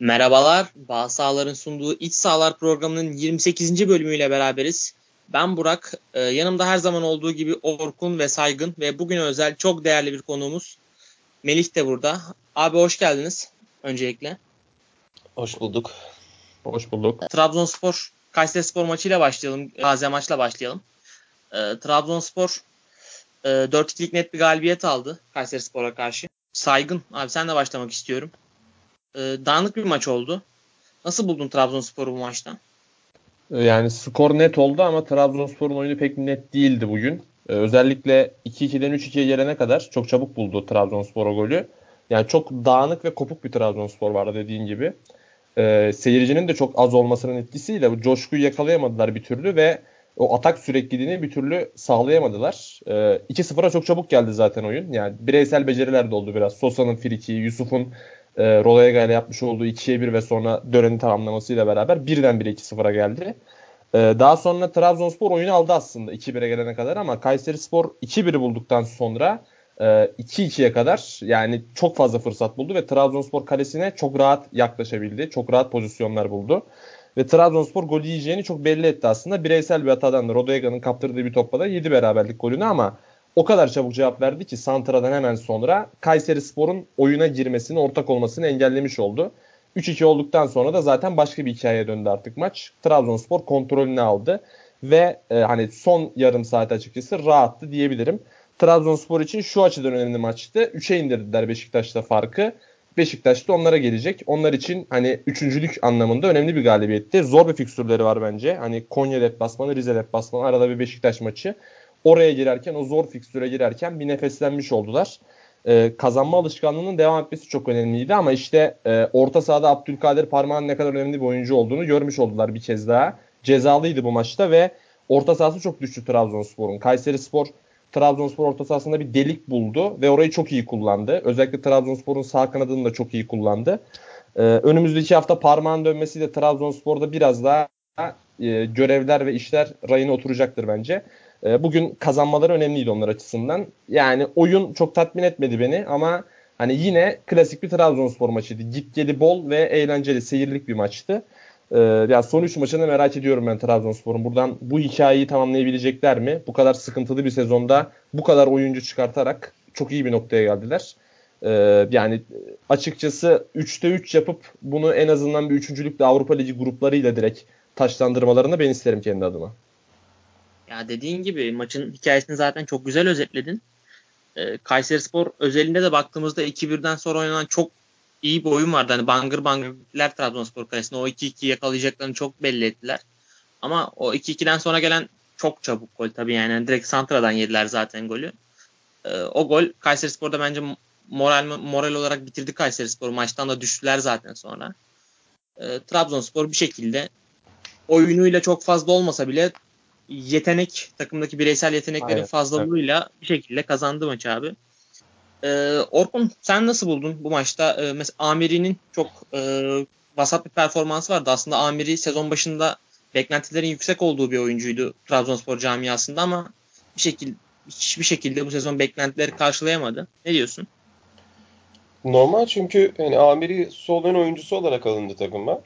Merhabalar, Bağ Sahaların sunduğu İç Sahalar programının 28. bölümüyle beraberiz. Ben Burak, e, yanımda her zaman olduğu gibi Orkun ve Saygın ve bugün özel çok değerli bir konuğumuz Melih de burada. Abi hoş geldiniz öncelikle. Hoş bulduk. Hoş bulduk. Trabzonspor, Kayserispor maçıyla başlayalım, Gazi maçla başlayalım. E, Trabzonspor e, 4-2'lik net bir galibiyet aldı Kayserispor'a karşı. Saygın, abi sen de başlamak istiyorum. E, dağınık bir maç oldu. Nasıl buldun Trabzonspor'u bu maçta? Ee, yani skor net oldu ama Trabzonspor'un oyunu pek net değildi bugün. Ee, özellikle 2-2'den 3-2'ye gelene kadar çok çabuk buldu Trabzonspor o golü. Yani çok dağınık ve kopuk bir Trabzonspor vardı dediğin gibi. Ee, seyircinin de çok az olmasının etkisiyle bu coşkuyu yakalayamadılar bir türlü ve o atak sürekliliğini bir türlü sağlayamadılar. Ee, 2-0'a çok çabuk geldi zaten oyun. Yani bireysel beceriler de oldu biraz. Sosa'nın friki, Yusuf'un e, Rolega ile yapmış olduğu 2'ye 1 ve sonra Dören'i tamamlamasıyla beraber birdenbire 2-0'a geldi. E, daha sonra Trabzonspor oyunu aldı aslında 2-1'e gelene kadar ama Kayserispor 2-1'i bulduktan sonra e, 2-2'ye kadar yani çok fazla fırsat buldu ve Trabzonspor kalesine çok rahat yaklaşabildi. Çok rahat pozisyonlar buldu. Ve Trabzonspor gol yiyeceğini çok belli etti aslında. Bireysel bir hatadan da Rodega'nın kaptırdığı bir topla da yedi beraberlik golünü ama o kadar çabuk cevap verdi ki Santra'dan hemen sonra Kayseri Spor'un oyuna girmesini, ortak olmasını engellemiş oldu. 3-2 olduktan sonra da zaten başka bir hikayeye döndü artık maç. Trabzonspor kontrolünü aldı ve e, hani son yarım saat açıkçası rahattı diyebilirim. Trabzonspor için şu açıdan önemli maçtı. 3'e indirdiler Beşiktaş'ta farkı. Beşiktaş da onlara gelecek. Onlar için hani üçüncülük anlamında önemli bir galibiyetti. Zor bir fikstürleri var bence. Hani Konya deplasmanı, Rize deplasmanı arada bir Beşiktaş maçı oraya girerken o zor fikstüre girerken bir nefeslenmiş oldular. Ee, kazanma alışkanlığının devam etmesi çok önemliydi ama işte e, orta sahada Abdülkadir Parmağan ne kadar önemli bir oyuncu olduğunu görmüş oldular bir kez daha. Cezalıydı bu maçta ve orta sahası çok düştü Trabzonspor'un. Kayseri Spor Trabzonspor orta sahasında bir delik buldu ve orayı çok iyi kullandı. Özellikle Trabzonspor'un sağ kanadını da çok iyi kullandı. Ee, önümüzdeki hafta parmağın dönmesiyle Trabzonspor'da biraz daha e, görevler ve işler rayına oturacaktır bence. E, bugün kazanmaları önemliydi onlar açısından. Yani oyun çok tatmin etmedi beni ama hani yine klasik bir Trabzonspor maçıydı. Git geli bol ve eğlenceli, seyirlik bir maçtı. E, yani son 3 maçını merak ediyorum ben Trabzonspor'un. Buradan bu hikayeyi tamamlayabilecekler mi? Bu kadar sıkıntılı bir sezonda bu kadar oyuncu çıkartarak çok iyi bir noktaya geldiler. Ee, yani açıkçası 3'te 3 yapıp bunu en azından bir üçüncülükle Avrupa Ligi gruplarıyla direkt taşlandırmalarını ben isterim kendi adıma. Ya dediğin gibi maçın hikayesini zaten çok güzel özetledin. Ee, Kayseri Spor özelinde de baktığımızda 2-1'den sonra oynanan çok iyi bir oyun vardı. Hani bangır bangırlar Trabzonspor kalesinde. O 2-2 yakalayacaklarını çok belli ettiler. Ama o 2-2'den sonra gelen çok çabuk gol tabii yani. Direkt Santra'dan yediler zaten golü. Ee, o gol Kayseri Spor'da bence moral moral olarak bitirdi Kayseri Spor. Maçtan da düştüler zaten sonra. Ee, Trabzonspor bir şekilde oyunuyla çok fazla olmasa bile yetenek takımdaki bireysel yeteneklerin Aynen, fazlalığıyla evet. bir şekilde kazandı maç abi. Ee, Orkun sen nasıl buldun bu maçta? Ee, mesela Amiri'nin çok e, vasat bir performansı vardı. Aslında Amiri sezon başında beklentilerin yüksek olduğu bir oyuncuydu Trabzonspor camiasında ama bir şekilde hiçbir şekilde bu sezon beklentileri karşılayamadı. Ne diyorsun? Normal çünkü yani Amiri sol ön oyuncusu olarak alındı takıma.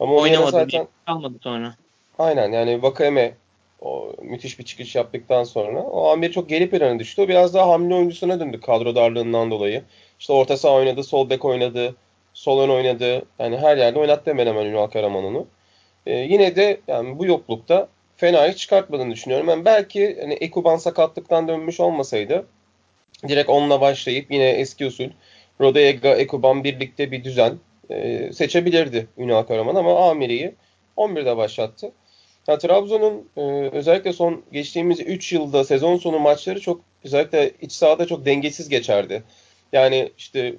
Ama oynamadı zaten kalmadı sonra. Aynen yani Vakayeme o müthiş bir çıkış yaptıktan sonra o Amir çok geri plana düştü. O biraz daha hamle oyuncusuna döndü kadro darlığından dolayı. İşte orta saha oynadı, sol bek oynadı, sol ön oynadı. Yani her yerde oynattı hemen hemen Ünal Karaman. Ee, yine de yani bu yoklukta fena hiç çıkartmadığını düşünüyorum. Yani belki hani Ekuban sakatlıktan dönmüş olmasaydı direkt onunla başlayıp yine eski usul Rodega, Ekuban birlikte bir düzen e, seçebilirdi Ünal Karaman ama Amiri'yi 11'de başlattı. Ya Trabzon'un e, özellikle son geçtiğimiz 3 yılda sezon sonu maçları çok özellikle iç sahada çok dengesiz geçerdi. Yani işte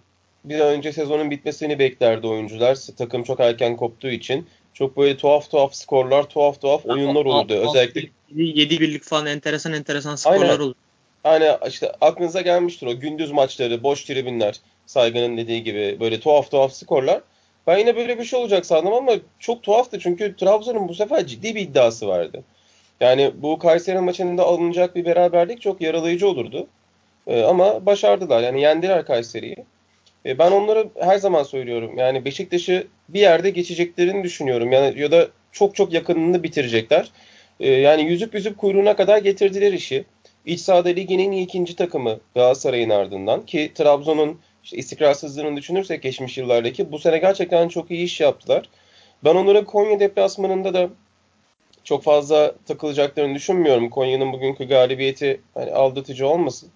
bir an önce sezonun bitmesini beklerdi oyuncular. Takım çok erken koptuğu için. Çok böyle tuhaf tuhaf skorlar, tuhaf tuhaf oyunlar olurdu. Özellikle 7 birlik falan enteresan enteresan skorlar Aynen. olurdu. Hani işte aklınıza gelmiştir o gündüz maçları, boş tribünler, Saygı'nın dediği gibi böyle tuhaf tuhaf skorlar. Ben yine böyle bir şey olacak sandım ama çok tuhaftı çünkü Trabzon'un bu sefer ciddi bir iddiası vardı. Yani bu Kayseri maçında alınacak bir beraberlik çok yaralayıcı olurdu. Ee, ama başardılar. Yani yendiler Kayseri'yi. E, ben onları her zaman söylüyorum. Yani Beşiktaş'ı bir yerde geçeceklerini düşünüyorum. Yani ya da çok çok yakınını bitirecekler. E, yani yüzüp yüzüp kuyruğuna kadar getirdiler işi. İç sahada ligin en iyi ikinci takımı Galatasaray'ın ardından ki Trabzon'un işte istikrarsızlığını düşünürsek geçmiş yıllardaki bu sene gerçekten çok iyi iş yaptılar. Ben onların Konya deplasmanında da çok fazla takılacaklarını düşünmüyorum. Konya'nın bugünkü galibiyeti hani aldatıcı olmasın.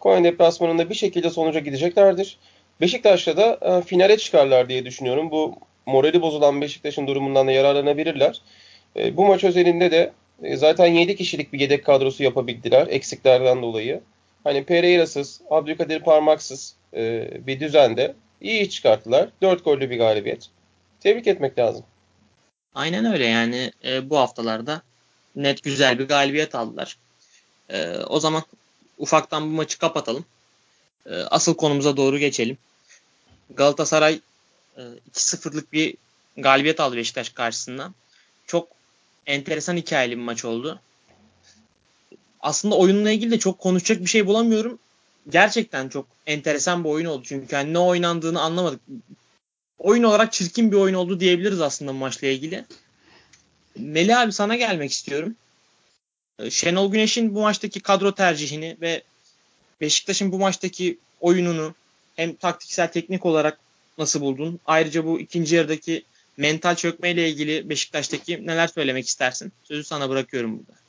Konya deplasmanında bir şekilde sonuca gideceklerdir. Beşiktaş'ta da e, finale çıkarlar diye düşünüyorum. Bu morali bozulan Beşiktaş'ın durumundan da yararlanabilirler. E, bu maç özelinde de e, zaten 7 kişilik bir yedek kadrosu yapabildiler eksiklerden dolayı. Hani Pereira'sız, Abdülkadir Parmaksız e, bir düzende iyi çıkarttılar. 4 gollü bir galibiyet. Tebrik etmek lazım. Aynen öyle yani e, bu haftalarda net güzel bir galibiyet aldılar. E, o zaman ufaktan bu maçı kapatalım. E, asıl konumuza doğru geçelim. Galatasaray e, 2-0'lık bir galibiyet aldı Beşiktaş karşısında. Çok enteresan hikayeli bir maç oldu. Aslında oyunla ilgili de çok konuşacak bir şey bulamıyorum. Gerçekten çok enteresan bir oyun oldu. Çünkü yani ne oynandığını anlamadık. Oyun olarak çirkin bir oyun oldu diyebiliriz aslında maçla ilgili. Melih abi sana gelmek istiyorum. Ee, Şenol Güneş'in bu maçtaki kadro tercihini ve Beşiktaş'ın bu maçtaki oyununu hem taktiksel teknik olarak nasıl buldun? Ayrıca bu ikinci yarıdaki mental çökmeyle ilgili Beşiktaş'taki neler söylemek istersin? Sözü sana bırakıyorum burada.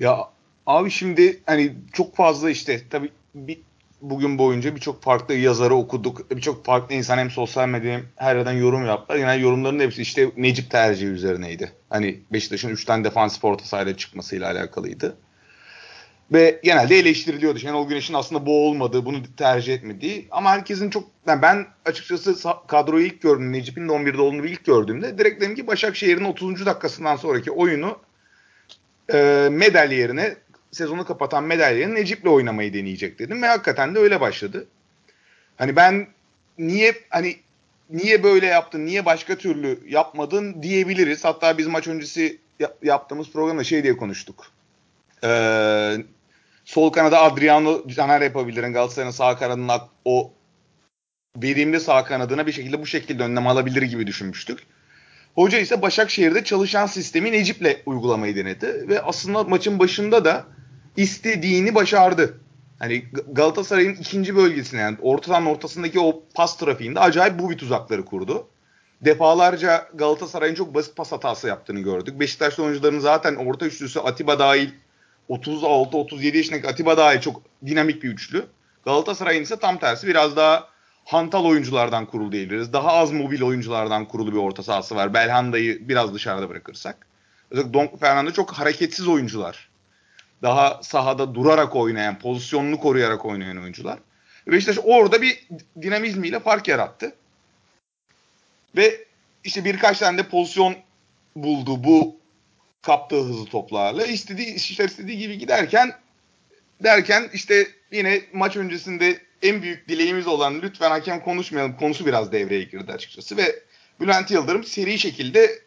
Ya abi şimdi hani çok fazla işte tabii bir, bugün boyunca birçok farklı yazarı okuduk. Birçok farklı insan hem sosyal medyada hem her yerden yorum yaptılar. Yani yorumların hepsi işte Necip tercihi üzerineydi. Hani Beşiktaş'ın 3 tane defansif orta sahayla çıkmasıyla alakalıydı. Ve genelde eleştiriliyordu. Şenol Güneş'in aslında bu olmadığı, bunu tercih etmediği. Ama herkesin çok... Yani ben açıkçası kadroyu ilk gördüm. Necip'in de 11'de olduğunu ilk gördüğümde direkt dedim ki Başakşehir'in 30. dakikasından sonraki oyunu e, medal yerine sezonu kapatan yerine Necip'le oynamayı deneyecek dedim. Ve hakikaten de öyle başladı. Hani ben niye hani niye böyle yaptın, niye başka türlü yapmadın diyebiliriz. Hatta biz maç öncesi yaptığımız programda şey diye konuştuk. Ee, Sol kanada Adriano Caner yapabilirin. Galatasaray'ın sağ kanadının o verimli sağ kanadına bir şekilde bu şekilde önlem alabilir gibi düşünmüştük. Hoca ise Başakşehir'de çalışan sistemi Necip'le uygulamayı denedi ve aslında maçın başında da istediğini başardı. Hani Galatasaray'ın ikinci bölgesine yani ortadan ortasındaki o pas trafiğinde acayip bu bir tuzakları kurdu. Defalarca Galatasaray'ın çok basit pas hatası yaptığını gördük. Beşiktaş oyuncularının zaten orta üçlüsü Atiba dahil 36-37 yaşındaki Atiba dahi çok dinamik bir üçlü. Galatasaray'ın ise tam tersi biraz daha hantal oyunculardan kurulu diyebiliriz. Daha az mobil oyunculardan kurulu bir orta sahası var. Belhanda'yı biraz dışarıda bırakırsak. Özellikle Don Fernando çok hareketsiz oyuncular. Daha sahada durarak oynayan, pozisyonunu koruyarak oynayan oyuncular. Beşiktaş orada bir dinamizmiyle fark yarattı. Ve işte birkaç tane de pozisyon buldu bu kaptığı hızlı toplarla istediği işler istediği gibi giderken derken işte yine maç öncesinde en büyük dileğimiz olan lütfen hakem konuşmayalım konusu biraz devreye girdi açıkçası ve Bülent Yıldırım seri şekilde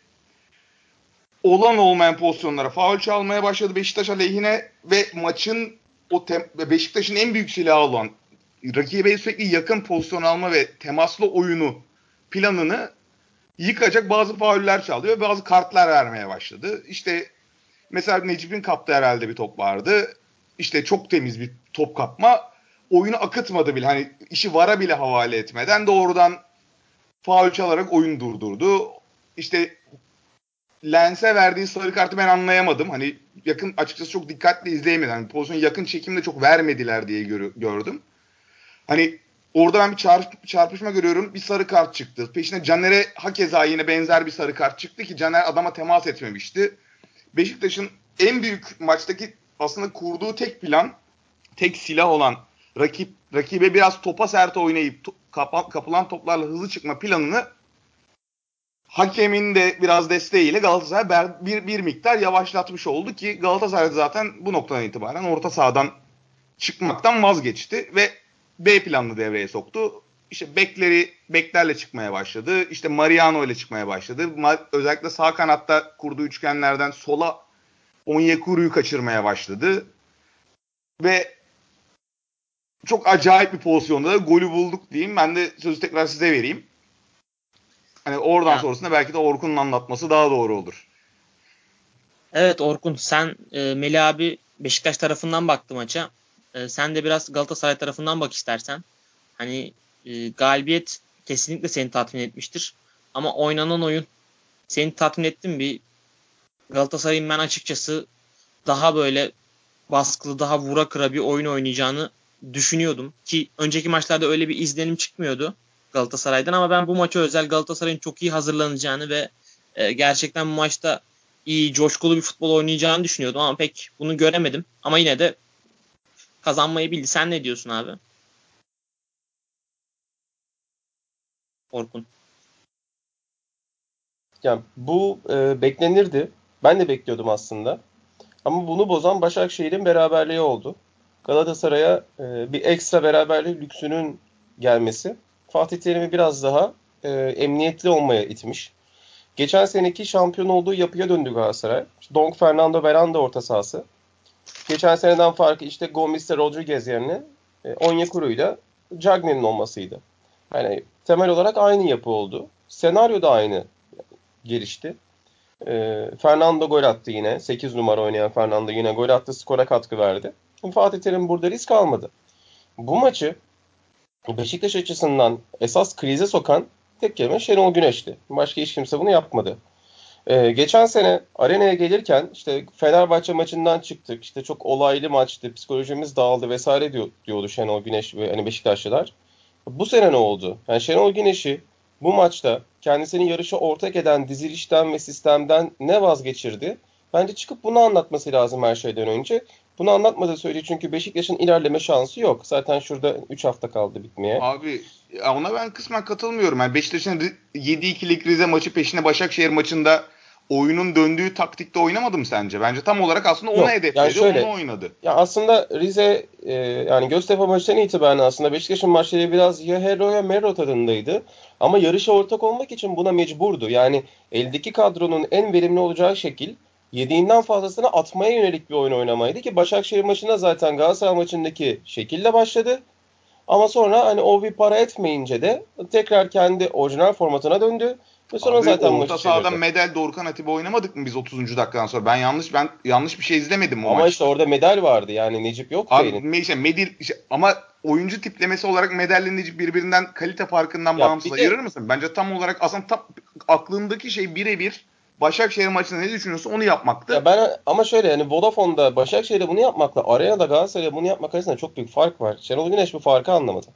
olan olmayan pozisyonlara faul çalmaya başladı Beşiktaş aleyhine ve maçın o Beşiktaş'ın en büyük silahı olan rakibe sürekli yakın pozisyon alma ve temaslı oyunu planını yıkacak bazı fauller çalıyor. Bazı kartlar vermeye başladı. İşte mesela Necip'in kaptığı herhalde bir top vardı. İşte çok temiz bir top kapma. Oyunu akıtmadı bile. Hani işi vara bile havale etmeden doğrudan faul çalarak oyun durdurdu. İşte Lens'e verdiği sarı kartı ben anlayamadım. Hani yakın açıkçası çok dikkatli izleyemedim. Hani pozisyonu yakın çekimde çok vermediler diye gör, gördüm. Hani Orada ben bir çarp, çarpışma görüyorum. Bir sarı kart çıktı. Peşine Caner'e hakeza yine benzer bir sarı kart çıktı ki Caner adama temas etmemişti. Beşiktaş'ın en büyük maçtaki aslında kurduğu tek plan, tek silah olan rakip rakibe biraz topa sert oynayıp to, kapa, kapılan toplarla hızlı çıkma planını hakemin de biraz desteğiyle Galatasaray bir, bir miktar yavaşlatmış oldu ki Galatasaray zaten bu noktadan itibaren orta sahadan çıkmaktan vazgeçti ve B planını devreye soktu. İşte bekleri beklerle çıkmaya başladı. İşte Mariano ile çıkmaya başladı. Özellikle sağ kanatta kurduğu üçgenlerden sola Onyekuru'yu kaçırmaya başladı. Ve çok acayip bir pozisyonda da golü bulduk diyeyim. Ben de sözü tekrar size vereyim. Hani oradan ya. sonrasında belki de Orkun'un anlatması daha doğru olur. Evet Orkun sen e, Melih abi Beşiktaş tarafından baktı maça. E, sen de biraz Galatasaray tarafından bak istersen. Hani e, galibiyet kesinlikle seni tatmin etmiştir. Ama oynanan oyun seni tatmin etti mi? Bir Galatasaray'ın ben açıkçası daha böyle baskılı, daha vura kıra bir oyun oynayacağını düşünüyordum. Ki önceki maçlarda öyle bir izlenim çıkmıyordu Galatasaray'dan ama ben bu maça özel Galatasaray'ın çok iyi hazırlanacağını ve e, gerçekten bu maçta iyi, coşkulu bir futbol oynayacağını düşünüyordum ama pek bunu göremedim. Ama yine de kazanmayı bildi. Sen ne diyorsun abi? Orkun. Yani bu e, beklenirdi. Ben de bekliyordum aslında. Ama bunu bozan Başakşehir'in beraberliği oldu. Galatasaray'a e, bir ekstra beraberlik lüksünün gelmesi Fatih Terim'i biraz daha e, emniyetli olmaya itmiş. Geçen seneki şampiyon olduğu yapıya döndü Galatasaray. İşte Donk Fernando Veranda orta sahası. Geçen seneden farkı işte Gomis Rodriguez yerine e, Onyekuru'yla Cagney'in olmasıydı. Yani temel olarak aynı yapı oldu. Senaryo da aynı gelişti. E, Fernando gol attı yine. 8 numara oynayan Fernando yine gol attı. Skora katkı verdi. Fatih Terim burada risk almadı. Bu maçı Beşiktaş açısından esas krize sokan tek kelime Şenol Güneş'ti. Başka hiç kimse bunu yapmadı. Ee, geçen sene arenaya gelirken işte Fenerbahçe maçından çıktık. İşte çok olaylı maçtı. Psikolojimiz dağıldı vesaire diyor, diyordu Şenol Güneş ve hani Beşiktaşlılar. Bu sene ne oldu? Yani Şenol Güneş'i bu maçta kendisini yarışa ortak eden dizilişten ve sistemden ne vazgeçirdi? Bence çıkıp bunu anlatması lazım her şeyden önce. Bunu anlatmadığı sürece çünkü Beşiktaş'ın ilerleme şansı yok. Zaten şurada 3 hafta kaldı bitmeye. Abi ona ben kısmen katılmıyorum. Yani Beşiktaş'ın 7-2'lik Rize maçı peşine Başakşehir maçında oyunun döndüğü taktikte oynamadı mı sence? Bence tam olarak aslında onu hedefledi, yani şöyle, onu oynadı. Ya aslında Rize e, yani Göztepe maçından itibaren aslında Beşiktaş'ın maçları biraz ya Hero ya Mero tadındaydı. Ama yarışa ortak olmak için buna mecburdu. Yani eldeki kadronun en verimli olacağı şekil yediğinden fazlasını atmaya yönelik bir oyun oynamaydı ki Başakşehir maçında zaten Galatasaray maçındaki şekilde başladı. Ama sonra hani o bir para etmeyince de tekrar kendi orijinal formatına döndü. Ve sonra Abi, zaten orta sahada Medel Dorukhan Atiba oynamadık mı biz 30. dakikadan sonra? Ben yanlış ben yanlış bir şey izlemedim o Ama maçta. işte orada Medel vardı. Yani Necip yok Abi işte Medil işte, ama oyuncu tiplemesi olarak Medel ile Necip birbirinden kalite farkından ya bağımsız ayırır mısın? Bence tam olarak aslında tam aklındaki şey birebir Başakşehir maçında ne düşünüyorsun onu yapmaktı. Ya ben ama şöyle yani Vodafone'da Başakşehir'de bunu yapmakla Arena'da Galatasaray'da bunu yapmak arasında çok büyük fark var. Şenol Güneş bu farkı anlamadı.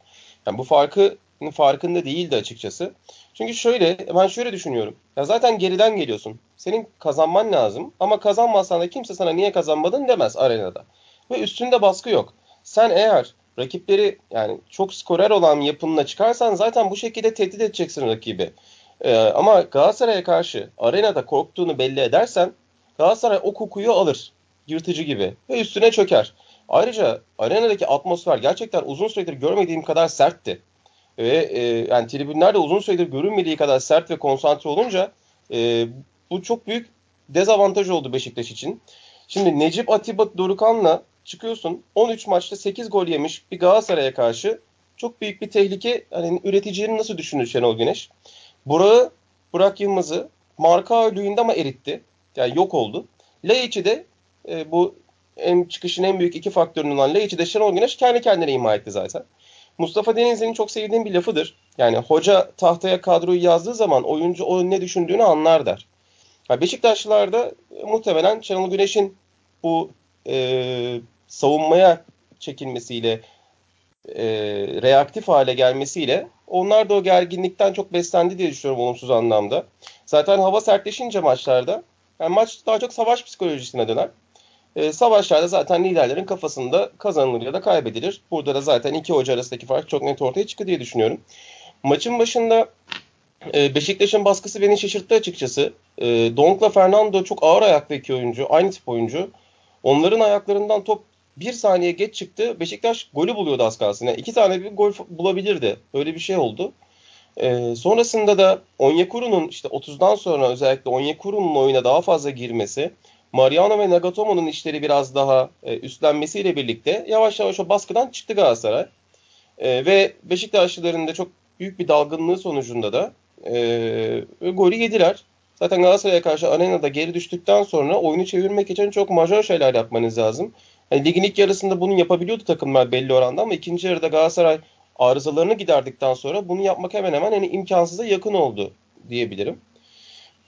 Yani bu farkı farkında değildi açıkçası. Çünkü şöyle ben şöyle düşünüyorum. Ya zaten geriden geliyorsun. Senin kazanman lazım ama kazanmazsan da kimse sana niye kazanmadın demez arenada. Ve üstünde baskı yok. Sen eğer rakipleri yani çok skorer olan yapınla çıkarsan zaten bu şekilde tehdit edeceksin rakibi. Ee, ama Galatasaray'a karşı arenada korktuğunu belli edersen Galatasaray o kokuyu alır. Yırtıcı gibi. Ve üstüne çöker. Ayrıca arenadaki atmosfer gerçekten uzun süredir görmediğim kadar sertti. Ve e, yani tribünlerde uzun süredir görünmediği kadar sert ve konsantre olunca e, bu çok büyük dezavantaj oldu Beşiktaş için. Şimdi Necip Atiba Dorukan'la çıkıyorsun 13 maçta 8 gol yemiş bir Galatasaray'a karşı çok büyük bir tehlike. Hani üreticilerini nasıl düşünür Şenol Güneş? Burak'ı, Burak Yılmaz'ı marka lüğünde ama eritti. Yani yok oldu. Laiç'i de e, bu en çıkışın en büyük iki faktörünün olan Laiç'i de Şenol Güneş kendi kendine ima etti zaten. Mustafa Denizli'nin çok sevdiğim bir lafıdır. Yani hoca tahtaya kadroyu yazdığı zaman oyuncu o ne düşündüğünü anlar der. Yani Beşiktaşlılar muhtemelen Şenol Güneş'in bu e, savunmaya çekilmesiyle e, reaktif hale gelmesiyle onlar da o gerginlikten çok beslendi diye düşünüyorum olumsuz anlamda. Zaten hava sertleşince maçlarda yani maç daha çok savaş psikolojisine döner. E, savaşlarda zaten liderlerin kafasında kazanılır ya da kaybedilir. Burada da zaten iki hoca arasındaki fark çok net ortaya çıkıyor diye düşünüyorum. Maçın başında e, Beşiktaş'ın baskısı beni şaşırttı açıkçası. E, Donk'la Fernando çok ağır ayaklı iki oyuncu. Aynı tip oyuncu. Onların ayaklarından top bir saniye geç çıktı. Beşiktaş golü buluyordu az kalsın. Yani iki tane bir gol bulabilirdi. Öyle bir şey oldu. Ee, sonrasında da Onyekuru'nun işte 30'dan sonra özellikle Onyekuru'nun oyuna daha fazla girmesi, Mariano ve Nagatomo'nun işleri biraz daha e, üstlenmesiyle birlikte yavaş yavaş o baskıdan çıktı Galatasaray. E, ve Beşiktaşlıların da çok büyük bir dalgınlığı sonucunda da e, golü yediler. Zaten Galatasaray'a karşı arenada geri düştükten sonra oyunu çevirmek için çok majör şeyler yapmanız lazım. Yani ligin ilk yarısında bunu yapabiliyordu takımlar belli oranda ama ikinci yarıda Galatasaray arızalarını giderdikten sonra bunu yapmak hemen hemen yani imkansıza yakın oldu diyebilirim.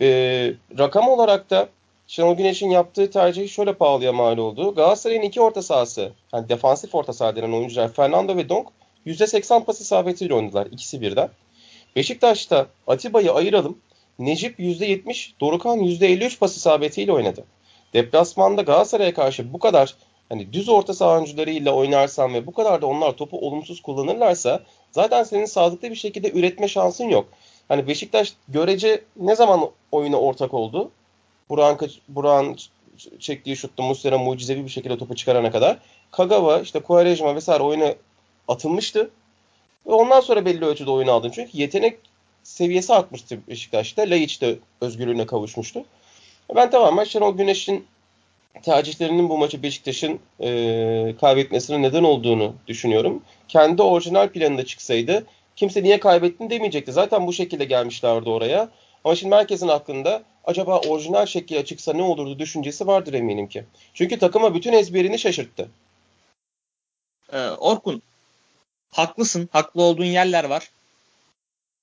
Ee, rakam olarak da Şenol Güneş'in yaptığı tercihi şöyle pahalıya mal oldu. Galatasaray'ın iki orta sahası, yani defansif orta saha denen oyuncular Fernando ve Donk %80 pas isabetiyle oynadılar ikisi birden. Beşiktaş'ta Atiba'yı ayıralım. Necip %70, Dorukan %53 pas isabetiyle oynadı. Deplasmanda Galatasaray'a karşı bu kadar hani düz orta saha oyuncularıyla oynarsan ve bu kadar da onlar topu olumsuz kullanırlarsa zaten senin sağlıklı bir şekilde üretme şansın yok. Hani Beşiktaş görece ne zaman oyuna ortak oldu? Burak'ın Burak'ın çektiği şutta Muslera mucizevi bir şekilde topu çıkarana kadar. Kagawa, işte Quaresma vesaire oyuna atılmıştı. Ve ondan sonra belli ölçüde oyunu aldın. Çünkü yetenek seviyesi artmıştı Beşiktaş'ta. Laiç de özgürlüğüne kavuşmuştu. Ben tamamen Şenol Güneş'in tercihlerinin bu maçı Beşiktaş'ın e, kaybetmesine neden olduğunu düşünüyorum. Kendi orijinal planında çıksaydı kimse niye kaybettin demeyecekti. Zaten bu şekilde gelmişlerdi oraya. Ama şimdi herkesin aklında acaba orijinal şekliyle çıksa ne olurdu düşüncesi vardır eminim ki. Çünkü takıma bütün ezberini şaşırttı. Ee, Orkun, haklısın. Haklı olduğun yerler var.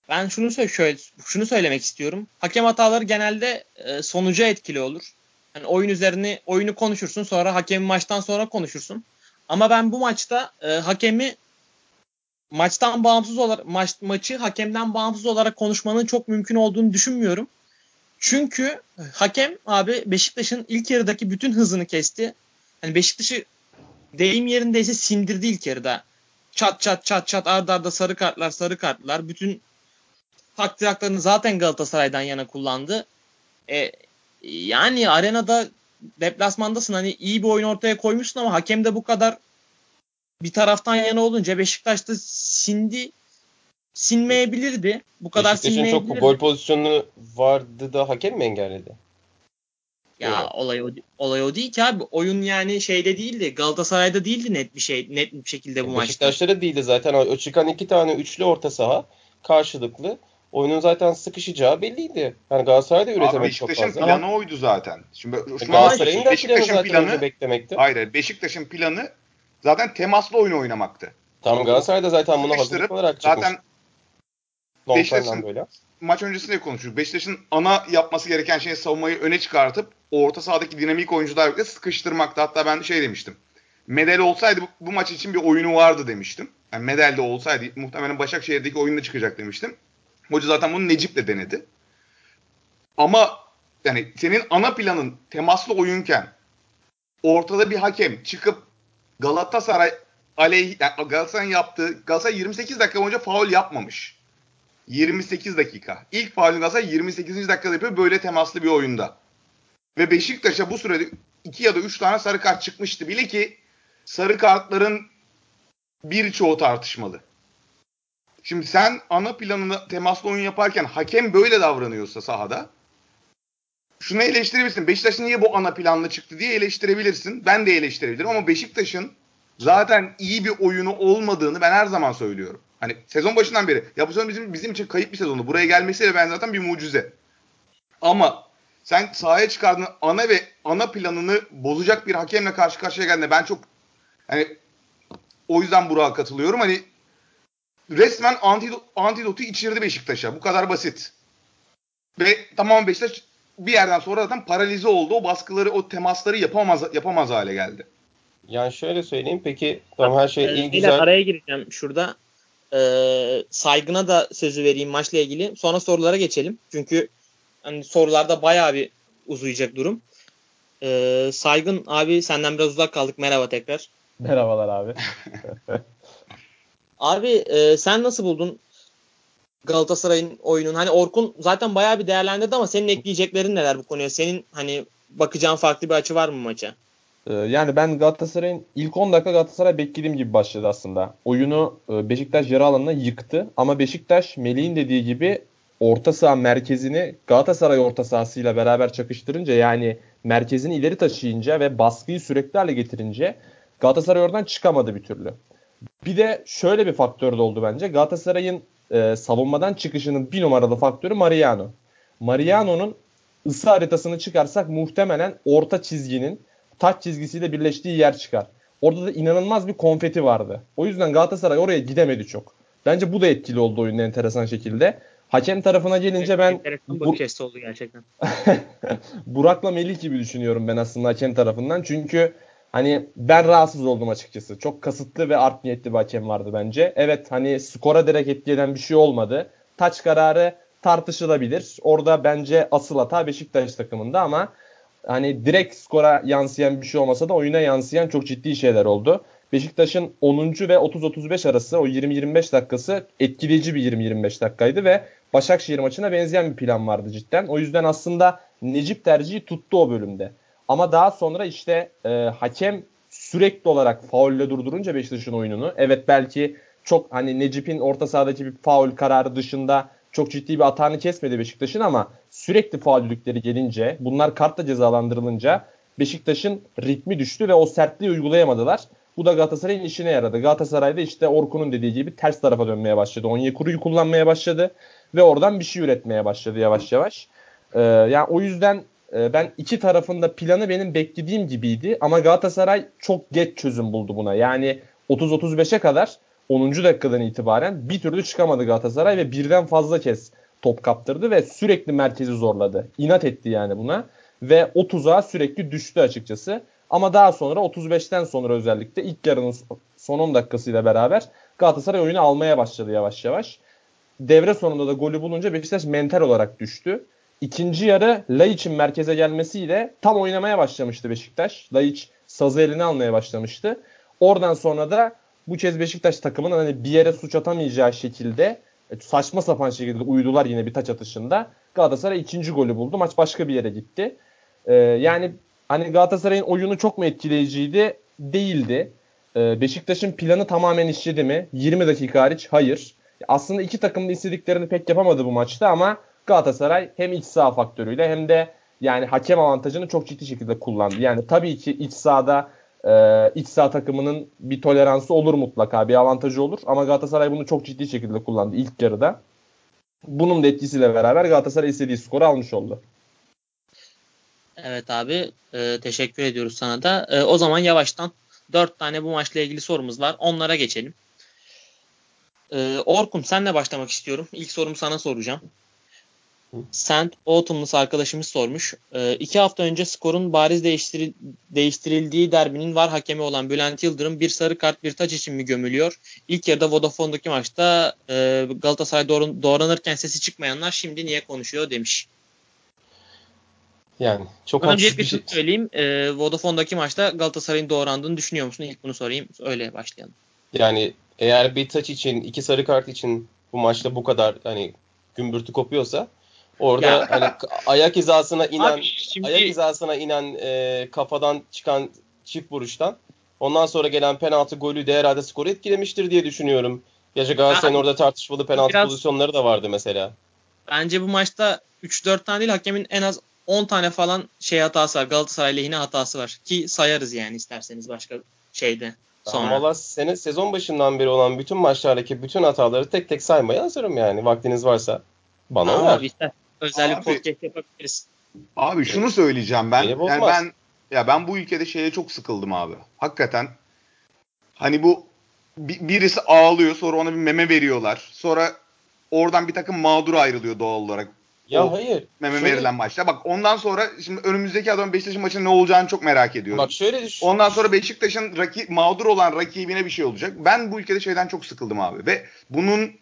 Ben şunu şöyle şunu söylemek istiyorum. Hakem hataları genelde e, sonuca etkili olur. Yani oyun üzerine oyunu konuşursun sonra hakemi maçtan sonra konuşursun. Ama ben bu maçta e, hakemi maçtan bağımsız olarak maç, maçı hakemden bağımsız olarak konuşmanın çok mümkün olduğunu düşünmüyorum. Çünkü hakem abi Beşiktaş'ın ilk yarıdaki bütün hızını kesti. Hani Beşiktaş'ı deyim yerindeyse sindirdi ilk yarıda. Çat çat çat çat ardarda arda sarı kartlar sarı kartlar. Bütün takdir zaten Galatasaray'dan yana kullandı. E, yani arenada deplasmandasın hani iyi bir oyun ortaya koymuşsun ama hakem de bu kadar bir taraftan yana olunca Beşiktaş'ta sindi sinmeyebilirdi. Bu kadar Beşiktaş'ın sinmeyebilirdi. çok gol pozisyonu vardı da hakem mi engelledi? Ya Evet. olay o, olay o değil ki abi. Oyun yani şeyde değildi. Galatasaray'da değildi net bir şey net bir şekilde bu maçta. Beşiktaş'ta da değildi zaten. O çıkan iki tane üçlü orta saha karşılıklı. Oyunun zaten sıkışacağı belliydi. Yani Galatasaray da üretemedi çok Beşiktaş'ın fazla. planı oydu zaten. Şimdi şu an Galatasaray'ın da planı Beşiktaş'ın zaten planı beklemekti. hayır Beşiktaş'ın planı zaten temaslı oyun oynamaktı. Tamam Galatasaray da zaten buna hazırlık olarak çıkmış. Zaten Beşiktaş'ın- Fernando'yla. maç öncesinde de konuştuk. Beşiktaş'ın ana yapması gereken şey savunmayı öne çıkartıp orta sahadaki dinamik oyuncular birlikte sıkıştırmakta. Hatta ben şey demiştim. Medel olsaydı bu, bu maç için bir oyunu vardı demiştim. Yani Medel de olsaydı muhtemelen Başakşehir'deki oyunda çıkacak demiştim. Hoca zaten bunu Necip'le denedi. Ama yani senin ana planın temaslı oyunken ortada bir hakem çıkıp Galatasaray aleyh yani Galatasaray'ın yaptığı Galatasaray 28 dakika boyunca faul yapmamış. 28 dakika. İlk faulünü Galatasaray 28. dakikada yapıyor böyle temaslı bir oyunda. Ve Beşiktaş'a bu sürede 2 ya da 3 tane sarı kart çıkmıştı. Bile ki sarı kartların birçoğu tartışmalı. Şimdi sen ana planını temaslı oyun yaparken hakem böyle davranıyorsa sahada şunu eleştirebilirsin. Beşiktaş niye bu ana planla çıktı diye eleştirebilirsin. Ben de eleştirebilirim ama Beşiktaş'ın zaten iyi bir oyunu olmadığını ben her zaman söylüyorum. Hani sezon başından beri ya bu sezon bizim bizim için kayıp bir sezondu. Buraya gelmesiyle ben zaten bir mucize. Ama sen sahaya çıkardığın ana ve ana planını bozacak bir hakemle karşı karşıya geldiğinde ben çok hani o yüzden Burak'a katılıyorum. Hani resmen antidot, antidotu içirdi Beşiktaş'a. Bu kadar basit. Ve tamam Beşiktaş bir yerden sonra zaten paralize oldu. O baskıları, o temasları yapamaz yapamaz hale geldi. Yani şöyle söyleyeyim peki tamam her şey Ee, iyi beyler, güzel. araya gireceğim şurada. Ee, saygına da sözü vereyim maçla ilgili. Sonra sorulara geçelim. Çünkü hani sorularda bayağı bir uzayacak durum. Ee, saygın abi senden biraz uzak kaldık. Merhaba tekrar. Merhabalar abi. Abi e, sen nasıl buldun Galatasaray'ın oyununu? Hani Orkun zaten bayağı bir değerlendirdi ama senin ekleyeceklerin neler bu konuya? Senin hani bakacağın farklı bir açı var mı maça? Ee, Yani ben Galatasaray'ın ilk 10 dakika Galatasaray beklediğim gibi başladı aslında. Oyunu e, Beşiktaş yarı alanına yıktı. Ama Beşiktaş Melih'in dediği gibi orta saha merkezini Galatasaray orta sahasıyla beraber çakıştırınca yani merkezini ileri taşıyınca ve baskıyı sürekli hale getirince Galatasaray oradan çıkamadı bir türlü. Bir de şöyle bir faktör de oldu bence. Galatasaray'ın e, savunmadan çıkışının bir numaralı faktörü Mariano. Mariano'nun ısı haritasını çıkarsak muhtemelen orta çizginin taç çizgisiyle birleştiği yer çıkar. Orada da inanılmaz bir konfeti vardı. O yüzden Galatasaray oraya gidemedi çok. Bence bu da etkili oldu oyunun enteresan şekilde. Hakem tarafına gelince ben bu kesti oldu gerçekten. Burak'la Melih gibi düşünüyorum ben aslında hakem tarafından. Çünkü hani ben rahatsız oldum açıkçası. Çok kasıtlı ve art niyetli bir hakem vardı bence. Evet hani skora direkt etki eden bir şey olmadı. Taç kararı tartışılabilir. Orada bence asıl hata Beşiktaş takımında ama hani direkt skora yansıyan bir şey olmasa da oyuna yansıyan çok ciddi şeyler oldu. Beşiktaş'ın 10. ve 30-35 arası o 20-25 dakikası etkileyici bir 20-25 dakikaydı ve Başakşehir maçına benzeyen bir plan vardı cidden. O yüzden aslında Necip tercihi tuttu o bölümde. Ama daha sonra işte e, hakem sürekli olarak faulle durdurunca Beşiktaş'ın oyununu. Evet belki çok hani Necip'in orta sahadaki bir faul kararı dışında çok ciddi bir hatanı kesmedi Beşiktaş'ın ama sürekli faullükleri gelince bunlar kartla cezalandırılınca Beşiktaş'ın ritmi düştü ve o sertliği uygulayamadılar. Bu da Galatasaray'ın işine yaradı. Galatasaray'da işte Orkun'un dediği gibi ters tarafa dönmeye başladı. Onyekuru'yu kullanmaya başladı ve oradan bir şey üretmeye başladı yavaş yavaş. Ee, yani o yüzden e, ben iki tarafında planı benim beklediğim gibiydi ama Galatasaray çok geç çözüm buldu buna. Yani 30-35'e kadar 10. dakikadan itibaren bir türlü çıkamadı Galatasaray ve birden fazla kez top kaptırdı ve sürekli merkezi zorladı. İnat etti yani buna ve o tuzağa sürekli düştü açıkçası. Ama daha sonra 35'ten sonra özellikle ilk yarının son 10 dakikasıyla beraber Galatasaray oyunu almaya başladı yavaş yavaş. Devre sonunda da golü bulunca Beşiktaş mental olarak düştü. İkinci yarı Laiç'in merkeze gelmesiyle tam oynamaya başlamıştı Beşiktaş. Laiç sazı eline almaya başlamıştı. Oradan sonra da bu kez Beşiktaş takımının hani bir yere suç atamayacağı şekilde e, saçma sapan şekilde uydular yine bir taç atışında. Galatasaray ikinci golü buldu. Maç başka bir yere gitti. Ee, yani hani Galatasaray'ın oyunu çok mu etkileyiciydi? Değildi. Ee, Beşiktaş'ın planı tamamen işledi mi? 20 dakika hariç hayır. Aslında iki takım da istediklerini pek yapamadı bu maçta ama Galatasaray hem iç saha faktörüyle hem de yani hakem avantajını çok ciddi şekilde kullandı. Yani tabii ki iç sahada e, iç saha takımının bir toleransı olur mutlaka bir avantajı olur ama Galatasaray bunu çok ciddi şekilde kullandı ilk yarıda. Bunun da etkisiyle beraber Galatasaray istediği skoru almış oldu. Evet abi e, teşekkür ediyoruz sana da. E, o zaman yavaştan dört tane bu maçla ilgili sorumuz var. Onlara geçelim. E, Orkun senle başlamak istiyorum. İlk sorumu sana soracağım. Sent Autumnus arkadaşımız sormuş. E, iki hafta önce skorun bariz değiştiril değiştirildiği derbinin var hakemi olan Bülent Yıldırım bir sarı kart bir taç için mi gömülüyor? İlk yarıda Vodafone'daki maçta e, Galatasaray doğran, doğranırken sesi çıkmayanlar şimdi niye konuşuyor demiş. Yani çok Öncelikle bir şey söyleyeyim. E, Vodafone'daki maçta Galatasaray'ın doğrandığını düşünüyor musun? İlk bunu sorayım. Öyle başlayalım. Yani eğer bir taç için, iki sarı kart için bu maçta bu kadar hani gümbürtü kopuyorsa orada hani ayak hizasına inen Abi şimdi... ayak hizasına inen e, kafadan çıkan çift vuruştan ondan sonra gelen penaltı golü de herhalde skoru etkilemiştir diye düşünüyorum. Gerçi Galatasaray'ın orada tartışmalı penaltı biraz, pozisyonları da vardı mesela. Bence bu maçta 3-4 tane değil hakemin en az 10 tane falan şey hatası var. Galatasaray lehine hatası var. Ki sayarız yani isterseniz başka şeyde. Sonra. Valla sene sezon başından beri olan bütün maçlardaki bütün hataları tek tek saymaya hazırım yani. Vaktiniz varsa bana Aa, ver. Işte, özel bir podcast yapabiliriz. Abi şunu söyleyeceğim ben. Yani ben ya ben bu ülkede şeye çok sıkıldım abi. Hakikaten hani bu birisi ağlıyor sonra ona bir meme veriyorlar. Sonra oradan bir takım mağdur ayrılıyor doğal olarak. Ya o hayır. Meme şöyle... verilen maçta. Bak ondan sonra şimdi önümüzdeki adam Beşiktaş'ın maçının ne olacağını çok merak ediyorum. Bak şöyle düşün. Ondan sonra Beşiktaş'ın rakip mağdur olan rakibine bir şey olacak. Ben bu ülkede şeyden çok sıkıldım abi ve bunun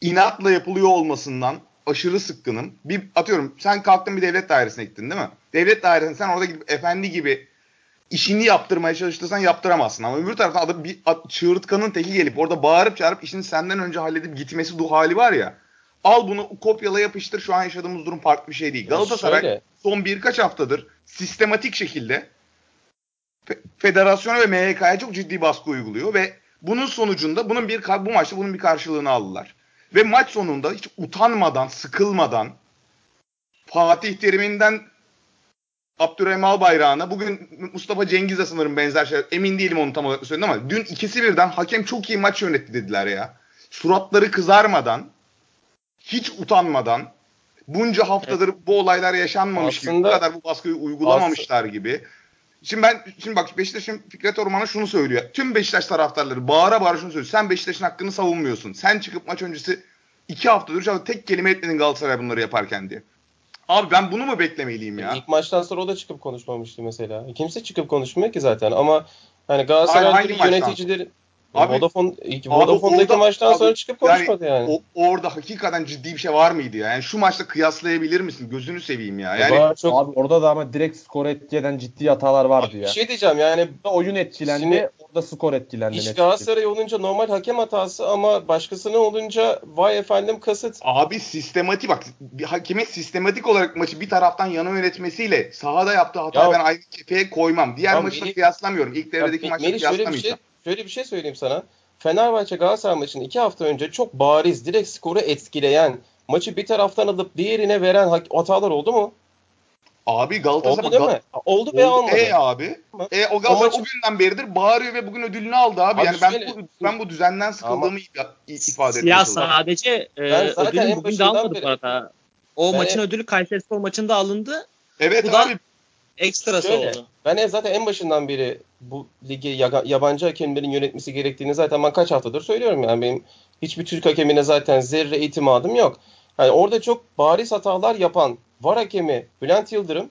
inatla yapılıyor olmasından aşırı sıkkınım. Bir atıyorum sen kalktın bir devlet dairesine gittin değil mi? Devlet dairesine sen orada gidip efendi gibi işini yaptırmaya çalıştırsan yaptıramazsın. Ama öbür taraftan adam bir çığırtkanın teki gelip orada bağırıp çağırıp işini senden önce halledip gitmesi du hali var ya. Al bunu kopyala yapıştır. Şu an yaşadığımız durum farklı bir şey değil. Galatasaray Şöyle. son birkaç haftadır sistematik şekilde federasyona ve MHK'ya çok ciddi baskı uyguluyor ve bunun sonucunda bunun bir bu maçta bunun bir karşılığını aldılar. Ve maç sonunda hiç utanmadan, sıkılmadan Fatih Terim'inden Abdurrahim Albayrak'ına bugün Mustafa Cengiz'e sanırım benzer şeyler. Emin değilim onu tam olarak söyledim ama dün ikisi birden hakem çok iyi maç yönetti dediler ya. Suratları kızarmadan hiç utanmadan bunca haftadır evet. bu olaylar yaşanmamış Aslında, gibi bu kadar bu baskıyı uygulamamışlar aslında, gibi. Şimdi ben şimdi bak Beşiktaş'ın Fikret Orman'a şunu söylüyor. Tüm Beşiktaş taraftarları bağıra bağıra şunu söylüyor. Sen Beşiktaş'ın hakkını savunmuyorsun. Sen çıkıp maç öncesi iki haftadır şu tek kelime etmedin Galatasaray bunları yaparken diye. Abi ben bunu mu beklemeliyim ya? İlk maçtan sonra o da çıkıp konuşmamıştı mesela. Kimse çıkıp konuşmuyor ki zaten ama hani Galatasaray yöneticileri Abi, Vodafone, Vodafone'daki abi, maçtan abi, sonra çıkıp konuşmadı yani. yani. O, orada hakikaten ciddi bir şey var mıydı ya? Yani şu maçta kıyaslayabilir misin? Gözünü seveyim ya. Yani Daha çok... Abi orada da ama direkt skor etkileyen ciddi hatalar vardı abi, ya. Bir şey diyeceğim yani oyun etkilendi, şimdi, orada skor etkilendi. İş Galatasaray olunca normal hakem hatası ama başkasının olunca vay efendim kasıt. Abi sistematik bak bir hakemin sistematik olarak maçı bir taraftan yana yönetmesiyle sahada yaptığı hatayı ben aynı kefeye koymam. Diğer maçla kıyaslamıyorum. İlk devredeki maçla kıyaslamayacağım. Şey şöyle bir şey söyleyeyim sana. Fenerbahçe Galatasaray maçını iki hafta önce çok bariz, direkt skoru etkileyen, maçı bir taraftan alıp diğerine veren hatalar oldu mu? Abi Galatasaray oldu değil mi? Oldu veya olmadı. E abi. E o Galatasaray o, maçı... o günden beridir bağırıyor ve bugün ödülünü aldı abi. abi yani ben şöyle... bu, ben bu düzenden sıkıldığımı Ama... ifade ediyorum. Ya sadece e, ödülü bugün de almadı bu arada. O ben maçın ödülü Kayseri Spor maçında alındı. Evet bu abi. Da ekstrası Şöyle, oldu. Ben zaten en başından beri bu ligi yabancı hakemlerin yönetmesi gerektiğini zaten ben kaç haftadır söylüyorum yani benim hiçbir Türk hakemine zaten zerre itimadım yok. Yani orada çok bariz hatalar yapan var hakemi Bülent Yıldırım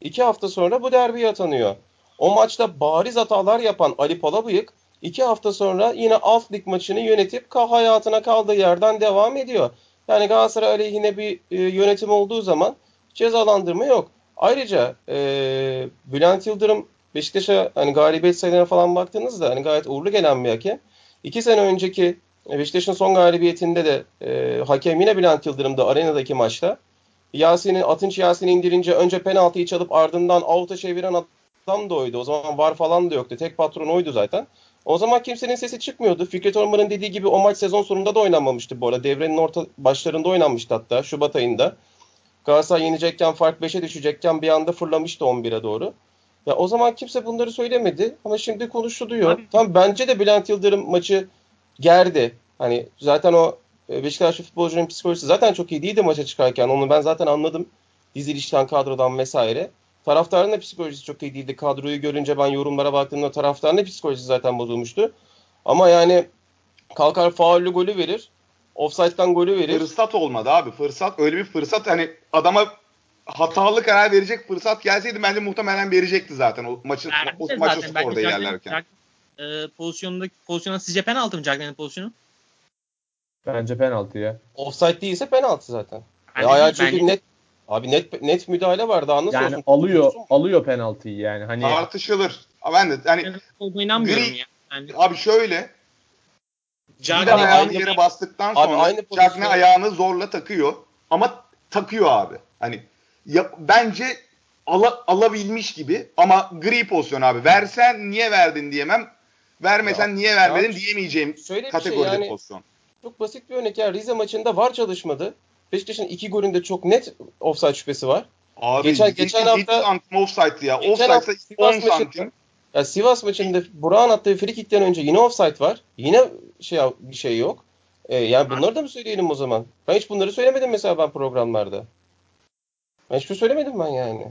iki hafta sonra bu derbiye atanıyor. O maçta bariz hatalar yapan Ali Palabıyık iki hafta sonra yine alt lig maçını yönetip hayatına kaldığı yerden devam ediyor. Yani Galatasaray aleyhine bir e, yönetim olduğu zaman cezalandırma yok. Ayrıca e, Bülent Yıldırım Beşiktaş'a hani galibiyet sayılarına falan baktığınızda hani gayet uğurlu gelen bir hakem. İki sene önceki Beşiktaş'ın son galibiyetinde de e, hakem yine Bülent Yıldırım'da arenadaki maçta. Yasin'in Atınç Yasin'i indirince önce penaltıyı çalıp ardından avuta çeviren adam da oydu. O zaman var falan da yoktu. Tek patron oydu zaten. O zaman kimsenin sesi çıkmıyordu. Fikret Orman'ın dediği gibi o maç sezon sonunda da oynanmamıştı bu arada. Devrenin orta başlarında oynanmıştı hatta Şubat ayında. Galatasaray yenecekken fark 5'e düşecekken bir anda fırlamıştı 11'e doğru. Ya o zaman kimse bunları söylemedi ama şimdi konuşuluyor. Tam bence de Bülent Yıldırım maçı gerdi. Hani zaten o e, Beşiktaşlı futbolcunun psikolojisi zaten çok iyi değildi maça çıkarken. Onu ben zaten anladım. Dizilişten, kadrodan vesaire. Taraftarın da psikolojisi çok iyi değildi. Kadroyu görünce ben yorumlara baktığımda taraftarın da psikolojisi zaten bozulmuştu. Ama yani kalkar faullü golü verir. Offside'dan golü verir. Fırsat olmadı abi. Fırsat öyle bir fırsat hani adama hatalı karar verecek fırsat gelseydi bence muhtemelen verecekti zaten o maçın yani o maçı orada ilerlerken. E, pozisyonundaki pozisyona sizce penaltı mı Cagney'in pozisyonu? Bence penaltı ya. Offside değilse penaltı zaten. Yani ya ayağı çünkü bence... net Abi net net müdahale var daha nasıl yani olsun? alıyor alıyor penaltıyı yani hani tartışılır. Ben de yani gri, ya. Yani... Abi şöyle Cagney ayağını yere bastıktan sonra aynı Cagney ayağını zorla takıyor ama takıyor abi. Hani ya, bence ala, alabilmiş gibi ama gri pozisyon abi. Versen niye verdin diyemem. Vermesen ya, niye vermedin ya, diyemeyeceğim şey kategoride şey yani, pozisyon. Çok basit bir örnek ya. Rize maçında var çalışmadı. Beşiktaş'ın iki golünde çok net offside şüphesi var. Abi geçen, geçen hafta santim offside ya. Offside 10 santim. Ya Sivas maçında Burak'ın attığı free önce yine offside var. Yine şey bir şey yok. Ee, yani bunları da mı söyleyelim o zaman? Ben hiç bunları söylemedim mesela ben programlarda. Ben hiçbir söylemedim ben yani.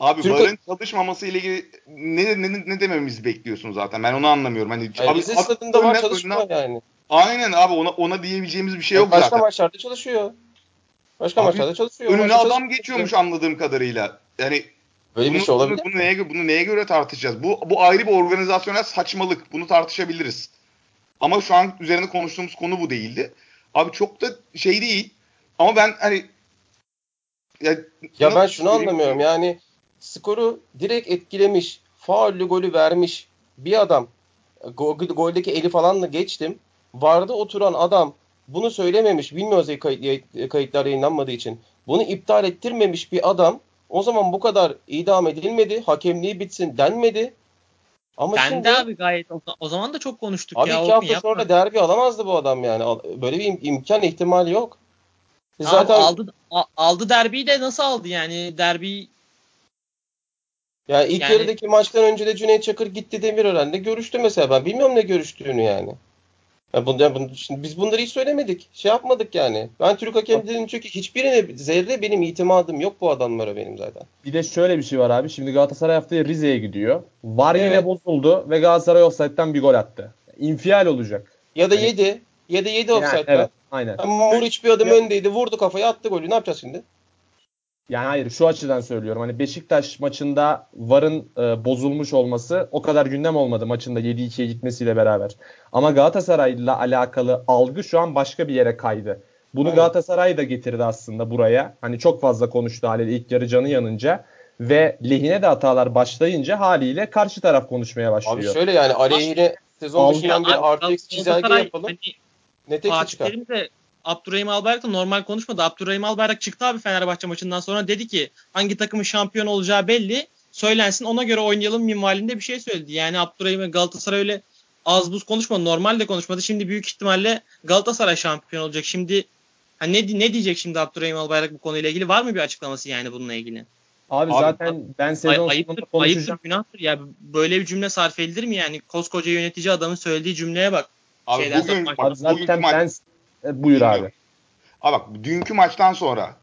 Abi Türk... VAR'ın çalışmaması ile ilgili ne, ne, ne dememizi bekliyorsun zaten? Ben onu anlamıyorum. Hani yani abi, Rize stadında var çalışma yani. Aynen abi ona ona diyebileceğimiz bir şey yok başka zaten. Başka maçlarda çalışıyor. Başka abi, maçlarda çalışıyor. Önüne adam çalışıyor. geçiyormuş anladığım kadarıyla. Yani Böyle bunu, bir şey olabilir bunu, bunu, neye, bunu neye göre tartışacağız? Bu, bu ayrı bir organizasyonel saçmalık. Bunu tartışabiliriz. Ama şu an üzerinde konuştuğumuz konu bu değildi. Abi çok da şey değil. Ama ben hani ya, ya ben şunu anlamıyorum. Yani skoru direkt etkilemiş, faullü golü vermiş bir adam. Gol, goldeki eli falanla geçtim. Vardı oturan adam bunu söylememiş. Bilmiyoruz kayıt, kayıtlar yayınlanmadığı için. Bunu iptal ettirmemiş bir adam o zaman bu kadar idam edilmedi. Hakemliği bitsin denmedi. Ama ben şimdi, de abi gayet o, o zaman da çok konuştuk abi ya. Abi iki hafta yapma. sonra derbi alamazdı bu adam yani. Böyle bir im- imkan ihtimali yok. Zaten aldı aldı derbiyi de nasıl aldı yani? Derbi Yani ilk Yani- yarıdaki maçtan önce de Cüneyt Çakır gitti Demirören'le görüştü mesela. Ben bilmiyorum ne görüştüğünü yani. Ya bunu, ya bunu- şimdi biz bunları hiç söylemedik. Şey yapmadık yani. Ben Türk hakemlerinin çünkü hiçbirine zerre benim itimadım yok bu adamlara benim zaten. Bir de şöyle bir şey var abi. Şimdi Galatasaray haftaya Rize'ye gidiyor. Var yine Evet. bozuldu ve Galatasaray offside'den bir gol attı. İnfial olacak. Ya da Yani- 7. Ya da 7 Yani, offside'den. evet, aynen. Yani Muriç bir adım Ya- öndeydi. Vurdu kafayı attı golü. Ne yapacağız şimdi? Yani hayır şu açıdan söylüyorum. Hani Beşiktaş maçında VAR'ın e, bozulmuş olması o kadar gündem olmadı maçında 7-2'ye gitmesiyle beraber. Ama Galatasaray'la alakalı algı şu an başka bir yere kaydı. Bunu Aynen. Galatasaray da getirdi aslında buraya. Hani çok fazla konuştu haliyle ilk yarı canı yanınca ve lehine de hatalar başlayınca haliyle karşı taraf konuşmaya Abi başlıyor. şöyle yani aleyhine sezon başından beri Abi, artı eksi çizelge yapalım. hani Ne tek Fatih çıkar. De Abdurrahim Albayrak da normal konuşmadı. Abdurrahim Albayrak çıktı abi Fenerbahçe maçından sonra dedi ki hangi takımın şampiyon olacağı belli. Söylensin ona göre oynayalım minvalinde bir şey söyledi. Yani Abdurrahim Galatasaray öyle az buz konuşmadı. Normal de konuşmadı. Şimdi büyük ihtimalle Galatasaray şampiyon olacak. Şimdi ha ne, ne diyecek şimdi Abdurrahim Albayrak bu konuyla ilgili? Var mı bir açıklaması yani bununla ilgili? Abi, Abi, zaten ben Ay, sezon ayıptır, sonunda konuşacağım. ayıptır, günahtır. Ya böyle bir cümle sarf edilir mi yani? Koskoca yönetici adamın söylediği cümleye bak. Abi Şeyden bugün, bak, zaten maç, ben E, buyur abi. Bilmiyorum. Abi bak dünkü maçtan sonra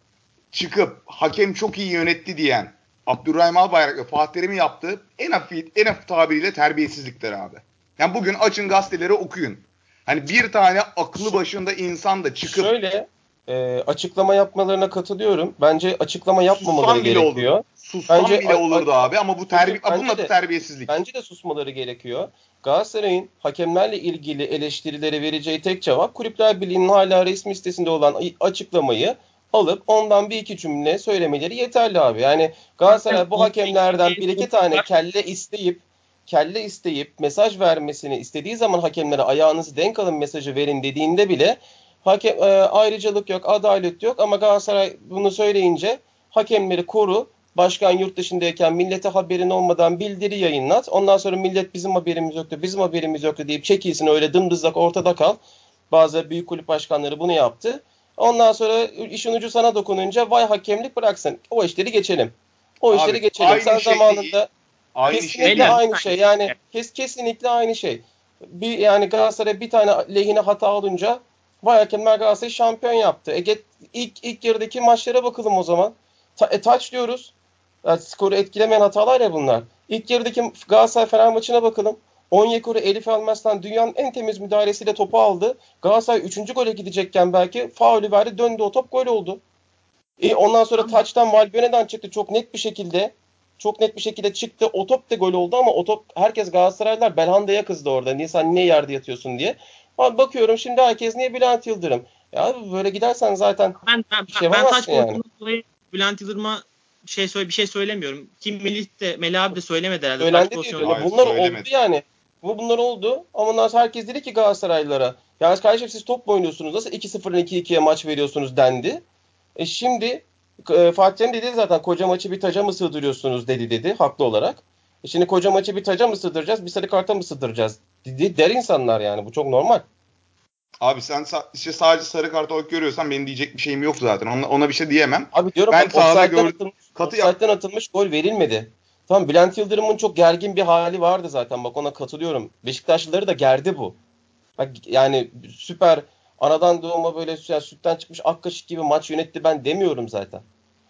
çıkıp hakem çok iyi yönetti diyen Abdurrahim Albayrak ve Fatih Terim'in yaptığı en hafif, en hafif tabiriyle terbiyesizlikler abi. Yani bugün açın gazeteleri okuyun. Hani bir tane aklı başında insan da çıkıp Şöyle e, açıklama yapmalarına katılıyorum. Bence açıklama yapmamaları Sussan bile gerekiyor. olur. sussan Bence- bile olurdu abi ama bu terbi Bence bunun adı de- terbiyesizlik. Bence de susmaları gerekiyor. Galatasaray'ın hakemlerle ilgili eleştirilere vereceği tek cevap Kulüpler Birliği'nin hala resmi sitesinde olan açıklamayı alıp ondan bir iki cümle söylemeleri yeterli abi. Yani Galatasaray bu hakemlerden bir iki tane kelle isteyip kelle isteyip mesaj vermesini istediği zaman hakemlere ayağınızı denk alın mesajı verin dediğinde bile hakem e, ayrıcalık yok, adalet yok ama Galatasaray bunu söyleyince hakemleri koru. Başkan yurt dışındayken millete haberin olmadan bildiri yayınlat. Ondan sonra millet bizim haberimiz yoktu, bizim haberimiz yoktu deyip çekilsin öyle dımdızlak ortada kal. Bazı büyük kulüp başkanları bunu yaptı. Ondan sonra işin ucu sana dokununca vay hakemlik bıraksın. O işleri geçelim. O işleri Abi, geçelim. aynı Sen şey zamanında Aynı kesinlikle şey aynı şey. Yani kes, kesinlikle aynı şey. Bir yani Galatasaray bir tane lehine hata olunca hakemler Galatasaray şampiyon yaptı. E get, ilk ilk yarıdaki maçlara bakalım o zaman. Ta, e, taç diyoruz. Yani skoru etkilemeyen hatalar ya bunlar. İlk yarıdaki Galatasaray Fener maçına bakalım. Onyekuru Elif Elmas'tan dünyanın en temiz müdahalesiyle topu aldı. Galatasaray 3. gole gidecekken belki faulü verdi döndü o top gol oldu. E, ondan sonra taçtan Valbuena'dan çıktı çok net bir şekilde. Çok net bir şekilde çıktı. O top da gol oldu ama o top herkes Galatasaraylılar Belhanda'ya kızdı orada. Niye sen niye yerde yatıyorsun diye. Abi bakıyorum şimdi herkes niye Bülent Yıldırım? Ya böyle gidersen zaten Ben ben, Bir şey ben taç yani. dolayı Bülent Yıldırım'a şey söyle bir şey söylemiyorum. Kim Melih de Melih abi de söylemedi herhalde. Söylendi diyor. Hayır, bunlar söylemedi. oldu yani. Bu bunlar oldu. Ama ondan sonra herkes dedi ki Galatasaraylılara ya kardeşim siz top mu oynuyorsunuz? Nasıl 2-0'ın 2-2'ye maç veriyorsunuz dendi. E şimdi e, Fatih Terim dedi zaten koca maçı bir taca mı sığdırıyorsunuz dedi dedi haklı olarak. E şimdi koca maçı bir taca mı sığdıracağız bir sarı karta mı sığdıracağız dedi der insanlar yani bu çok normal. Abi sen işte sadece sarı kart olarak görüyorsan benim diyecek bir şeyim yok zaten. Ona, ona bir şey diyemem. Abi diyorum Ben sahada gördüm. atılmış, Katı yap- atılmış gol verilmedi. Tamam Bülent Yıldırım'ın çok gergin bir hali vardı zaten. Bak ona katılıyorum. Beşiktaşlıları da gerdi bu. Bak yani süper anadan doğma böyle yani sütten çıkmış ak kaşık gibi maç yönetti ben demiyorum zaten.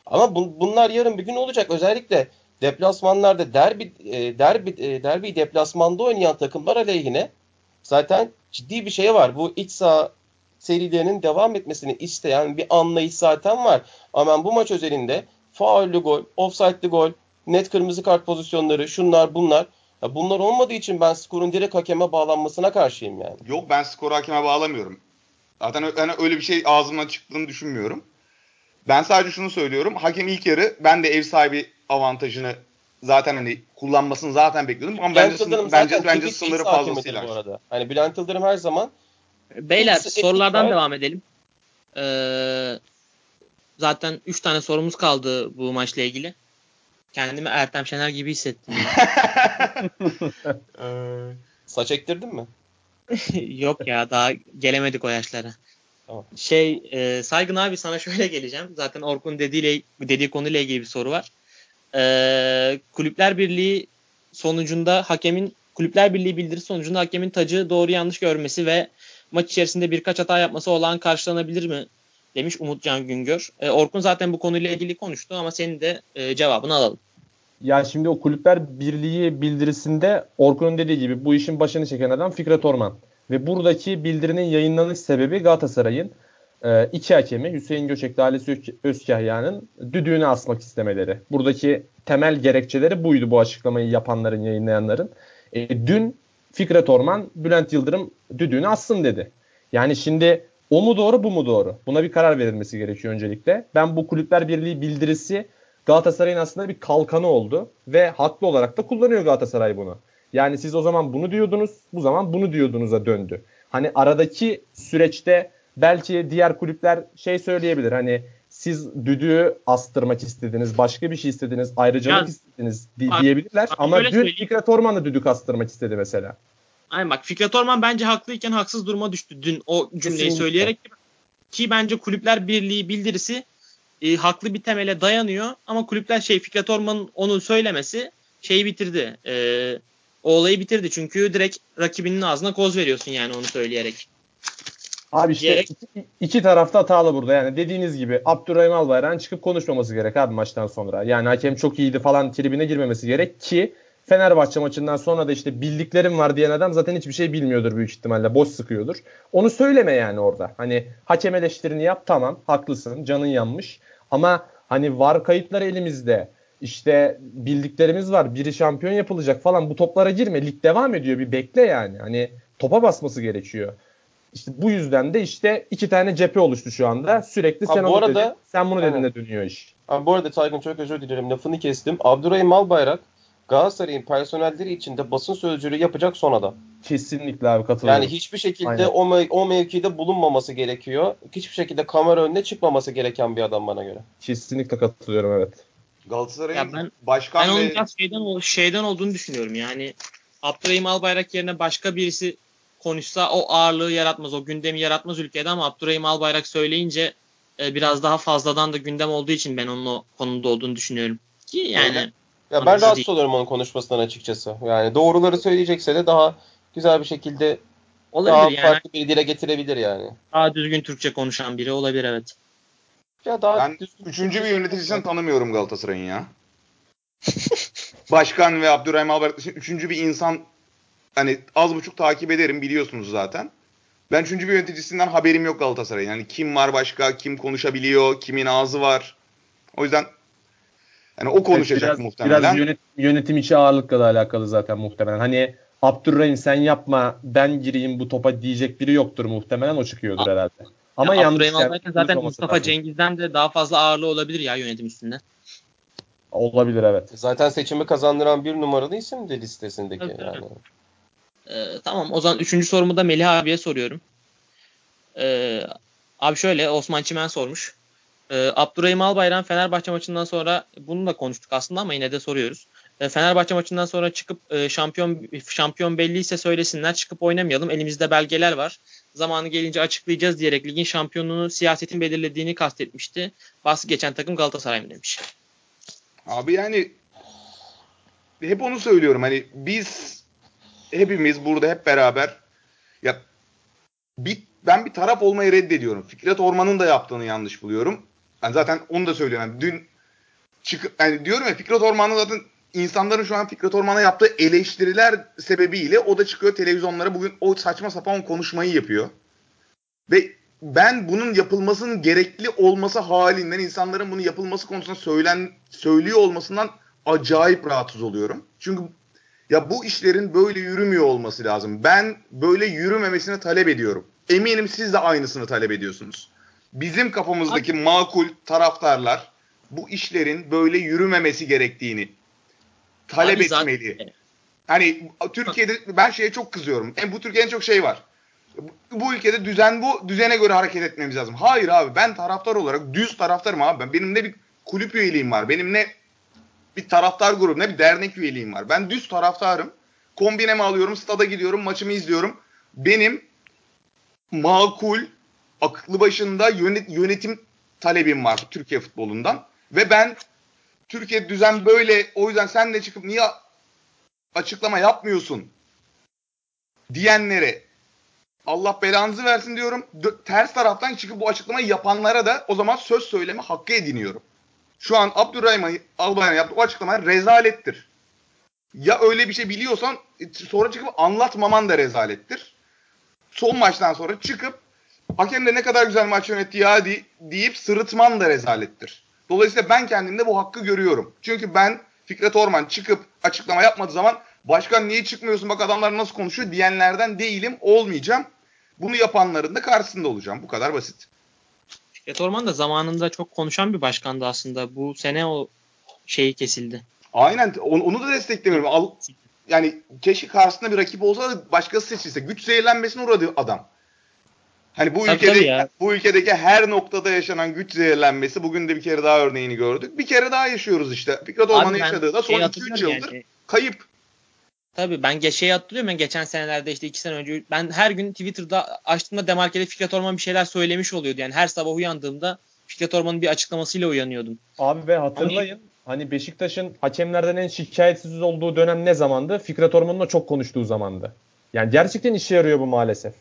Ama bun- bunlar yarın bir gün olacak. Özellikle deplasmanlarda derbi e, derbi e, derbi deplasmanda oynayan takımlar aleyhine zaten ciddi bir şey var. Bu iç saha serilerinin devam etmesini isteyen bir anlayış zaten var. Ama bu maç özelinde faullü gol, offside'li gol, net kırmızı kart pozisyonları, şunlar bunlar. Ya bunlar olmadığı için ben skorun direkt hakeme bağlanmasına karşıyım yani. Yok ben skoru hakeme bağlamıyorum. Zaten hani öyle bir şey ağzımdan çıktığını düşünmüyorum. Ben sadece şunu söylüyorum. Hakem ilk yarı ben de ev sahibi avantajını zaten hani kullanmasını zaten bekliyordum. Ama bence, Bülent Yıldırım bence, zaten bence tipik sınırı X fazlasıyla. bu arada. Hani Bülent Yıldırım her zaman Beyler Etkisi- sorulardan devam edelim. Ee, zaten 3 tane sorumuz kaldı bu maçla ilgili. Kendimi Ertem Şener gibi hissettim. Ee, saç ektirdin mi? Yok ya daha gelemedik o yaşlara. Tamam. Şey e, Saygın abi sana şöyle geleceğim. Zaten Orkun dediğiyle, dediği konuyla ilgili bir soru var. E, Kulüpler Birliği sonucunda hakemin Kulüpler Birliği bildirisi sonucunda hakemin tacı doğru yanlış görmesi ve maç içerisinde birkaç hata yapması olan karşılanabilir mi? Demiş Umutcan Güngör. E, Orkun zaten bu konuyla ilgili konuştu ama senin de e, cevabını alalım. Ya şimdi o Kulüpler Birliği bildirisinde Orkun'un dediği gibi bu işin başını çeken adam Fikret Orman. Ve buradaki bildirinin yayınlanış sebebi Galatasaray'ın e, iki hakemi Hüseyin Göçek ve Halis Özkahya'nın düdüğünü asmak istemeleri. Buradaki temel gerekçeleri buydu bu açıklamayı yapanların, yayınlayanların. E, dün Fikret Orman Bülent Yıldırım düdüğünü assın dedi. Yani şimdi o mu doğru bu mu doğru? Buna bir karar verilmesi gerekiyor öncelikle. Ben bu Kulüpler Birliği bildirisi Galatasaray'ın aslında bir kalkanı oldu ve haklı olarak da kullanıyor Galatasaray bunu. Yani siz o zaman bunu diyordunuz, bu zaman bunu diyordunuz'a döndü. Hani aradaki süreçte belki diğer kulüpler şey söyleyebilir. Hani siz düdüğü astırmak istediniz, başka bir şey istediniz, ayrıcalık yani, istediniz di- diyebilirler. Bak, Ama dün söyleyeyim. Fikret Orman da düdük astırmak istedi mesela. Aynen bak Fikret Orman bence haklıyken haksız duruma düştü dün o cümleyi Kesinlikle. söyleyerek ki bence Kulüpler Birliği bildirisi e, haklı bir temele dayanıyor ama kulüpler şey Fikret Orman'ın onu söylemesi şeyi bitirdi. E, o olayı bitirdi çünkü direkt rakibinin ağzına koz veriyorsun yani onu söyleyerek. Abi işte Diyerek... iki, iki tarafta hatalı burada yani dediğiniz gibi Abdurrahim Albayrak'ın çıkıp konuşmaması gerek abi maçtan sonra. Yani hakem çok iyiydi falan tribine girmemesi gerek ki Fenerbahçe maçından sonra da işte bildiklerim var diyen adam zaten hiçbir şey bilmiyordur büyük ihtimalle. Boş sıkıyordur. Onu söyleme yani orada. Hani hakem eleştirini yap tamam haklısın canın yanmış. Ama hani var kayıtları elimizde. İşte bildiklerimiz var. Biri şampiyon yapılacak falan. Bu toplara girme. Lig devam ediyor. Bir bekle yani. Hani topa basması gerekiyor. İşte bu yüzden de işte iki tane cephe oluştu şu anda. Sürekli sen onu arada, dedin, sen bunu dediğinde dönüyor iş. Abi bu arada Taygun çok özür dilerim lafını kestim. Abdurrahim Albayrak Galatasaray'ın personelleri içinde basın sözcülüğü yapacak son adam. Kesinlikle abi katılıyorum. Yani hiçbir şekilde o, mev- o mevkide bulunmaması gerekiyor. Hiçbir şekilde kamera önüne çıkmaması gereken bir adam bana göre. Kesinlikle katılıyorum evet. Galatasaray'ın ben, başkan ben ve... onun biraz şeyden, şeyden olduğunu düşünüyorum. Yani Abdurrahim Albayrak yerine başka birisi konuşsa o ağırlığı yaratmaz, o gündemi yaratmaz ülkede ama Abdurrahim Albayrak söyleyince e, biraz daha fazladan da gündem olduğu için ben onun o konuda olduğunu düşünüyorum. Ki yani Öyle. Ya ben rahatsız değil. oluyorum onun konuşmasından açıkçası. Yani doğruları söyleyecekse de daha güzel bir şekilde olabilir daha yani. farklı bir dile getirebilir yani. Daha düzgün Türkçe konuşan biri olabilir evet. Ya daha ben düzgün... üçüncü bir yöneticisini tanımıyorum Galatasaray'ın ya. Başkan ve Abdurrahim Albayrak üçüncü bir insan hani az buçuk takip ederim biliyorsunuz zaten. Ben üçüncü bir yöneticisinden haberim yok Galatasaray'ın. Yani kim var başka, kim konuşabiliyor, kimin ağzı var. O yüzden yani o konuşacak evet, biraz, muhtemelen. Biraz yönet, yönetim içi ağırlıkla da alakalı zaten muhtemelen. Hani Abdurrahim sen yapma ben gireyim bu topa diyecek biri yoktur muhtemelen o çıkıyordur A- herhalde. Ama ya yanlış Abdurrahim zaten, zaten Mustafa lazım. Cengiz'den de daha fazla ağırlığı olabilir ya yönetim üstünde. Olabilir evet. Zaten seçimi kazandıran bir numaralı isim de listesindeki evet, yani. Ee, tamam o zaman üçüncü sorumu da Melih abiye soruyorum. Ee, abi şöyle Osman Çimen sormuş. E, Abdurrahim Albayrak Fenerbahçe maçından sonra bunu da konuştuk aslında ama yine de soruyoruz. E, Fenerbahçe maçından sonra çıkıp e, şampiyon şampiyon belliyse söylesinler çıkıp oynamayalım. Elimizde belgeler var. Zamanı gelince açıklayacağız diyerek ligin şampiyonluğunu siyasetin belirlediğini kastetmişti. Bahsi geçen takım Galatasaray mı demiş. Abi yani hep onu söylüyorum. Hani biz hepimiz burada hep beraber ya bir, ben bir taraf olmayı reddediyorum. Fikret Orman'ın da yaptığını yanlış buluyorum. Yani zaten onu da söylüyorum. Yani dün çık yani diyorum ya Fikret Orman'ın zaten insanların şu an Fikret Orman'a yaptığı eleştiriler sebebiyle o da çıkıyor televizyonlara bugün o saçma sapan konuşmayı yapıyor. Ve ben bunun yapılmasının gerekli olması halinden insanların bunu yapılması konusunda söylen söylüyor olmasından acayip rahatsız oluyorum. Çünkü ya bu işlerin böyle yürümüyor olması lazım. Ben böyle yürümemesini talep ediyorum. Eminim siz de aynısını talep ediyorsunuz bizim kafamızdaki makul taraftarlar bu işlerin böyle yürümemesi gerektiğini talep Abi etmeli. Zaten... Hani Türkiye'de ben şeye çok kızıyorum. En bu Türkiye'nin çok şey var. Bu, bu ülkede düzen bu. Düzene göre hareket etmemiz lazım. Hayır abi ben taraftar olarak düz taraftarım abi. Ben benim ne bir kulüp üyeliğim var. Benim ne bir taraftar grubu ne bir dernek üyeliğim var. Ben düz taraftarım. Kombinemi alıyorum, stada gidiyorum, maçımı izliyorum. Benim makul aklı başında yönet, yönetim talebim var Türkiye futbolundan. Ve ben Türkiye düzen böyle o yüzden sen de çıkıp niye açıklama yapmıyorsun diyenlere Allah belanızı versin diyorum. Ters taraftan çıkıp bu açıklamayı yapanlara da o zaman söz söyleme hakkı ediniyorum. Şu an Abdurrahim Albayrak'ın yaptığı o açıklama rezalettir. Ya öyle bir şey biliyorsan e, sonra çıkıp anlatmaman da rezalettir. Son maçtan sonra çıkıp hakem de ne kadar güzel maç yönetti ya deyip sırıtman da rezalettir. Dolayısıyla ben kendimde bu hakkı görüyorum. Çünkü ben Fikret Orman çıkıp açıklama yapmadığı zaman başkan niye çıkmıyorsun bak adamlar nasıl konuşuyor diyenlerden değilim olmayacağım. Bunu yapanların da karşısında olacağım. Bu kadar basit. Fikret Orman da zamanında çok konuşan bir başkandı aslında. Bu sene o şeyi kesildi. Aynen onu, onu da desteklemiyorum. Al, yani keşke karşısında bir rakip olsa da başkası seçilse. Güç zehirlenmesine uğradı adam. Hani bu Tabii, ülkede tabii ya. bu ülkedeki her noktada yaşanan güç zehirlenmesi bugün de bir kere daha örneğini gördük. Bir kere daha yaşıyoruz işte. Fikret Orman'ın yaşadığı da şey son 2-3 hatırlıyorum yıldır yani. kayıp. Tabii ben şeyi hatırlıyorum ben geçen senelerde işte iki sene önce ben her gün Twitter'da açtığımda Demarke'de Fikret Orman bir şeyler söylemiş oluyordu. Yani her sabah uyandığımda Fikret Orman'ın bir açıklamasıyla uyanıyordum. Abi ve hatırlayın hani Beşiktaş'ın hakemlerden en şikayetsiz olduğu dönem ne zamandı? Fikret Orman'ın da çok konuştuğu zamandı. Yani gerçekten işe yarıyor bu maalesef.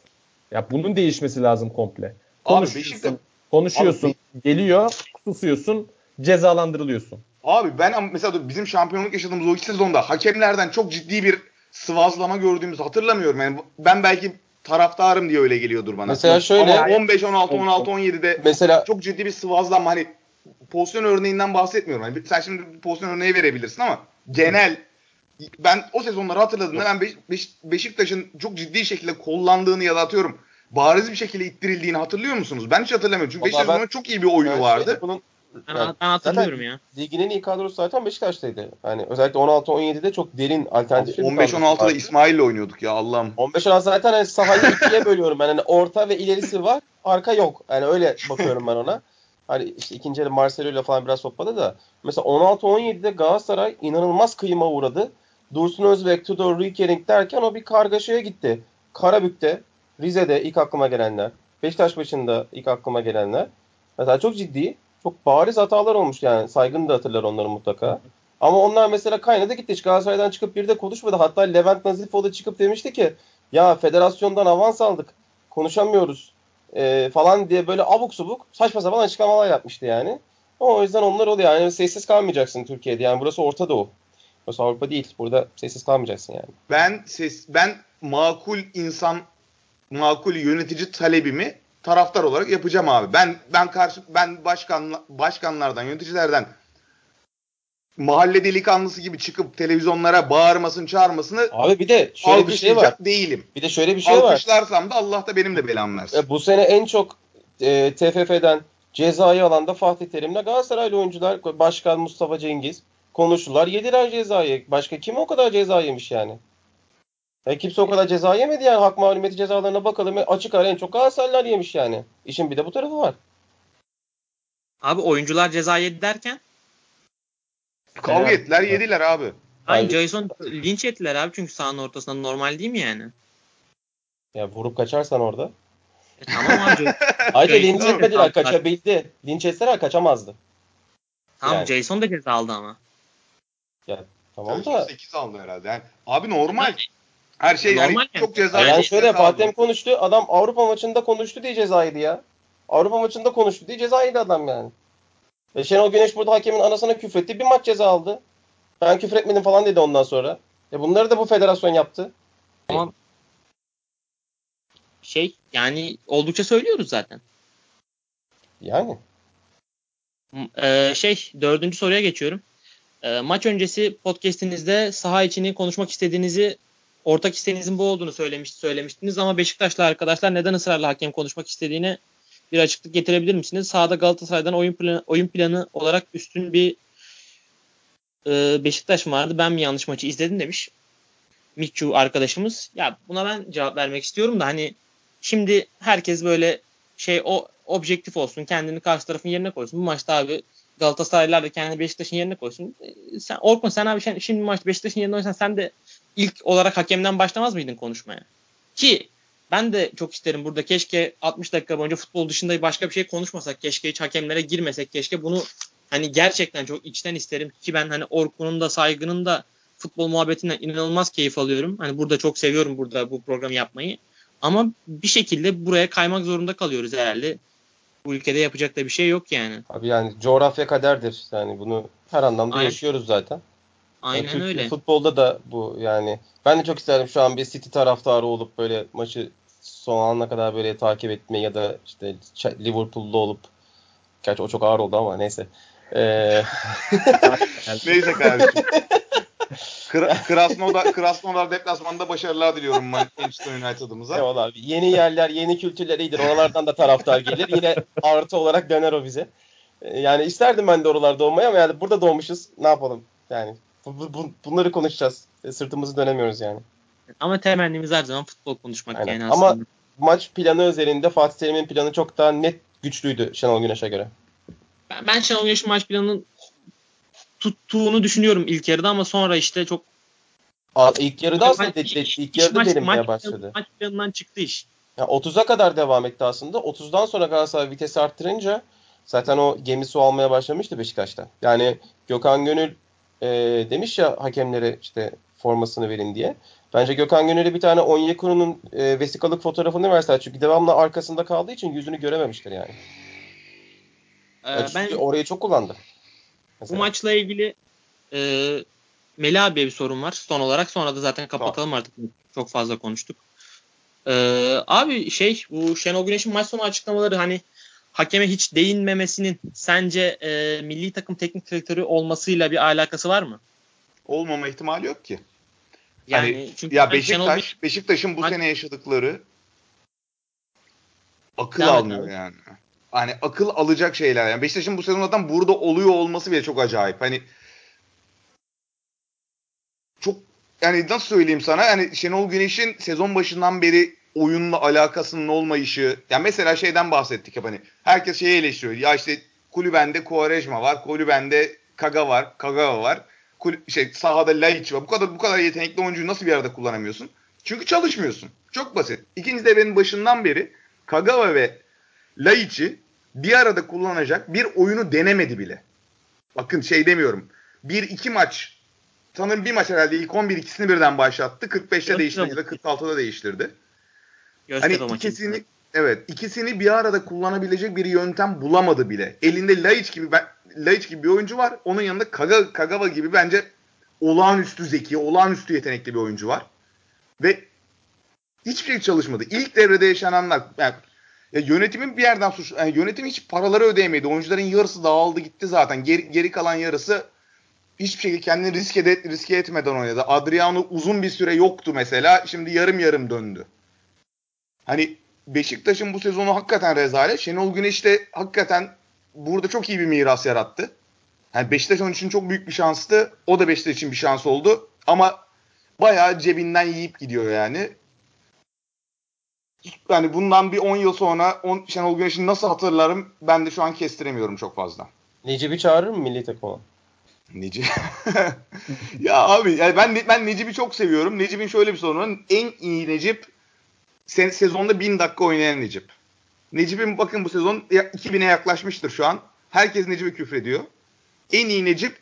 Ya bunun değişmesi lazım komple. Abi Konuşuyorsun, Beşiktaş konuşuyorsun, geliyor, susuyorsun, cezalandırılıyorsun. Abi ben mesela bizim şampiyonluk yaşadığımız o iki sezonda hakemlerden çok ciddi bir sıvazlama gördüğümüzü hatırlamıyorum. Yani ben belki taraftarım diye öyle geliyordur bana. Mesela şöyle- Ama 15, 16, 16, 17'de Mesela çok ciddi bir sıvazlanma hani pozisyon örneğinden bahsetmiyorum. Hani sen şimdi bir pozisyon örneği verebilirsin ama genel ben o sezonları hatırladığımda ben Beş- Beş- Beşiktaş'ın çok ciddi şekilde kollandığını ya da atıyorum bariz bir şekilde ittirildiğini hatırlıyor musunuz? Ben hiç hatırlamıyorum. Çünkü Beşiktaş'ın ben- çok iyi bir oyunu vardı. Bunun, Ben, yani ben hatırlıyorum ya. Ligin en iyi kadrosu zaten Beşiktaş'taydı. Yani özellikle 16-17'de çok derin alternatif bir 15-16'da kadrosu vardı. İsmail'le oynuyorduk ya Allah'ım. 15-16 zaten hani sahayı ikiye bölüyorum ben. Hani orta ve ilerisi var, arka yok. Yani öyle bakıyorum ben ona. Hani işte ikinci yarı Marcelo ile falan biraz topladı da. Mesela 16-17'de Galatasaray inanılmaz kıyıma uğradı. Dursun Özbek, Tudor, Rüykerink derken o bir kargaşaya gitti. Karabük'te, Rize'de ilk aklıma gelenler. Beşiktaş başında ilk aklıma gelenler. Mesela çok ciddi, çok bariz hatalar olmuş yani. Saygın da hatırlar onları mutlaka. Ama onlar mesela kaynadı gitti. Hiç Galatasaray'dan çıkıp bir de konuşmadı. Hatta Levent Nazifoğlu çıkıp demişti ki ya federasyondan avans aldık. Konuşamıyoruz e, falan diye böyle abuk subuk saçma sapan açıklamalar yapmıştı yani. O yüzden onlar oluyor. Yani sessiz kalmayacaksın Türkiye'de. Yani burası Orta Doğu. Burası Avrupa değil. Burada sessiz kalmayacaksın yani. Ben ses ben makul insan makul yönetici talebimi taraftar olarak yapacağım abi. Ben ben karşı ben başkan başkanlardan, yöneticilerden mahalle delikanlısı gibi çıkıp televizyonlara bağırmasını, çağırmasını Abi bir de şöyle bir şey var. değilim. Bir de şöyle bir şey var. Alkışlarsam da Allah da benim de belamı versin. E, bu sene en çok e, TFF'den cezayı alan da Fatih Terim'le Galatasaraylı oyuncular. Başkan Mustafa Cengiz konuştular. Yediler cezayı. Başka kim o kadar ceza yemiş yani? E, kimse o kadar ceza yemedi yani. Hak malumiyeti cezalarına bakalım. E, açık ara en çok Galatasaraylılar yemiş yani. İşin bir de bu tarafı var. Abi oyuncular ceza yedi derken Kavga Fener- ettiler, yediler abi. Hayır Hayır. Jason linç ettiler abi çünkü sahanın ortasında normal değil mi yani? Ya vurup kaçarsan orada. E, tamam abi. Jason linç etmediler. Kaçabildi. Linç etseler kaçamazdı. tamam Yani. Jason da ceza aldı ama. Tamam da 8 aldı herhalde. Yani, abi normal. Her şey Normal yani yani. çok ceza. Yani şöyle Fatih konuştu. Adam Avrupa maçında konuştu diye ceza yedi ya. Avrupa maçında konuştu diye ceza yedi adam yani. E Şenol Güneş burada hakemin anasına küfretti. Bir maç ceza aldı. Ben küfür etmedim falan dedi ondan sonra. E bunları da bu federasyon yaptı. Tamam. Şey yani oldukça söylüyoruz zaten. Yani. Ee, şey dördüncü soruya geçiyorum. Ee, maç öncesi podcastinizde saha içini konuşmak istediğinizi ortak isteğinizin bu olduğunu söylemiş, söylemiştiniz ama Beşiktaşlı arkadaşlar neden ısrarla hakem konuşmak istediğine bir açıklık getirebilir misiniz? Sahada Galatasaray'dan oyun planı, oyun planı olarak üstün bir e, Beşiktaş vardı? Ben mi yanlış maçı izledim demiş. Mitchu arkadaşımız. Ya buna ben cevap vermek istiyorum da hani şimdi herkes böyle şey o objektif olsun. Kendini karşı tarafın yerine koysun. Bu maçta abi Galatasaraylılar da kendini Beşiktaş'ın yerine koysun. E, Sen Orkun sen abi sen, şimdi maçta Beşiktaş'ın yerine oynasan sen de ilk olarak hakemden başlamaz mıydın konuşmaya? Ki ben de çok isterim burada keşke 60 dakika boyunca futbol dışında başka bir şey konuşmasak. Keşke hiç hakemlere girmesek. Keşke bunu hani gerçekten çok içten isterim ki ben hani Orkun'un da saygının da futbol muhabbetinden inanılmaz keyif alıyorum. Hani burada çok seviyorum burada bu programı yapmayı. Ama bir şekilde buraya kaymak zorunda kalıyoruz herhalde. Bu ülkede yapacak da bir şey yok yani. Abi yani coğrafya kaderdir. Yani bunu her anlamda Aynen. yaşıyoruz zaten. Aynen Yani Türk öyle. Futbolda da bu yani. Ben de çok isterdim şu an bir City taraftarı olup böyle maçı son ana kadar böyle takip etmeyi ya da işte Liverpool'da olup gerçi o çok ağır oldu ama neyse. Ee, Neyse kardeşim. Kra- Krasnodar, Krasnodar deplasmanda başarılar diliyorum Manchester United'ımıza. eyvallah abi. Yeni yerler, yeni kültürler iyidir. Oralardan da taraftar gelir. Yine artı olarak döner o bize. Ee, Yani isterdim ben de oralarda olmayı ama yani burada doğmuşuz. Ne yapalım? Yani bu, bu- bu- bunları konuşacağız. E, Sırtımızı dönemiyoruz yani. Ama temennimiz her zaman futbol konuşmak Aynen. yani Ama- aslında. Maç planı özelinde Fatih Terim'in planı çok daha net güçlüydü Şenol Güneş'e göre. Ben, ben Şenol Güneş'in maç planının tuttuğunu düşünüyorum ilk yarıda ama sonra işte çok Aa, ilk yarıda aslında Maç- de, ilk iş yarıda maç- derinmeye maç- başladı. Maç planından çıktı iş. Ya 30'a kadar devam etti aslında. 30'dan sonra Galatasaray vitesi arttırınca zaten o gemi su almaya başlamıştı Beşiktaş'ta. Yani Gökhan Gönül e, demiş ya hakemlere işte formasını verin diye. Bence Gökhan Gönül'e bir tane Onyekuru'nun e, vesikalık fotoğrafını verseler. Çünkü devamlı arkasında kaldığı için yüzünü görememiştir yani. Ee, Ya çünkü ben orayı çok kullandı. bu Mesela. maçla ilgili e, Melih abiye bir sorun var son olarak. Sonra da zaten kapatalım artık. Çok fazla konuştuk. Ee, abi şey bu Şenol Güneş'in maç sonu açıklamaları hani hakeme hiç değinmemesinin sence e, milli takım teknik direktörü olmasıyla bir alakası var mı? Olmama ihtimali yok ki. Yani Hani, çünkü ya ben Şenol Beşiktaş, Beşiktaş'ın bu Maç- sene yaşadıkları akıl Devam almıyor abi. yani. Hani akıl alacak şeyler. Yani Beşiktaş'ın bu sezon zaten burada oluyor olması bile çok acayip. Hani çok yani nasıl söyleyeyim sana yani Şenol Güneş'in sezon başından beri oyunla alakasının olmayışı. Yani mesela şeyden bahsettik hep hani herkes şeyi eleştiriyor. Ya işte kulübende Quaresma var, kulübende Kaga var, Kagawa var. Kulüp, şey sahada Laiç var. Bu kadar bu kadar yetenekli oyuncuyu nasıl bir arada kullanamıyorsun? Çünkü çalışmıyorsun. Çok basit. İkinci devrenin başından beri Kagawa ve Laiç'i bir arada kullanacak bir oyunu denemedi bile. Bakın şey demiyorum. Bir iki maç sanırım bir maç herhalde ilk 11 ikisini birden başlattı. 45'te Yok, değiştirdi ya da yok. 46'da değiştirdi. Göztepe Hani maçı. ikisini evet ikisini bir arada kullanabilecek bir yöntem bulamadı bile. Elinde Laiç gibi ben, Laiç gibi bir oyuncu var. Onun yanında Kaga, Kagawa gibi bence olağanüstü zeki, olağanüstü yetenekli bir oyuncu var. Ve hiçbir şey çalışmadı. İlk devrede yaşananlar yani ya yönetimin bir yerden suç yani yönetim hiç paraları ödeyemedi. Oyuncuların yarısı dağıldı gitti zaten. Geri, geri kalan yarısı hiçbir şekilde kendini riske, de, riske etmeden oynadı. Adriano uzun bir süre yoktu mesela. Şimdi yarım yarım döndü. Hani Beşiktaş'ın bu sezonu hakikaten rezalet. Şenol Güneş de hakikaten burada çok iyi bir miras yarattı. Yani Beşiktaş onun için çok büyük bir şanstı. O da Beşiktaş için bir şans oldu. Ama bayağı cebinden yiyip gidiyor yani. Yani bundan bir 10 yıl sonra on, Şenol Güneş'i nasıl hatırlarım ben de şu an kestiremiyorum çok fazla. Necip'i çağırır mı milli takıma? Necip. ya abi yani ben ben Necip'i çok seviyorum. Necip'in şöyle bir sorunu. En iyi Necip se- sezonda 1000 dakika oynayan Necip. Necip'in bakın bu sezon ya- 2000'e yaklaşmıştır şu an. Herkes Necip'e küfrediyor. En iyi Necip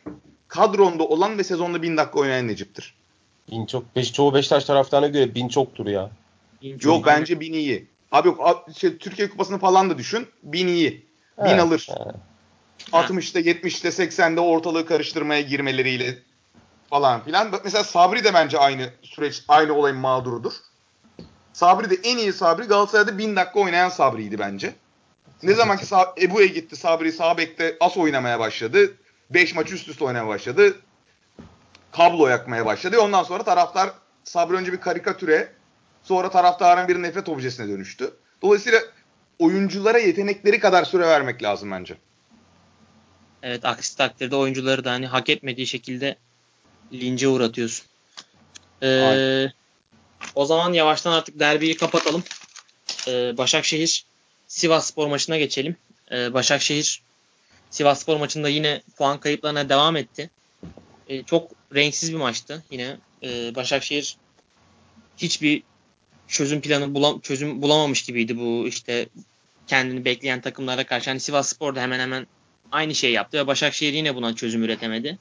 kadronda olan ve sezonda 1000 dakika oynayan Necip'tir. Bin çok, beş, çoğu Beşiktaş taraftarına göre bin çoktur ya. Yok bence 1000 iyi. Abi yok a- şey, Türkiye Kupası'nı falan da düşün. 1000 iyi. 1000 Evet, alır. evet. 60'ta 70'te 80'de ortalığı karıştırmaya girmeleriyle falan filan. Mesela Sabri de bence aynı süreç, aynı olayın mağdurudur. Sabri de en iyi Sabri Galatasaray'da 1000 dakika oynayan Sabri'ydi bence. Ne zaman ki Sa- Ebu'ya gitti Sabri sağ bekte as oynamaya başladı. 5 maç üst üste oynamaya başladı. Kablo yakmaya başladı. Ondan sonra taraftar Sabri önce bir karikatüre sonra taraftarın bir nefret objesine dönüştü. Dolayısıyla oyunculara yetenekleri kadar süre vermek lazım bence. Evet aksi takdirde oyuncuları da hani hak etmediği şekilde lince uğratıyorsun. Ee, Aynen. O zaman yavaştan artık derbiyi kapatalım. Ee, Başakşehir Sivas Spor maçına geçelim. Ee, Başakşehir Sivas Spor maçında yine puan kayıplarına devam etti. Ee, çok renksiz bir maçtı yine. Ee, Başakşehir hiçbir çözüm planı bulam çözüm bulamamış gibiydi bu işte kendini bekleyen takımlara karşı. Hani Sivas Spor da hemen hemen aynı şey yaptı ve Başakşehir yine buna çözüm üretemedi.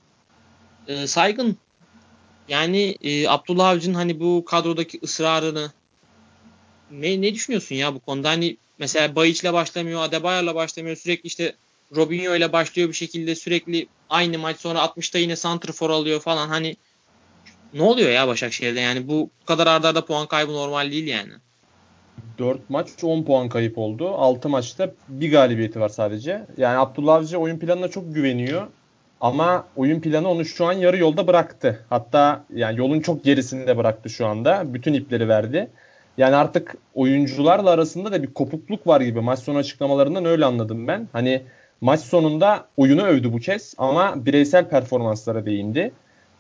Ee, saygın yani e, Abdullah Avcı'nın hani bu kadrodaki ısrarını ne ne düşünüyorsun ya bu konuda? Hani mesela Bayiç'le başlamıyor, Adebayar'la başlamıyor. Sürekli işte Robinho ile başlıyor bir şekilde sürekli aynı maç sonra 60'ta yine santrfor alıyor falan. Hani ne oluyor ya Başakşehir'de? Yani bu kadar ardarda arda puan kaybı normal değil yani. 4 maç 10 puan kayıp oldu. 6 maçta bir galibiyeti var sadece. Yani Abdullah Avcı oyun planına çok güveniyor. Ama oyun planı onu şu an yarı yolda bıraktı. Hatta yani yolun çok gerisinde bıraktı şu anda. Bütün ipleri verdi. Yani artık oyuncularla arasında da bir kopukluk var gibi. Maç sonu açıklamalarından öyle anladım ben. Hani maç sonunda oyunu övdü bu kez ama bireysel performanslara değindi.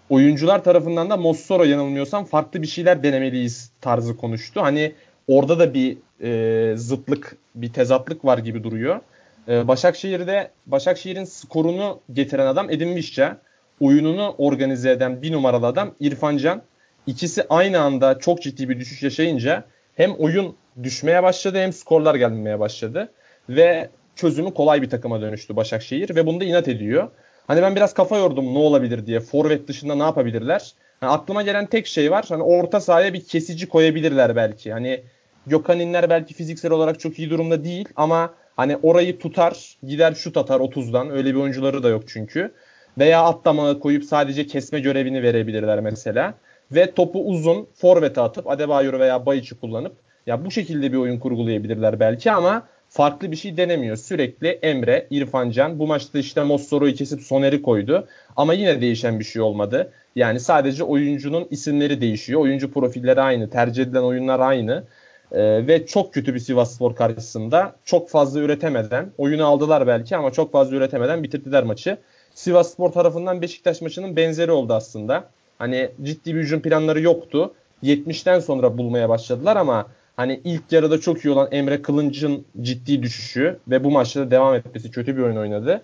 Oyuncular tarafından da Mossoro yanılmıyorsam farklı bir şeyler denemeliyiz tarzı konuştu. Hani orada da bir e, zıtlık, bir tezatlık var gibi duruyor. E, Başakşehir'de Başakşehir'in skorunu getiren adam Edin Vişça. Oyununu organize eden bir numaralı adam İrfan Can. İkisi aynı anda çok ciddi bir düşüş yaşayınca hem oyun düşmeye başladı hem skorlar gelmeye başladı. Ve çözümü kolay bir takıma dönüştü Başakşehir ve bunda inat ediyor. Hani ben biraz kafa yordum ne olabilir diye. Forvet dışında ne yapabilirler? Yani aklıma gelen tek şey var. Hani orta sahaya bir kesici koyabilirler belki. Hani Gökhan'inler belki fiziksel olarak çok iyi durumda değil ama hani orayı tutar, gider şut atar 30'dan. Öyle bir oyuncuları da yok çünkü. Veya atlama koyup sadece kesme görevini verebilirler mesela. Ve topu uzun forvete atıp Adebayor veya Bayiç'i kullanıp ya bu şekilde bir oyun kurgulayabilirler belki ama farklı bir şey denemiyor. Sürekli Emre, İrfan Can bu maçta işte Mossoro'yu kesip Soner'i koydu. Ama yine değişen bir şey olmadı. Yani sadece oyuncunun isimleri değişiyor. Oyuncu profilleri aynı. Tercih edilen oyunlar aynı. Ee, ve çok kötü bir Sivas Spor karşısında çok fazla üretemeden oyunu aldılar belki ama çok fazla üretemeden bitirdiler maçı. Sivas Spor tarafından Beşiktaş maçının benzeri oldu aslında. Hani ciddi bir hücum planları yoktu. 70'ten sonra bulmaya başladılar ama hani ilk yarıda çok iyi olan Emre Kılınç'ın ciddi düşüşü ve bu maçta da devam etmesi kötü bir oyun oynadı.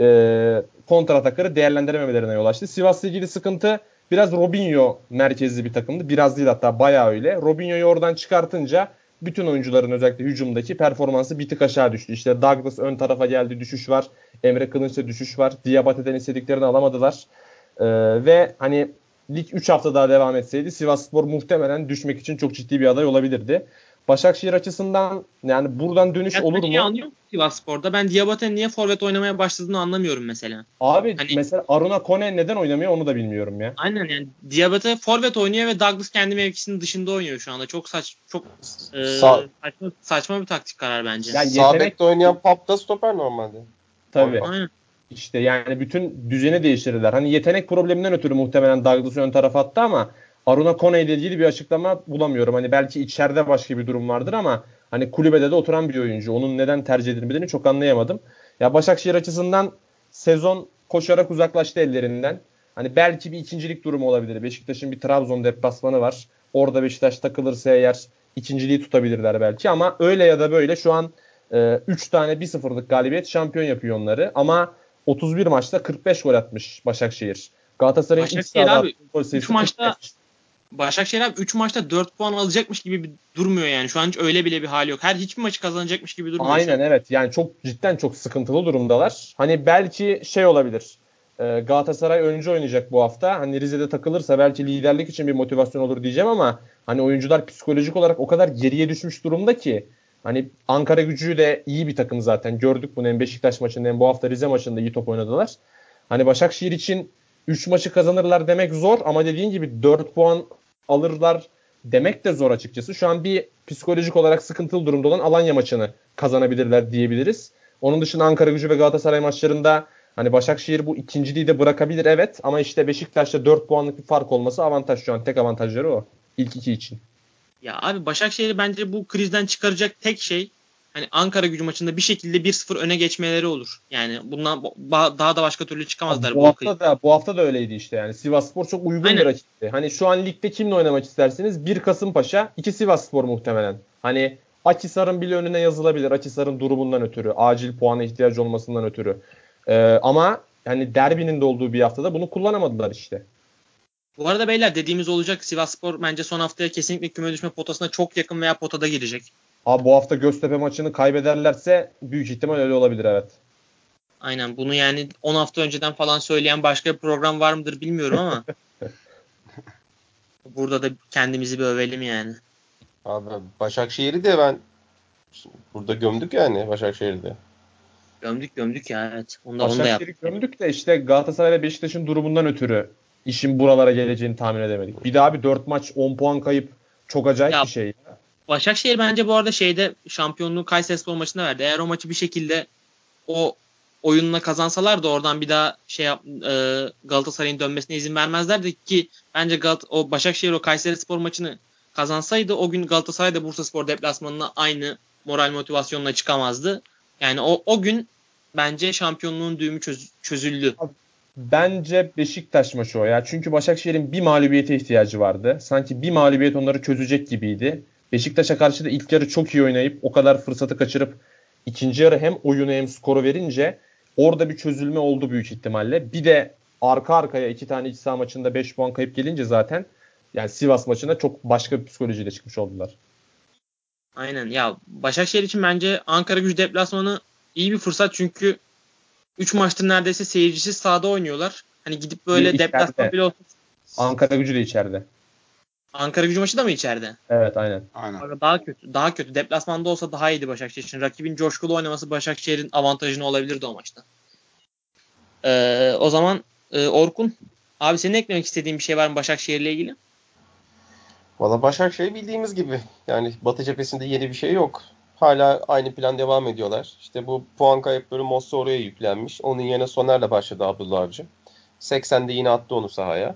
Ee, kontratakları değerlendirememelerine yol açtı. Sivas'la ilgili sıkıntı biraz Robinho merkezli bir takımdı. Biraz değil hatta bayağı öyle. Robinho'yu oradan çıkartınca bütün oyuncuların özellikle hücumdaki performansı bir tık aşağı düştü. İşte Douglas ön tarafa geldi düşüş var. Emre Kılınç'ta düşüş var. Diabate'den istediklerini alamadılar. Ee, ve hani lig 3 hafta daha devam etseydi Sivasspor muhtemelen düşmek için çok ciddi bir aday olabilirdi. Başakşehir açısından yani buradan dönüş olur mu? anlıyor Sivasspor'da? Ben Diabate'nin niye forvet oynamaya başladığını anlamıyorum mesela. Abi hani, mesela Aruna Kone neden oynamıyor onu da bilmiyorum ya. Aynen yani Diabate forvet oynuyor ve Douglas kendi mevkisinin dışında oynuyor şu anda. Çok saç çok e, Sa- saçma, saçma bir taktik karar bence. Yani Sağ bekte oynayan Pap da stoper normalde. Tabii. Aynen. İşte yani bütün düzeni değiştirdiler. Hani yetenek probleminden ötürü muhtemelen Douglas'ı ön tarafa attı ama Aruna Kone ile ilgili bir açıklama bulamıyorum. Hani belki içeride başka bir durum vardır ama hani kulübede de oturan bir oyuncu. Onun neden tercih edilmediğini çok anlayamadım. Ya Başakşehir açısından sezon koşarak uzaklaştı ellerinden. Hani belki bir ikincilik durumu olabilir. Beşiktaş'ın bir Trabzon deplasmanı var. Orada Beşiktaş takılırsa eğer ikinciliği tutabilirler belki ama öyle ya da böyle şu an 3 e, tane 1-0'lık galibiyet şampiyon yapıyor onları. Ama 31 maçta 45 gol atmış Başakşehir. Galatasaray'ın ilk sahada gol sayısı 3 maçta 45. Başakşehir abi 3 maçta 4 puan alacakmış gibi bir durmuyor yani. Şu an hiç öyle bile bir hali yok. Her hiçbir maçı kazanacakmış gibi durmuyor. Aynen evet. Yani çok cidden çok sıkıntılı durumdalar. Hani belki şey olabilir. E, Galatasaray önce oynayacak bu hafta. Hani Rize'de takılırsa belki liderlik için bir motivasyon olur diyeceğim ama hani oyuncular psikolojik olarak o kadar geriye düşmüş durumda ki Hani Ankara gücü de iyi bir takım zaten. Gördük bunu hem Beşiktaş maçında hem bu hafta Rize maçında iyi top oynadılar. Hani Başakşehir için 3 maçı kazanırlar demek zor ama dediğin gibi 4 puan alırlar demek de zor açıkçası. Şu an bir psikolojik olarak sıkıntılı durumda olan Alanya maçını kazanabilirler diyebiliriz. Onun dışında Ankara gücü ve Galatasaray maçlarında hani Başakşehir bu ikinciliği de bırakabilir evet ama işte Beşiktaş'ta 4 puanlık bir fark olması avantaj şu an. Tek avantajları o. İlk iki için. Ya abi Başakşehir'i bence bu krizden çıkaracak tek şey hani Ankara gücü maçında bir şekilde 1-0 öne geçmeleri olur. Yani bundan daha da başka türlü çıkamazlar. bu, bu hafta da bu hafta da öyleydi işte yani. Sivasspor çok uygun Aynen. bir rakipti. Hani şu an ligde kimle oynamak isterseniz bir Kasımpaşa, iki Sivasspor muhtemelen. Hani Akisar'ın bile önüne yazılabilir. Akisar'ın durumundan ötürü, acil puana ihtiyacı olmasından ötürü. Ee, ama yani derbinin de olduğu bir haftada bunu kullanamadılar işte. Bu arada beyler dediğimiz olacak. Sivasspor bence son haftaya kesinlikle küme düşme potasına çok yakın veya potada girecek. Abi bu hafta Göztepe maçını kaybederlerse büyük ihtimal öyle olabilir evet. Aynen bunu yani 10 hafta önceden falan söyleyen başka bir program var mıdır bilmiyorum ama burada da kendimizi bir övelim yani. Abi Başakşehir'i de ben burada gömdük yani Başakşehir'de. Gömdük gömdük ya evet. Onu da, onu da yaptık. gömdük de işte Galatasaray ve Beşiktaş'ın durumundan ötürü işin buralara geleceğini tahmin edemedik. Bir daha bir 4 maç 10 puan kayıp çok acayip ya, bir şey. Başakşehir bence bu arada şeyde şampiyonluğu Kayserispor maçında verdi. Eğer o maçı bir şekilde o oyununa kazansalar da oradan bir daha şey yap, e, Galatasaray'ın dönmesine izin vermezlerdi ki bence Galat o Başakşehir o Kayserispor maçını kazansaydı o gün Galatasaray da Bursaspor deplasmanına aynı moral motivasyonla çıkamazdı. Yani o, o gün bence şampiyonluğun düğümü çöz, çözüldü. Bence Beşiktaş maçı o ya. Çünkü Başakşehir'in bir mağlubiyete ihtiyacı vardı. Sanki bir mağlubiyet onları çözecek gibiydi. Beşiktaş'a karşı da ilk yarı çok iyi oynayıp o kadar fırsatı kaçırıp ikinci yarı hem oyunu hem skoru verince orada bir çözülme oldu büyük ihtimalle. Bir de arka arkaya iki tane iç saha maçında 5 puan kayıp gelince zaten yani Sivas maçında çok başka bir psikolojiyle çıkmış oldular. Aynen ya Başakşehir için bence Ankara gücü deplasmanı iyi bir fırsat çünkü 3 maçtır neredeyse seyircisiz sahada oynuyorlar. Hani gidip böyle deplasman bile olsun. Ankara gücü de içeride. Ankara gücü maçı da mı içeride? Evet aynen. aynen. Daha kötü. Daha kötü. Deplasmanda olsa daha iyiydi Başakşehir için. Rakibin coşkulu oynaması Başakşehir'in avantajını olabilirdi o maçta. Ee, o zaman e, Orkun abi senin eklemek istediğin bir şey var mı Başakşehir'le ilgili? Valla Başakşehir bildiğimiz gibi. Yani Batı cephesinde yeni bir şey yok. Hala aynı plan devam ediyorlar. İşte bu puan kayıpları Mossa oraya yüklenmiş. Onun yerine Soner'le başladı Abdullah Avcı. 80'de yine attı onu sahaya.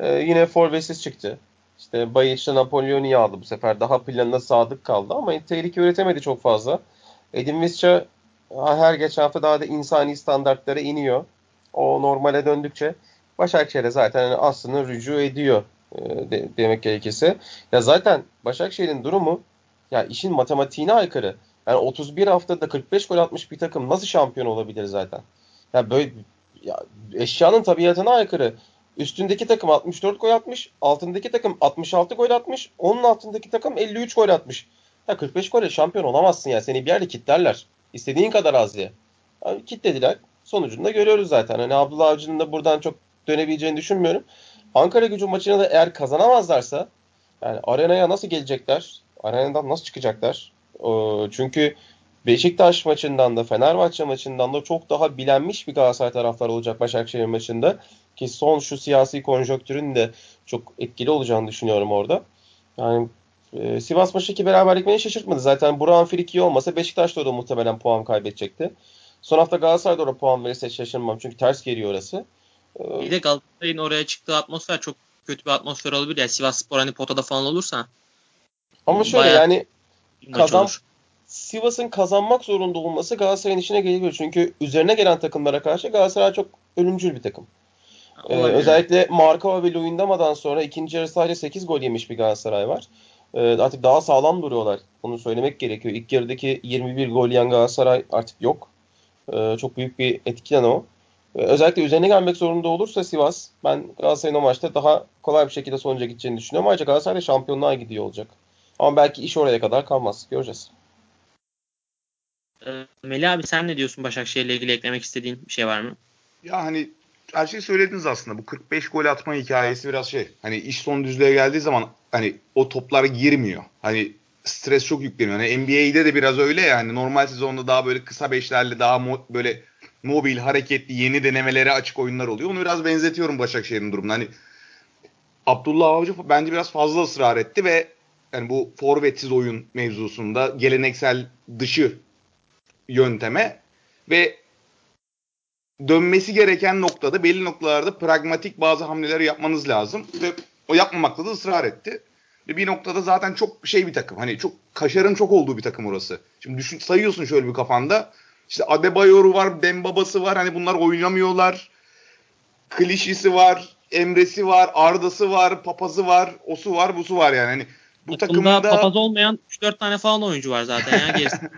Ee, yine forvetsiz çıktı. İşte Bayiç'le Napolyon'u aldı bu sefer. Daha planına sadık kaldı ama tehlike üretemedi çok fazla. Edin Visca her geçen hafta daha da insani standartlara iniyor. O normale döndükçe Başakşehir'e zaten aslında rücu ediyor e, de, demek gerekirse. Ya zaten Başakşehir'in durumu ya işin matematiğine aykırı. Yani 31 haftada 45 gol atmış bir takım nasıl şampiyon olabilir zaten? Ya böyle ya eşyanın tabiatına aykırı. Üstündeki takım 64 gol atmış, altındaki takım 66 gol atmış, onun altındaki takım 53 gol atmış. Ya 45 golle şampiyon olamazsın ya. Seni bir yerde kitlerler. İstediğin kadar az diye. Yani kitlediler. Sonucunda görüyoruz zaten. Hani Abdullah Avcı'nın da buradan çok dönebileceğini düşünmüyorum. Ankara gücü maçına da eğer kazanamazlarsa yani arenaya nasıl gelecekler? Arenadan nasıl çıkacaklar? Ee, çünkü Beşiktaş maçından da Fenerbahçe maçından da çok daha bilenmiş bir Galatasaray taraftar olacak Başakşehir maçında. Ki son şu siyasi konjonktürün de çok etkili olacağını düşünüyorum orada. Yani e, Sivas maçındaki beraberlik beni şaşırtmadı. Zaten Burak'ın friki olmasa Beşiktaş da muhtemelen puan kaybedecekti. Son hafta Galatasaray'da orada puan verirse şaşırmam. Çünkü ters geliyor orası. Bir de Galatasaray'ın oraya çıktığı atmosfer çok kötü bir atmosfer olabilir. Yani Sivas Spor hani potada falan olursa. Ama şöyle yani kazan Sivas'ın kazanmak zorunda olması Galatasaray'ın işine geliyor. Çünkü üzerine gelen takımlara karşı Galatasaray çok ölümcül bir takım. Ee, özellikle Markova ve Luyendama'dan sonra ikinci yarı sadece 8 gol yemiş bir Galatasaray var. Ee, artık daha sağlam duruyorlar. Onu söylemek gerekiyor. İlk yarıdaki 21 gol yiyen Galatasaray artık yok. Ee, çok büyük bir etkilen o. Ee, özellikle üzerine gelmek zorunda olursa Sivas ben Galatasaray'ın o maçta daha kolay bir şekilde sonuca gideceğini düşünüyorum. Ayrıca Galatasaray şampiyonluğa gidiyor olacak. Ama belki iş oraya kadar kalmaz. Göreceğiz. Ee, Melih abi sen ne diyorsun Başakşehir'le ilgili eklemek istediğin bir şey var mı? Ya hani her şeyi söylediniz aslında. Bu 45 gol atma hikayesi biraz şey. Hani iş son düzlüğe geldiği zaman hani o toplar girmiyor. Hani stres çok yükleniyor. Hani NBA'de de biraz öyle ya. Hani normal sezonda daha böyle kısa beşlerle daha mo- böyle mobil, hareketli, yeni denemelere açık oyunlar oluyor. Onu biraz benzetiyorum Başakşehir'in durumuna. Hani Abdullah Avcı bence biraz fazla ısrar etti ve yani bu forvetsiz oyun mevzusunda geleneksel dışı yönteme ve dönmesi gereken noktada belli noktalarda pragmatik bazı hamleler yapmanız lazım ve o yapmamakta da ısrar etti. Ve bir noktada zaten çok şey bir takım. Hani çok kaşarın çok olduğu bir takım orası. Şimdi düşün sayıyorsun şöyle bir kafanda. İşte Adebayor'u var, Dembaba'sı var. Hani bunlar oynamıyorlar. Klişisi var, Emre'si var, Arda'sı var, Papaz'ı var, osu var, busu var yani. Hani bu takımda, takımda papaz olmayan 3-4 tane falan oyuncu var zaten ya gerisi.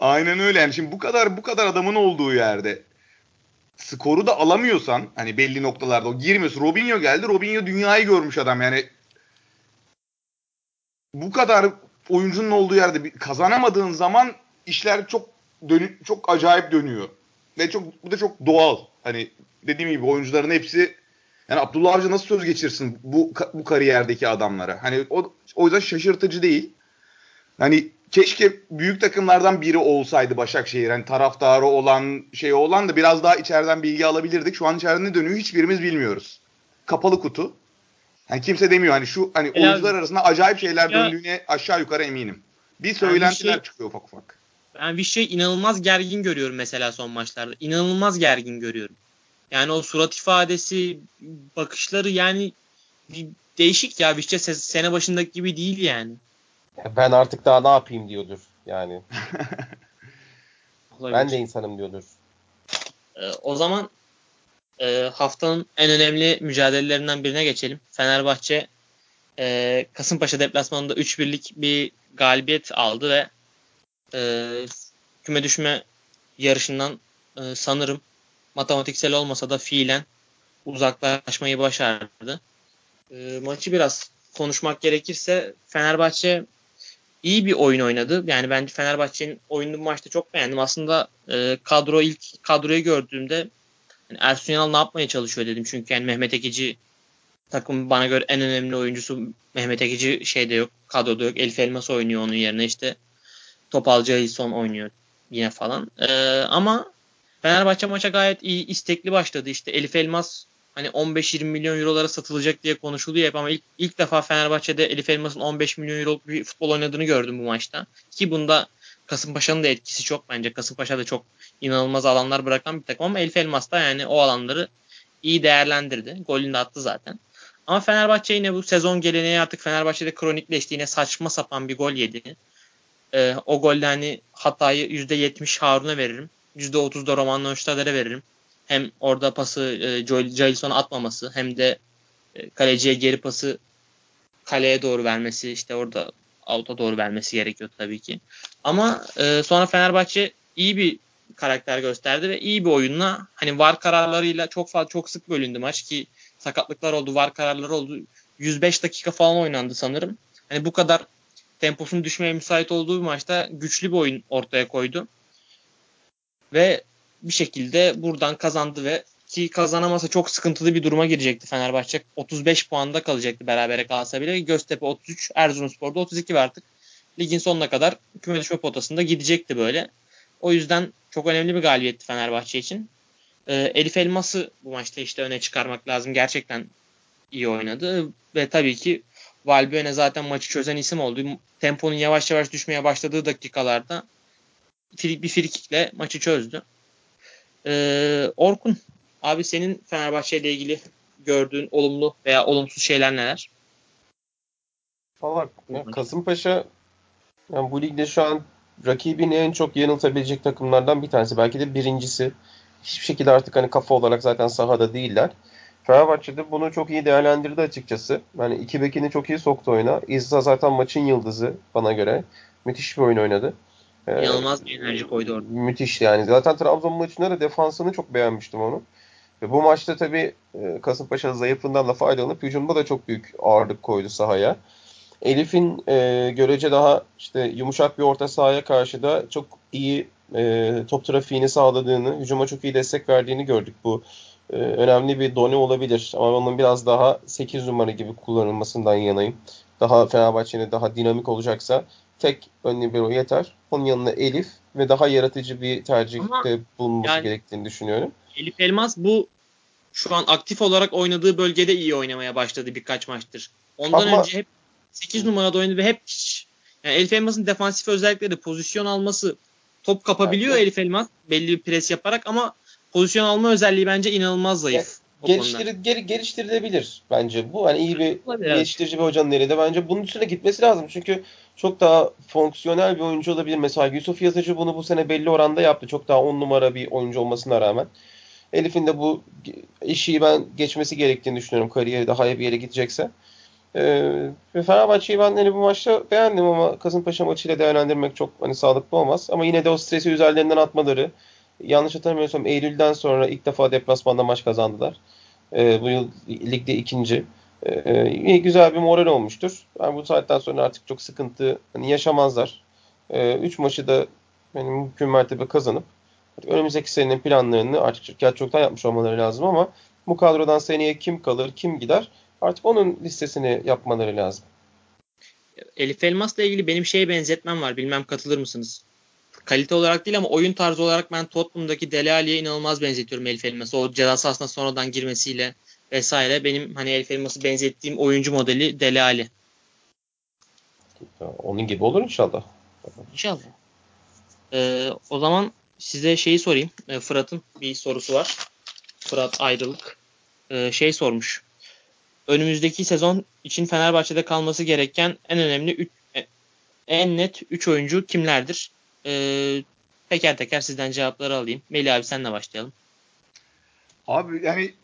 Aynen öyle yani şimdi bu kadar bu kadar adamın olduğu yerde skoru da alamıyorsan hani belli noktalarda o girmiyorsun. Robinho geldi. Robinho dünyayı görmüş adam yani. Bu kadar oyuncunun olduğu yerde kazanamadığın zaman işler çok dönü çok acayip dönüyor. ve çok bu da çok doğal. Hani dediğim gibi oyuncuların hepsi yani Abdullah Avcı nasıl söz geçirsin bu bu kariyerdeki adamlara? Hani o, o yüzden şaşırtıcı değil. Hani keşke büyük takımlardan biri olsaydı Başakşehir. Hani taraftarı olan şey olan da biraz daha içeriden bilgi alabilirdik. Şu an içeride ne dönüyor hiçbirimiz bilmiyoruz. Kapalı kutu. Yani kimse demiyor hani şu hani Helal. oyuncular arasında acayip şeyler ya, döndüğüne aşağı yukarı eminim. Bir söylentiler şey, çıkıyor ufak ufak. Ben bir şey inanılmaz gergin görüyorum mesela son maçlarda. İnanılmaz gergin görüyorum. Yani o surat ifadesi, bakışları yani değişik ya. Vişçe sene başındaki gibi değil yani. Ben artık daha ne yapayım diyordur yani. ben de insanım diyordur. Ee, o zaman e, haftanın en önemli mücadelelerinden birine geçelim. Fenerbahçe e, Kasımpaşa deplasmanında 3-1'lik bir galibiyet aldı ve e, küme düşme yarışından e, sanırım matematiksel olmasa da fiilen uzaklaşmayı başardı. E, maçı biraz konuşmak gerekirse Fenerbahçe iyi bir oyun oynadı. Yani bence Fenerbahçe'nin oyunu bu maçta çok beğendim. Aslında e, kadro ilk kadroyu gördüğümde yani Ersun Yanal ne yapmaya çalışıyor dedim. Çünkü yani Mehmet Ekici takım bana göre en önemli oyuncusu Mehmet Ekici şeyde yok. Kadroda yok. Elif Elmas oynuyor onun yerine işte Topalcı Hilson oynuyor yine falan. E, ama Fenerbahçe maça gayet iyi istekli başladı. İşte Elif Elmas hani 15-20 milyon eurolara satılacak diye konuşuluyor hep ama ilk, ilk defa Fenerbahçe'de Elif Elmas'ın 15 milyon euro bir futbol oynadığını gördüm bu maçta. Ki bunda Kasımpaşa'nın da etkisi çok bence. Kasımpaşa da çok inanılmaz alanlar bırakan bir takım ama Elif Elmas da yani o alanları iyi değerlendirdi. Golünü de attı zaten. Ama Fenerbahçe yine bu sezon geleneği artık Fenerbahçe'de kronikleşti. Yine saçma sapan bir gol yedi. Ee, o golde hani hatayı %70 Harun'a veririm. %30 da Roman Neustadter'e veririm hem orada pası e, Jalison'a atmaması hem de e, kaleciye geri pası kaleye doğru vermesi işte orada out'a doğru vermesi gerekiyor tabii ki. Ama e, sonra Fenerbahçe iyi bir karakter gösterdi ve iyi bir oyunla hani var kararlarıyla çok fazla çok sık bölündü maç ki sakatlıklar oldu, var kararları oldu. 105 dakika falan oynandı sanırım. Hani bu kadar temposunun düşmeye müsait olduğu bir maçta güçlü bir oyun ortaya koydu. Ve bir şekilde buradan kazandı ve ki kazanamasa çok sıkıntılı bir duruma girecekti Fenerbahçe. 35 puanda kalacaktı berabere kalsa bile. Göztepe 33, Erzurumspor'da 32 ve artık ligin sonuna kadar küme düşme potasında gidecekti böyle. O yüzden çok önemli bir galibiyetti Fenerbahçe için. Ee, Elif Elmas'ı bu maçta işte öne çıkarmak lazım. Gerçekten iyi oynadı ve tabii ki Valbuena zaten maçı çözen isim oldu. Temponun yavaş yavaş düşmeye başladığı dakikalarda bir frikikle maçı çözdü. Ee, Orkun abi senin Fenerbahçe ile ilgili gördüğün olumlu veya olumsuz şeyler neler? Valla Kasımpaşa yani bu ligde şu an rakibini en çok yanıltabilecek takımlardan bir tanesi. Belki de birincisi. Hiçbir şekilde artık hani kafa olarak zaten sahada değiller. Fenerbahçe'de bunu çok iyi değerlendirdi açıkçası. Yani iki bekini çok iyi soktu oyuna. İzza zaten maçın yıldızı bana göre. Müthiş bir oyun oynadı. Ee, İnanılmaz bir enerji koydu orada. Müthiş yani. Zaten Trabzon maçında da defansını çok beğenmiştim onu. Ve bu maçta tabii e, Kasımpaşa'nın zayıflığından da faydalanıp hücumda da çok büyük ağırlık koydu sahaya. Elif'in e, görece daha işte yumuşak bir orta sahaya karşı da çok iyi e, top trafiğini sağladığını, hücuma çok iyi destek verdiğini gördük. Bu e, önemli bir done olabilir ama onun biraz daha 8 numara gibi kullanılmasından yanayım. Daha Fenerbahçe'nin daha dinamik olacaksa tek ön libero yeter. Onun yanına Elif ve daha yaratıcı bir tercihte bulunması yani, gerektiğini düşünüyorum. Elif Elmas bu şu an aktif olarak oynadığı bölgede iyi oynamaya başladı birkaç maçtır. Ondan Ama, önce hep 8 numarada oynadı ve hep yani Elif Elmas'ın defansif özellikleri pozisyon alması top kapabiliyor evet. Elif Elmas belli bir pres yaparak ama pozisyon alma özelliği bence inanılmaz zayıf. Geliştir, geri, geliştirilebilir bence. Bu hani iyi bir Olabilir, geliştirici bir hocanın elinde. Bence bunun üstüne gitmesi lazım. Çünkü çok daha fonksiyonel bir oyuncu olabilir. Mesela Yusuf Yazıcı bunu bu sene belli oranda yaptı. Çok daha on numara bir oyuncu olmasına rağmen. Elif'in de bu işi ben geçmesi gerektiğini düşünüyorum. Kariyeri daha iyi bir yere gidecekse. Ee, Fenerbahçe'yi ben hani bu maçta beğendim ama Kasımpaşa maçıyla değerlendirmek çok hani sağlıklı olmaz. Ama yine de o stresi üzerlerinden atmaları yanlış hatırlamıyorsam Eylül'den sonra ilk defa deplasmanda maç kazandılar. Ee, bu yıl ligde ikinci. Ee, güzel bir moral olmuştur. Yani bu saatten sonra artık çok sıkıntı hani yaşamazlar. Ee, üç maçı da yani mümkün mertebe kazanıp önümüzdeki senenin planlarını artık şirket çoktan yapmış olmaları lazım ama bu kadrodan seneye kim kalır, kim gider artık onun listesini yapmaları lazım. Elif Elmas'la ilgili benim şeye benzetmem var. Bilmem katılır mısınız? Kalite olarak değil ama oyun tarzı olarak ben Tottenham'daki Dele Alli'ye inanılmaz benzetiyorum Elif Elmas'ı. O ceza sahasına sonradan girmesiyle vesaire. Benim hani Elif Elmas'ı benzettiğim oyuncu modeli Dele Alli. Onun gibi olur inşallah. İnşallah. Ee, o zaman size şeyi sorayım. Ee, Fırat'ın bir sorusu var. Fırat Ayrılık. Ee, şey sormuş. Önümüzdeki sezon için Fenerbahçe'de kalması gereken en önemli üç, en net 3 oyuncu kimlerdir? Ee, teker teker sizden cevapları alayım. Melih abi senle başlayalım. Abi yani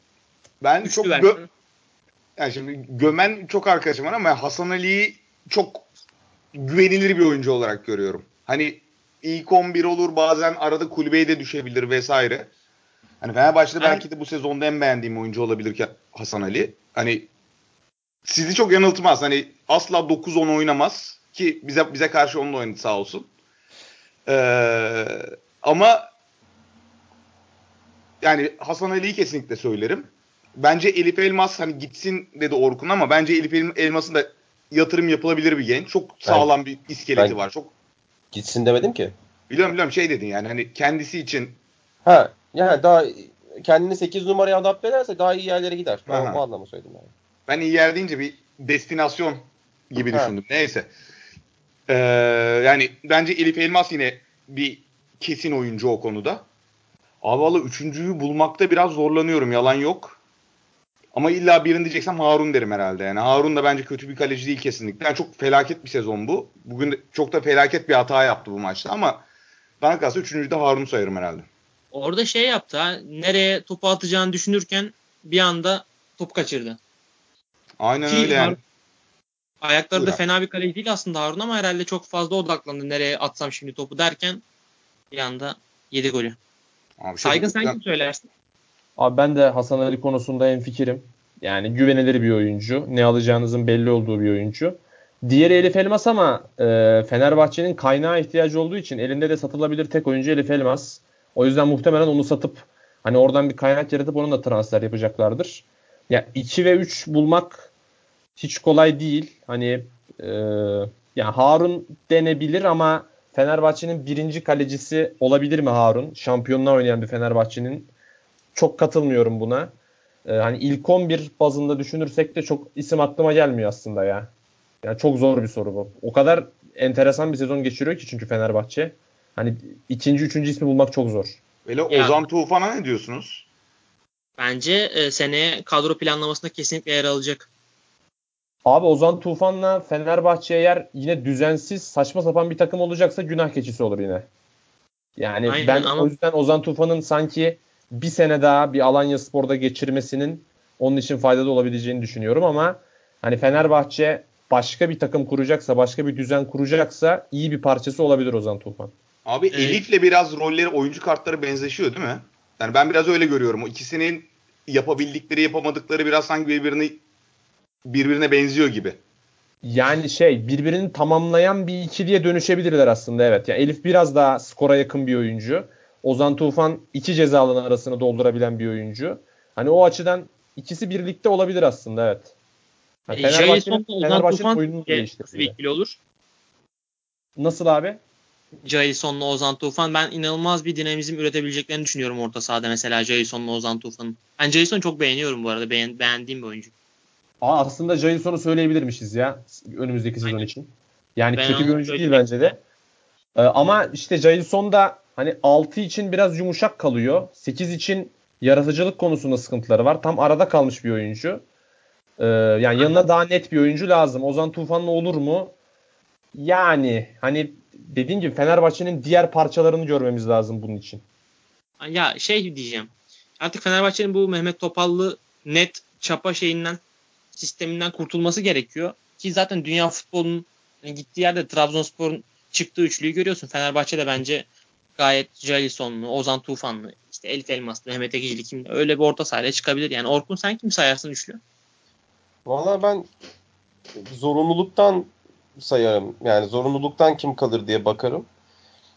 ben Üçlü çok gö- yani şimdi gömen çok arkadaşım var ama Hasan Ali'yi çok güvenilir bir oyuncu olarak görüyorum. Hani ilk 11 olur bazen arada kulübeye de düşebilir vesaire. Hani Fenerbahçe'de yani, belki de bu sezonda en beğendiğim oyuncu olabilir Hasan Ali. Hani sizi çok yanıltmaz. Hani asla 9-10 oynamaz ki bize bize karşı onunla oynadı sağ olsun. Ee, ama yani Hasan Ali'yi kesinlikle söylerim. Bence Elif Elmas hani gitsin dedi Orkun ama bence Elif Elmas'ın da yatırım yapılabilir bir genç. Çok sağlam ben, bir iskeleti ben, var. Çok gitsin demedim ki. Biliyorum biliyorum şey dedin yani hani kendisi için. Ha yani daha kendini 8 numaraya adapte ederse daha iyi yerlere gider. Ben o anlamı söyledim yani. Ben iyi yer deyince bir destinasyon gibi ha. düşündüm. Neyse. Ee, yani bence Elif Elmas yine bir kesin oyuncu o konuda. Abi valla üçüncüyü bulmakta biraz zorlanıyorum. Yalan yok. Ama illa birini diyeceksem Harun derim herhalde. Yani Harun da bence kötü bir kaleci değil kesinlikle. Yani çok felaket bir sezon bu. Bugün çok da felaket bir hata yaptı bu maçta ama bana kalsa üçüncüyü de Harun sayarım herhalde. Orada şey yaptı ha. Nereye topu atacağını düşünürken bir anda top kaçırdı. Aynen Ki öyle yani. Ayakları Buyur da fena bir kaleci değil aslında Harun ama herhalde çok fazla odaklandı. Nereye atsam şimdi topu derken bir anda yedi golü. Abi Saygın sen kim söylersin? Abi ben de Hasan Ali konusunda en fikirim. Yani güvenilir bir oyuncu. Ne alacağınızın belli olduğu bir oyuncu. Diğeri Elif Elmas ama e, Fenerbahçe'nin kaynağı ihtiyacı olduğu için elinde de satılabilir tek oyuncu Elif Elmas. O yüzden muhtemelen onu satıp hani oradan bir kaynak yaratıp onun da transfer yapacaklardır. Ya yani 2 ve 3 bulmak hiç kolay değil. Hani e, yani Harun denebilir ama Fenerbahçe'nin birinci kalecisi olabilir mi Harun? Şampiyonluğa oynayan bir Fenerbahçe'nin. Çok katılmıyorum buna. Ee, hani ilk 11 bazında düşünürsek de çok isim aklıma gelmiyor aslında ya. Yani çok zor bir soru bu. O kadar enteresan bir sezon geçiriyor ki çünkü Fenerbahçe. Hani ikinci, üçüncü ismi bulmak çok zor. Böyle Ozan Tufan'a ne diyorsunuz? Bence e, seneye kadro planlamasında kesinlikle yer alacak. Abi Ozan Tufan'la Fenerbahçe eğer yine düzensiz saçma sapan bir takım olacaksa günah keçisi olur yine. Yani Aynen, ben ama... o yüzden Ozan Tufan'ın sanki bir sene daha bir Alanya Spor'da geçirmesinin onun için faydalı olabileceğini düşünüyorum ama hani Fenerbahçe başka bir takım kuracaksa, başka bir düzen kuracaksa iyi bir parçası olabilir Ozan Tufan. Abi evet. Elif'le biraz rolleri, oyuncu kartları benzeşiyor değil mi? Yani ben biraz öyle görüyorum. O ikisinin yapabildikleri, yapamadıkları biraz sanki birbirini birbirine benziyor gibi. Yani şey birbirini tamamlayan bir ikiliye dönüşebilirler aslında evet. Yani Elif biraz daha skora yakın bir oyuncu. Ozan Tufan iki ceza alanı arasını doldurabilen bir oyuncu. Hani o açıdan ikisi birlikte olabilir aslında evet. Yani e, Fenerbahçe'nin, Fenerbahçe'nin oyununu değiştirdi. bir ikili olur. Nasıl abi? Jason'la Ozan Tufan ben inanılmaz bir dinamizm üretebileceklerini düşünüyorum orta sahada mesela Jason'la Ozan Tufan'ın. Ben Jason'u çok beğeniyorum bu arada. Beğen, beğendiğim bir oyuncu. Aa, aslında Jason'u söyleyebilirmişiz ya önümüzdeki sezon için. Yani ben kötü bir oyuncu değil bence de. Ee, ama işte Jason da hani 6 için biraz yumuşak kalıyor. 8 için yaratıcılık konusunda sıkıntıları var. Tam arada kalmış bir oyuncu. Ee, yani yanına daha net bir oyuncu lazım. Ozan Tufan'la olur mu? Yani hani dediğim gibi Fenerbahçe'nin diğer parçalarını görmemiz lazım bunun için. Ya şey diyeceğim. Artık Fenerbahçe'nin bu Mehmet Topallı net çapa şeyinden sisteminden kurtulması gerekiyor. Ki zaten dünya futbolunun gittiği yerde Trabzonspor'un çıktığı üçlüyü görüyorsun. Fenerbahçe de bence gayet Jalison'lu, Ozan Tufanlı, işte Elif Elmaslı, Mehmet Ekicili kim öyle bir orta sahaya çıkabilir. Yani Orkun sen kim sayarsın üçlü? Valla ben zorunluluktan sayarım. Yani zorunluluktan kim kalır diye bakarım.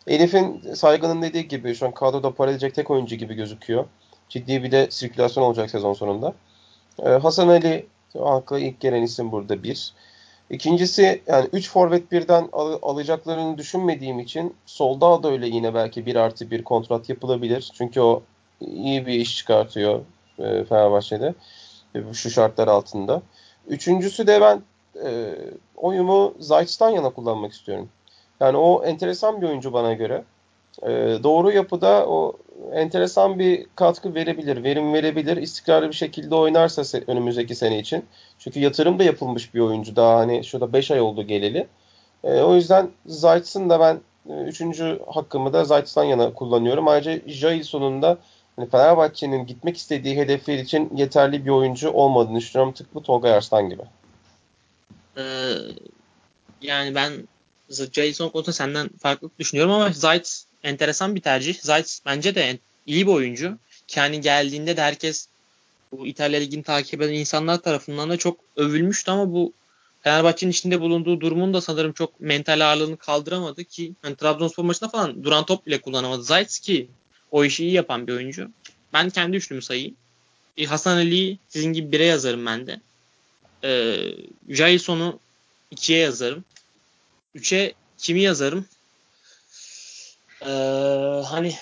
Elif'in saygının dediği gibi şu an kadroda para edecek tek oyuncu gibi gözüküyor. Ciddi bir de sirkülasyon olacak sezon sonunda. Ee, Hasan Ali akla ilk gelen isim burada bir. İkincisi yani 3 forvet birden al- alacaklarını düşünmediğim için solda da öyle yine belki 1 artı 1 kontrat yapılabilir. Çünkü o iyi bir iş çıkartıyor e, Fenerbahçe'de e, şu şartlar altında. Üçüncüsü de ben e, oyumu Zayt'tan yana kullanmak istiyorum. Yani o enteresan bir oyuncu bana göre. E, doğru yapıda o enteresan bir katkı verebilir, verim verebilir. İstikrarlı bir şekilde oynarsa se- önümüzdeki sene için. Çünkü yatırım da yapılmış bir oyuncu. Daha hani şurada 5 ay oldu geleli. E, o yüzden Zayt'sın da ben e, üçüncü hakkımı da Zayt'tan yana kullanıyorum. Ayrıca Jailson'un da hani Fenerbahçe'nin gitmek istediği hedefler için yeterli bir oyuncu olmadığını düşünüyorum. Tıpkı Tolga Arslan gibi. Ee, yani ben Jason konusunda senden farklı düşünüyorum ama Zayt enteresan bir tercih. Zayt bence de iyi bir oyuncu. Kendi geldiğinde de herkes bu İtalya Ligi'ni takip eden insanlar tarafından da çok övülmüştü ama bu Fenerbahçe'nin içinde bulunduğu durumun da sanırım çok mental ağırlığını kaldıramadı ki hani Trabzonspor maçında falan duran top bile kullanamadı. Zayt ki o işi iyi yapan bir oyuncu. Ben kendi üçlümü sayayım. E, Hasan Ali'yi sizin gibi bire yazarım ben de. Ee, Jason'u ikiye yazarım. Üçe kimi yazarım? Ee, hani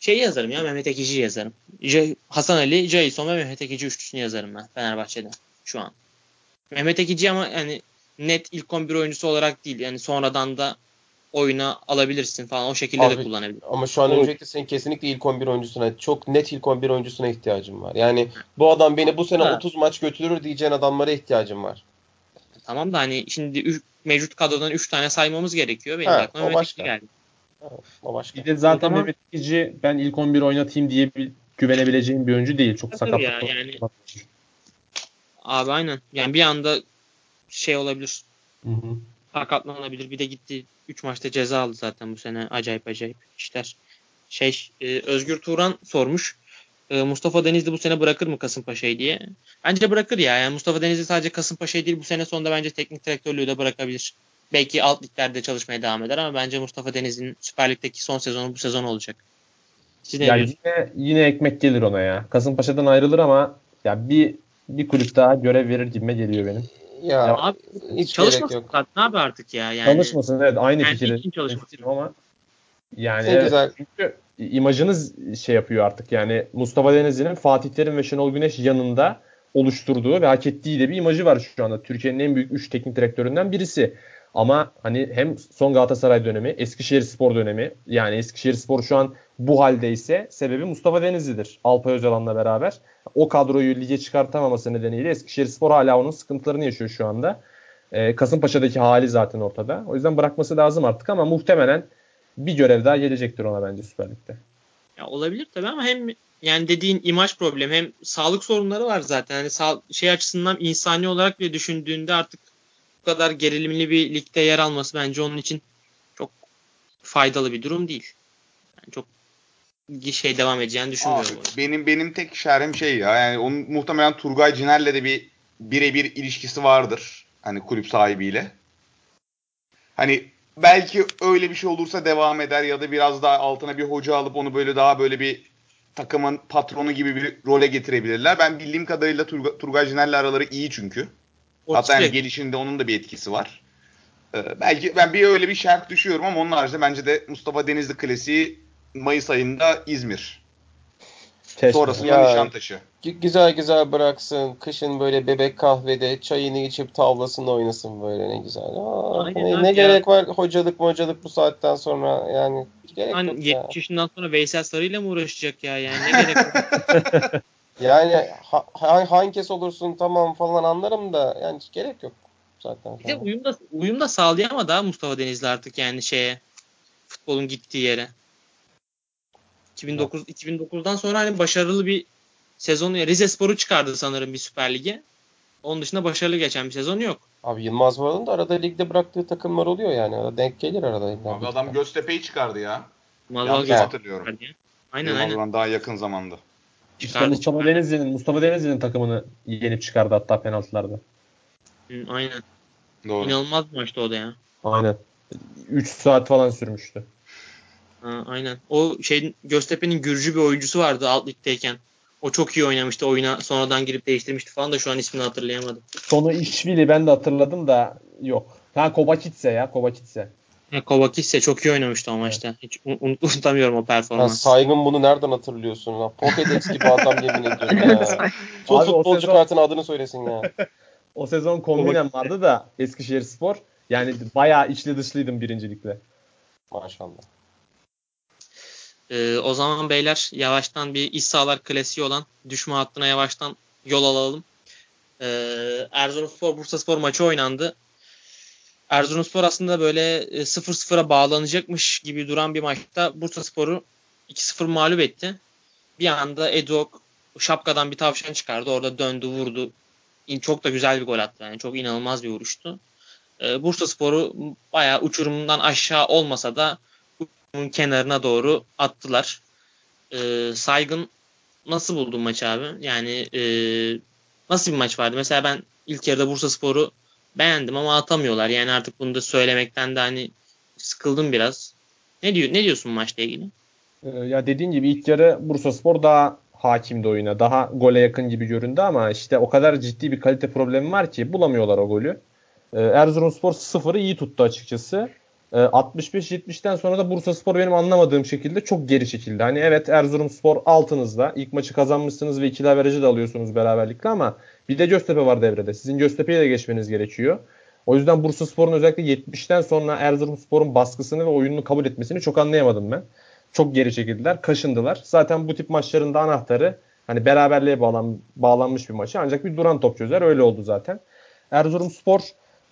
şey yazarım ya Mehmet Ekici yazarım. J- Hasan Ali, Jason ve Mehmet Ekici üçlüsünü yazarım ben Fenerbahçe'de şu an. Mehmet Ekici ama yani net ilk 11 oyuncusu olarak değil. Yani sonradan da oyuna alabilirsin falan. O şekilde Abi, de kullanabilirsin. Ama şu an öncelikle senin kesinlikle ilk 11 oyuncusuna, çok net ilk 11 oyuncusuna ihtiyacım var. Yani bu adam beni bu sene Ha. 30 maç götürür diyeceğin adamlara ihtiyacım var. Tamam da hani şimdi üç- mevcut kadrodan 3 tane saymamız gerekiyor. Benim Ha, aklıma o Mehmet başka. Ekici geldi. O başka. Bir de zaten Mehmet Ekici ben ilk 11 oynatayım diye bir güvenebileceğim bir oyuncu değil. Çok sakat. ya, yani- Abi aynen. Yani bir anda şey olabilir. Hı hı. sakatlanabilir. Bir de gitti 3 maçta ceza aldı zaten bu sene. Acayip acayip işler. Şey e, Özgür Turan sormuş. E, Mustafa Denizli bu sene bırakır mı Kasımpaşa'yı diye. Bence bırakır ya. Yani Mustafa Denizli sadece Kasımpaşa'yı değil bu sene sonunda bence teknik direktörlüğü de bırakabilir. Belki alt liglerde çalışmaya devam eder ama bence Mustafa Denizli'nin Süper Lig'deki son sezonu bu sezon olacak. Siz ne Ya diyorsunuz? yine, yine ekmek gelir ona ya. Kasımpaşa'dan ayrılır ama ya bir bir kulüp daha görev verir gibime geliyor benim. Ya, Ya, Abi hiç gerek çalışmasın yok. zaten. Ne abi artık ya? Yani, Çalışmasın evet aynı Kendi fikir. için çalışmasın. ama yani evet, güzel. çünkü imajınız şey yapıyor artık. Yani Mustafa Denizli'nin Fatih Terim ve Şenol Güneş yanında oluşturduğu ve hak ettiği de bir imajı var şu anda. Türkiye'nin en büyük 3 teknik direktöründen birisi. Ama hani hem son Galatasaray dönemi, Eskişehir Spor dönemi yani Eskişehir Spor şu an bu haldeyse sebebi Mustafa Denizli'dir. Alpay Öcalan'la beraber. O kadroyu lige çıkartamaması nedeniyle Eskişehir Spor hala onun sıkıntılarını yaşıyor şu anda. Ee, Kasımpaşa'daki hali zaten ortada. O yüzden bırakması lazım artık ama muhtemelen bir görev daha gelecektir ona bence Süper Lig'de. Ya olabilir tabii ama hem yani dediğin imaj problemi hem sağlık sorunları var zaten. Hani sağ, şey açısından insani olarak bile düşündüğünde artık kadar gerilimli bir ligde yer alması bence onun için çok faydalı bir durum değil. Yani çok şey devam edeceğini Abi, düşünmüyorum. benim benim tek şerhim şey ya. Yani onun muhtemelen Turgay Ciner'le de bir birebir ilişkisi vardır. Hani kulüp sahibiyle. Hani belki öyle bir şey olursa devam eder ya da biraz daha altına bir hoca alıp onu böyle daha böyle bir takımın patronu gibi bir role getirebilirler. Ben bildiğim kadarıyla Turgay, Turgay Ciner'le araları iyi çünkü. Hatta yani gelişinde onun da bir etkisi var. Ee, belki ben bir öyle bir şerh düşüyorum ama onun haricinde bence de Mustafa Denizli klasiği Mayıs ayında İzmir. Keşke. Sonrasında. Nişantaşı. Güzel güzel bıraksın. Kışın böyle bebek kahvede çayını içip tavlasını oynasın böyle ne güzel. Aa, Aynen ne, ne ya. gerek var hocalık hocalık bu saatten sonra yani gerek Hani yok ya. 70 yaşından sonra Veysel Sarı'yla mı uğraşacak ya? Yani ne gerek var? Yani ha, ha- hankes olursun tamam falan anlarım da yani hiç gerek yok zaten. Bir de uyum da, uyum da sağlayamadı ha Mustafa Denizli artık yani şeye futbolun gittiği yere. 2009 2009'dan sonra hani başarılı bir sezonu Rize Spor'u çıkardı sanırım bir Süper Lig'e. Onun dışında başarılı geçen bir sezonu yok. Abi Yılmaz Varol'un da arada ligde bıraktığı takımlar oluyor yani. Arada denk gelir arada. Abi adam. Göztepe'yi çıkardı ya. Mazal Yanlış hatırlıyorum. Aynen Yılmaz aynen. Daha yakın zamanda. İşte Çıkardı, Mustafa. Denizli'nin Mustafa Denizli'nin takımını yenip çıkardı hatta penaltılarda. Aynen. Doğru. İnanılmaz bir maçtı o da ya. Aynen. 3 saat falan sürmüştü. Ha, aynen. O şey Göztepe'nin Gürcü bir oyuncusu vardı alt ligdeyken. O çok iyi oynamıştı. Oyuna sonradan girip değiştirmişti falan da şu an ismini hatırlayamadım. Sonu İşvili ben de hatırladım da yok. Ha Kovacitse ya Kovacitse. Ya Kovakis'e çok iyi oynamıştı o maçta. Hiç un- unutamıyorum o Ya performansı. saygın bunu nereden hatırlıyorsun? Ya? Pokedex gibi adam yemin ediyorum ya. O futbolcu sezon- kartının adını söylesin ya. O sezon kombinem vardı da Eskişehir Spor. Yani bayağı içli dışlıydım birincilikle. Maşallah. Ee, o zaman beyler yavaştan bir iç sahalar klasiği olan düşme hattına yavaştan yol alalım. Ee, Erzurumspor Bursaspor maçı oynandı. Erzurumspor aslında böyle e, 0-0'a bağlanacakmış gibi duran bir maçta Bursaspor'u 2-0 mağlup etti. Bir anda Edok şapkadan bir tavşan çıkardı. Orada döndü vurdu. Çok da güzel bir gol attı. Yani çok inanılmaz bir vuruştu. Ee, Bursaspor'u bayağı uçurumdan aşağı olmasa da uçurumun kenarına doğru attılar. Ee, Saygın nasıl buldun maçı abi? Yani e, nasıl bir maç vardı? Mesela ben ilk yarıda Bursaspor'u beğendim ama atamıyorlar. Yani artık bunu da söylemekten de hani sıkıldım biraz. Ne diyor ne diyorsun maçla ilgili? Ee, ya dediğin gibi ilk yarı Bursaspor daha hakimdi oyuna. Daha gole yakın gibi göründü ama işte o kadar ciddi bir kalite problemi var ki bulamıyorlar o golü. Ee, Erzurumspor 0'ı iyi tuttu açıkçası. Ee, 65-70'ten sonra da Bursaspor benim anlamadığım şekilde çok geri çekildi. Hani evet Erzurumspor altınızda. ilk maçı kazanmışsınız ve ikili averajı da alıyorsunuz beraberlikle ama bir de Göztepe var devrede. Sizin Göztepe'ye de geçmeniz gerekiyor. O yüzden Bursaspor'un özellikle 70'ten sonra Erzurumspor'un baskısını ve oyununu kabul etmesini çok anlayamadım ben. Çok geri çekildiler, kaşındılar. Zaten bu tip maçların da anahtarı hani beraberliğe bağlan, bağlanmış bir maçı ancak bir duran top çözer. Öyle oldu zaten. Erzurumspor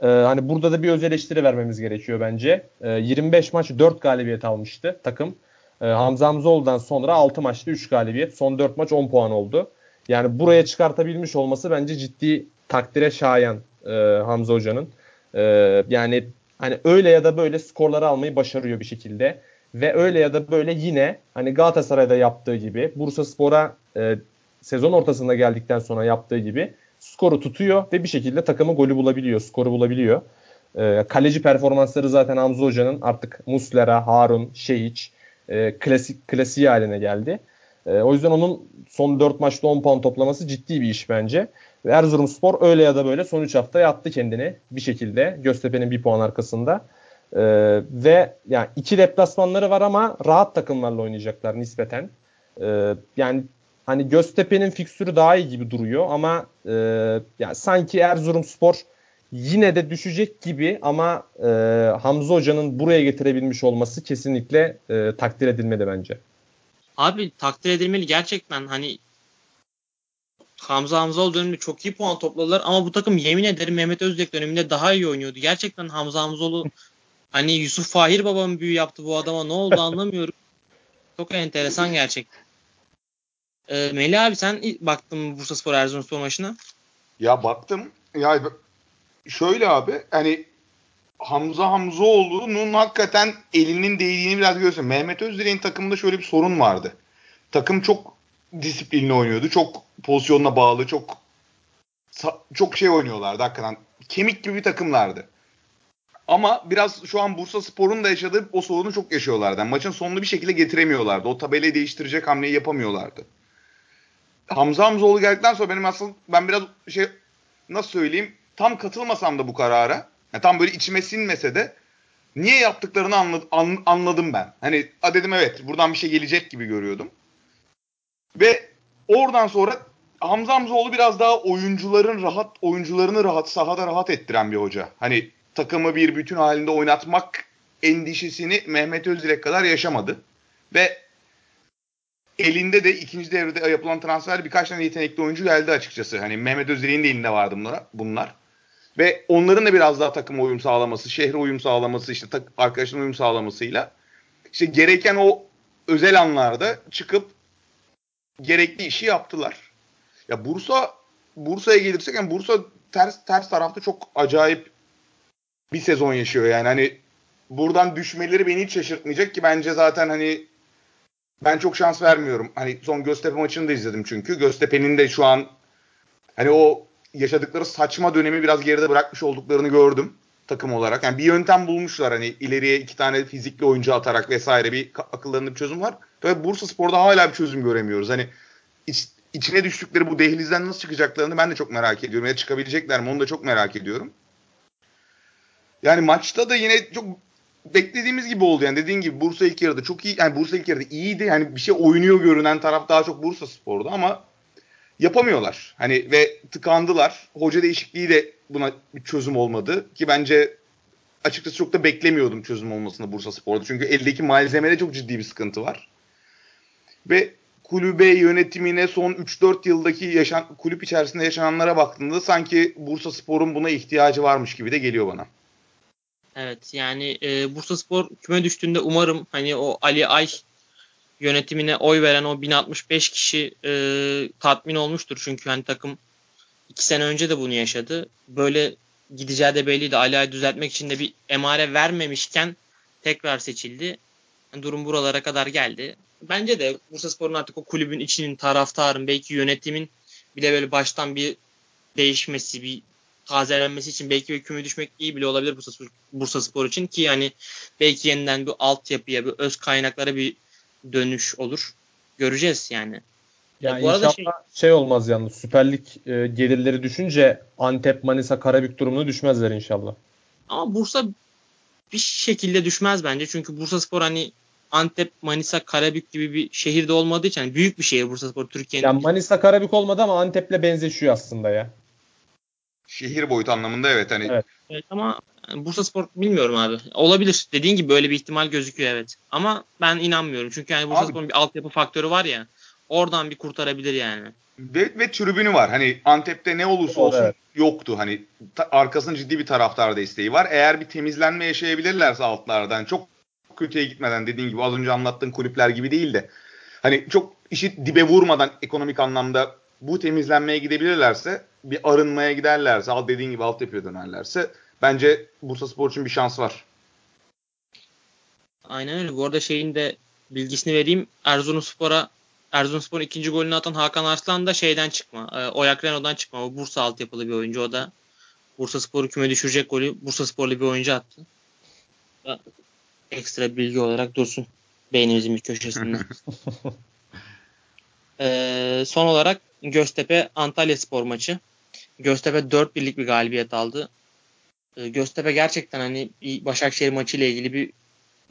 e, hani burada da bir öz eleştiri vermemiz gerekiyor bence. E, 25 maç 4 galibiyet almıştı takım. E, Hamza Hamzoğlu'dan sonra 6 maçta 3 galibiyet. Son 4 maç 10 puan oldu. Yani buraya çıkartabilmiş olması bence ciddi takdire şayan e, Hamza Hoca'nın. E, yani hani öyle ya da böyle skorları almayı başarıyor bir şekilde. Ve öyle ya da böyle yine hani Galatasaray'da yaptığı gibi Bursa Spor'a e, sezon ortasında geldikten sonra yaptığı gibi skoru tutuyor ve bir şekilde takımı golü bulabiliyor, skoru bulabiliyor. E, kaleci performansları zaten Hamza Hoca'nın artık Muslera, Harun, Şehiç e, klasik klasiği haline geldi. E, o yüzden onun son 4 maçta 10 puan toplaması ciddi bir iş bence. Ve Erzurumspor öyle ya da böyle son 3 hafta yattı kendini bir şekilde Göztepe'nin bir puan arkasında. Ee, ve yani iki deplasmanları var ama rahat takımlarla oynayacaklar nispeten. Ee, yani hani Göztepe'nin fikstürü daha iyi gibi duruyor ama e, yani sanki Erzurumspor yine de düşecek gibi ama e, Hamza Hoca'nın buraya getirebilmiş olması kesinlikle e, takdir edilmeli bence. Abi takdir edilmeli gerçekten hani Hamza Hamzaoğlu döneminde çok iyi puan topladılar ama bu takım yemin ederim Mehmet Özdek döneminde daha iyi oynuyordu. Gerçekten Hamza Hamzoğlu hani Yusuf Fahir babamın büyü yaptı bu adama ne oldu anlamıyorum. Çok enteresan gerçekten. Ee, Melih abi sen baktın mı Bursaspor Erzurumspor maçına? Ya baktım. Ya şöyle abi hani Hamza Hamzoğlu'nun hakikaten elinin değdiğini biraz görüyorsun. Mehmet Özdirek'in takımında şöyle bir sorun vardı. Takım çok disiplinli oynuyordu. Çok pozisyonuna bağlı, çok çok şey oynuyorlardı hakikaten. Kemik gibi bir takımlardı. Ama biraz şu an Bursa Spor'un da yaşadığı o sorunu çok yaşıyorlardı. Maçın sonunu bir şekilde getiremiyorlardı. O tabelayı değiştirecek hamleyi yapamıyorlardı. Hamza Hamzoğlu geldikten sonra benim aslında ben biraz şey nasıl söyleyeyim tam katılmasam da bu karara yani tam böyle içime sinmese de niye yaptıklarını anladım, an, anladım ben. Hani a dedim evet buradan bir şey gelecek gibi görüyordum. Ve oradan sonra Hamza Hamzoğlu biraz daha oyuncuların rahat oyuncularını rahat sahada rahat ettiren bir hoca. Hani takımı bir bütün halinde oynatmak endişesini Mehmet Özdirek kadar yaşamadı. Ve elinde de ikinci devrede yapılan transfer birkaç tane yetenekli oyuncu geldi açıkçası. Hani Mehmet Özdirek'in de elinde vardı bunlar. bunlar. Ve onların da biraz daha takıma uyum sağlaması, şehre uyum sağlaması, işte tak, arkadaşların uyum sağlamasıyla işte gereken o özel anlarda çıkıp gerekli işi yaptılar. Ya Bursa Bursa'ya gelirsek yani Bursa ters ters tarafta çok acayip bir sezon yaşıyor yani hani buradan düşmeleri beni hiç şaşırtmayacak ki bence zaten hani ben çok şans vermiyorum. Hani son Göztepe maçını da izledim çünkü. Göztepe'nin de şu an hani o yaşadıkları saçma dönemi biraz geride bırakmış olduklarını gördüm. takım olarak. Yani bir yöntem bulmuşlar hani ileriye iki tane fizikli oyuncu atarak vesaire bir akıllarında bir çözüm var. Tabii Bursa Spor'da hala bir çözüm göremiyoruz. Hani iç, içine düştükleri bu dehlizden nasıl çıkacaklarını ben de çok merak ediyorum. Ya çıkabilecekler mi onu da çok merak ediyorum. Yani maçta da yine çok beklediğimiz gibi oldu. Yani dediğin gibi Bursa ilk yarıda çok iyi. Yani Bursa ilk yarıda iyiydi. Yani bir şey oynuyor görünen taraf daha çok Bursa Spor'du ama yapamıyorlar. Hani ve tıkandılar. Hoca değişikliği de buna bir çözüm olmadı ki bence açıkçası çok da beklemiyordum çözüm olmasını Bursa Spor'da. Çünkü eldeki malzemede çok ciddi bir sıkıntı var. Ve kulübe yönetimine son 3-4 yıldaki yaşan, kulüp içerisinde yaşananlara baktığında sanki Bursa Spor'un buna ihtiyacı varmış gibi de geliyor bana. Evet yani e, Bursa Spor küme düştüğünde umarım hani o Ali Ay yönetimine oy veren o 1065 kişi e, tatmin olmuştur. Çünkü hani takım iki sene önce de bunu yaşadı. Böyle gideceği de belliydi. Ali Ay düzeltmek için de bir emare vermemişken tekrar seçildi. Durum buralara kadar geldi. Bence de Bursa Spor'un artık o kulübün içinin, taraftarın, belki yönetimin bile böyle baştan bir değişmesi, bir tazelenmesi için belki bir küme düşmek iyi bile olabilir Bursa Spor, Bursa Spor için ki yani belki yeniden bir altyapıya, bir öz kaynaklara bir dönüş olur. Göreceğiz yani. Yani bu arada şey, şey olmaz yalnız Süper Lig e, gelirleri düşünce Antep, Manisa, Karabük durumunu düşmezler inşallah. Ama Bursa bir şekilde düşmez bence. Çünkü Bursa Spor hani Antep, Manisa, Karabük gibi bir şehirde olmadığı için yani büyük bir şehir Bursa Spor Türkiye'nin. Yani Manisa, Karabük olmadı ama Antep'le benzeşiyor aslında ya. Şehir boyutu anlamında evet hani. Evet, evet ama Bursa Spor bilmiyorum abi. Olabilir. Dediğin gibi böyle bir ihtimal gözüküyor evet. Ama ben inanmıyorum. Çünkü yani Bursa Spor'un bir altyapı faktörü var ya. Oradan bir kurtarabilir yani. Ve, ve tribünü var. Hani Antep'te ne olursa olsun evet. yoktu. Hani ta, arkasında ciddi bir taraftar desteği var. Eğer bir temizlenme yaşayabilirlerse altlardan çok kötüye gitmeden dediğin gibi az önce anlattığın kulüpler gibi değil de hani çok işi dibe vurmadan ekonomik anlamda bu temizlenmeye gidebilirlerse bir arınmaya giderlerse al dediğin gibi altyapıya dönerlerse bence Bursa Spor için bir şans var. Aynen öyle. Bu arada şeyin de bilgisini vereyim. Erzurumspor'a Erzurumspor'un ikinci golünü atan Hakan Arslan da şeyden çıkma. E, Oyak Renault'dan çıkma. O Bursa altyapılı bir oyuncu. O da Bursa Spor'u küme düşürecek golü Bursa Sporlu bir oyuncu attı. Ekstra bilgi olarak dursun. Beynimizin bir köşesinde. e, son olarak Göztepe Antalya Spor maçı. Göztepe 4 birlik bir galibiyet aldı. E, Göztepe gerçekten hani Başakşehir maçı ile ilgili bir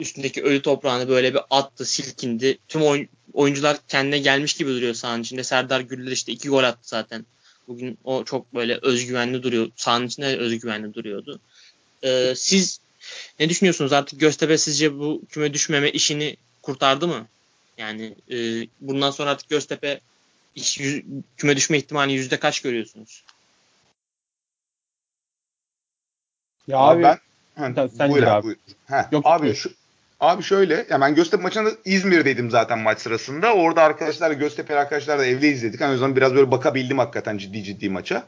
üstündeki ölü toprağını böyle bir attı, silkindi. Tüm oyun, oyuncular kendine gelmiş gibi duruyor sahanın içinde. Serdar Güller işte iki gol attı zaten. Bugün o çok böyle özgüvenli duruyor. Sahanın içinde özgüvenli duruyordu. Ee, siz ne düşünüyorsunuz artık Göztepe sizce bu küme düşmeme işini kurtardı mı? Yani e, bundan sonra artık Göztepe iş, yüz, küme düşme ihtimali yüzde kaç görüyorsunuz? Ya abi, abi ben ha, sen buyur abi. Buyur. Heh, Yok, abi buyur. şu Abi şöyle, ya ben Göztepe maçında İzmir'deydim zaten maç sırasında. Orada arkadaşlar, Göztepe arkadaşlar da evde izledik. Hani o zaman biraz böyle bakabildim hakikaten ciddi ciddi maça.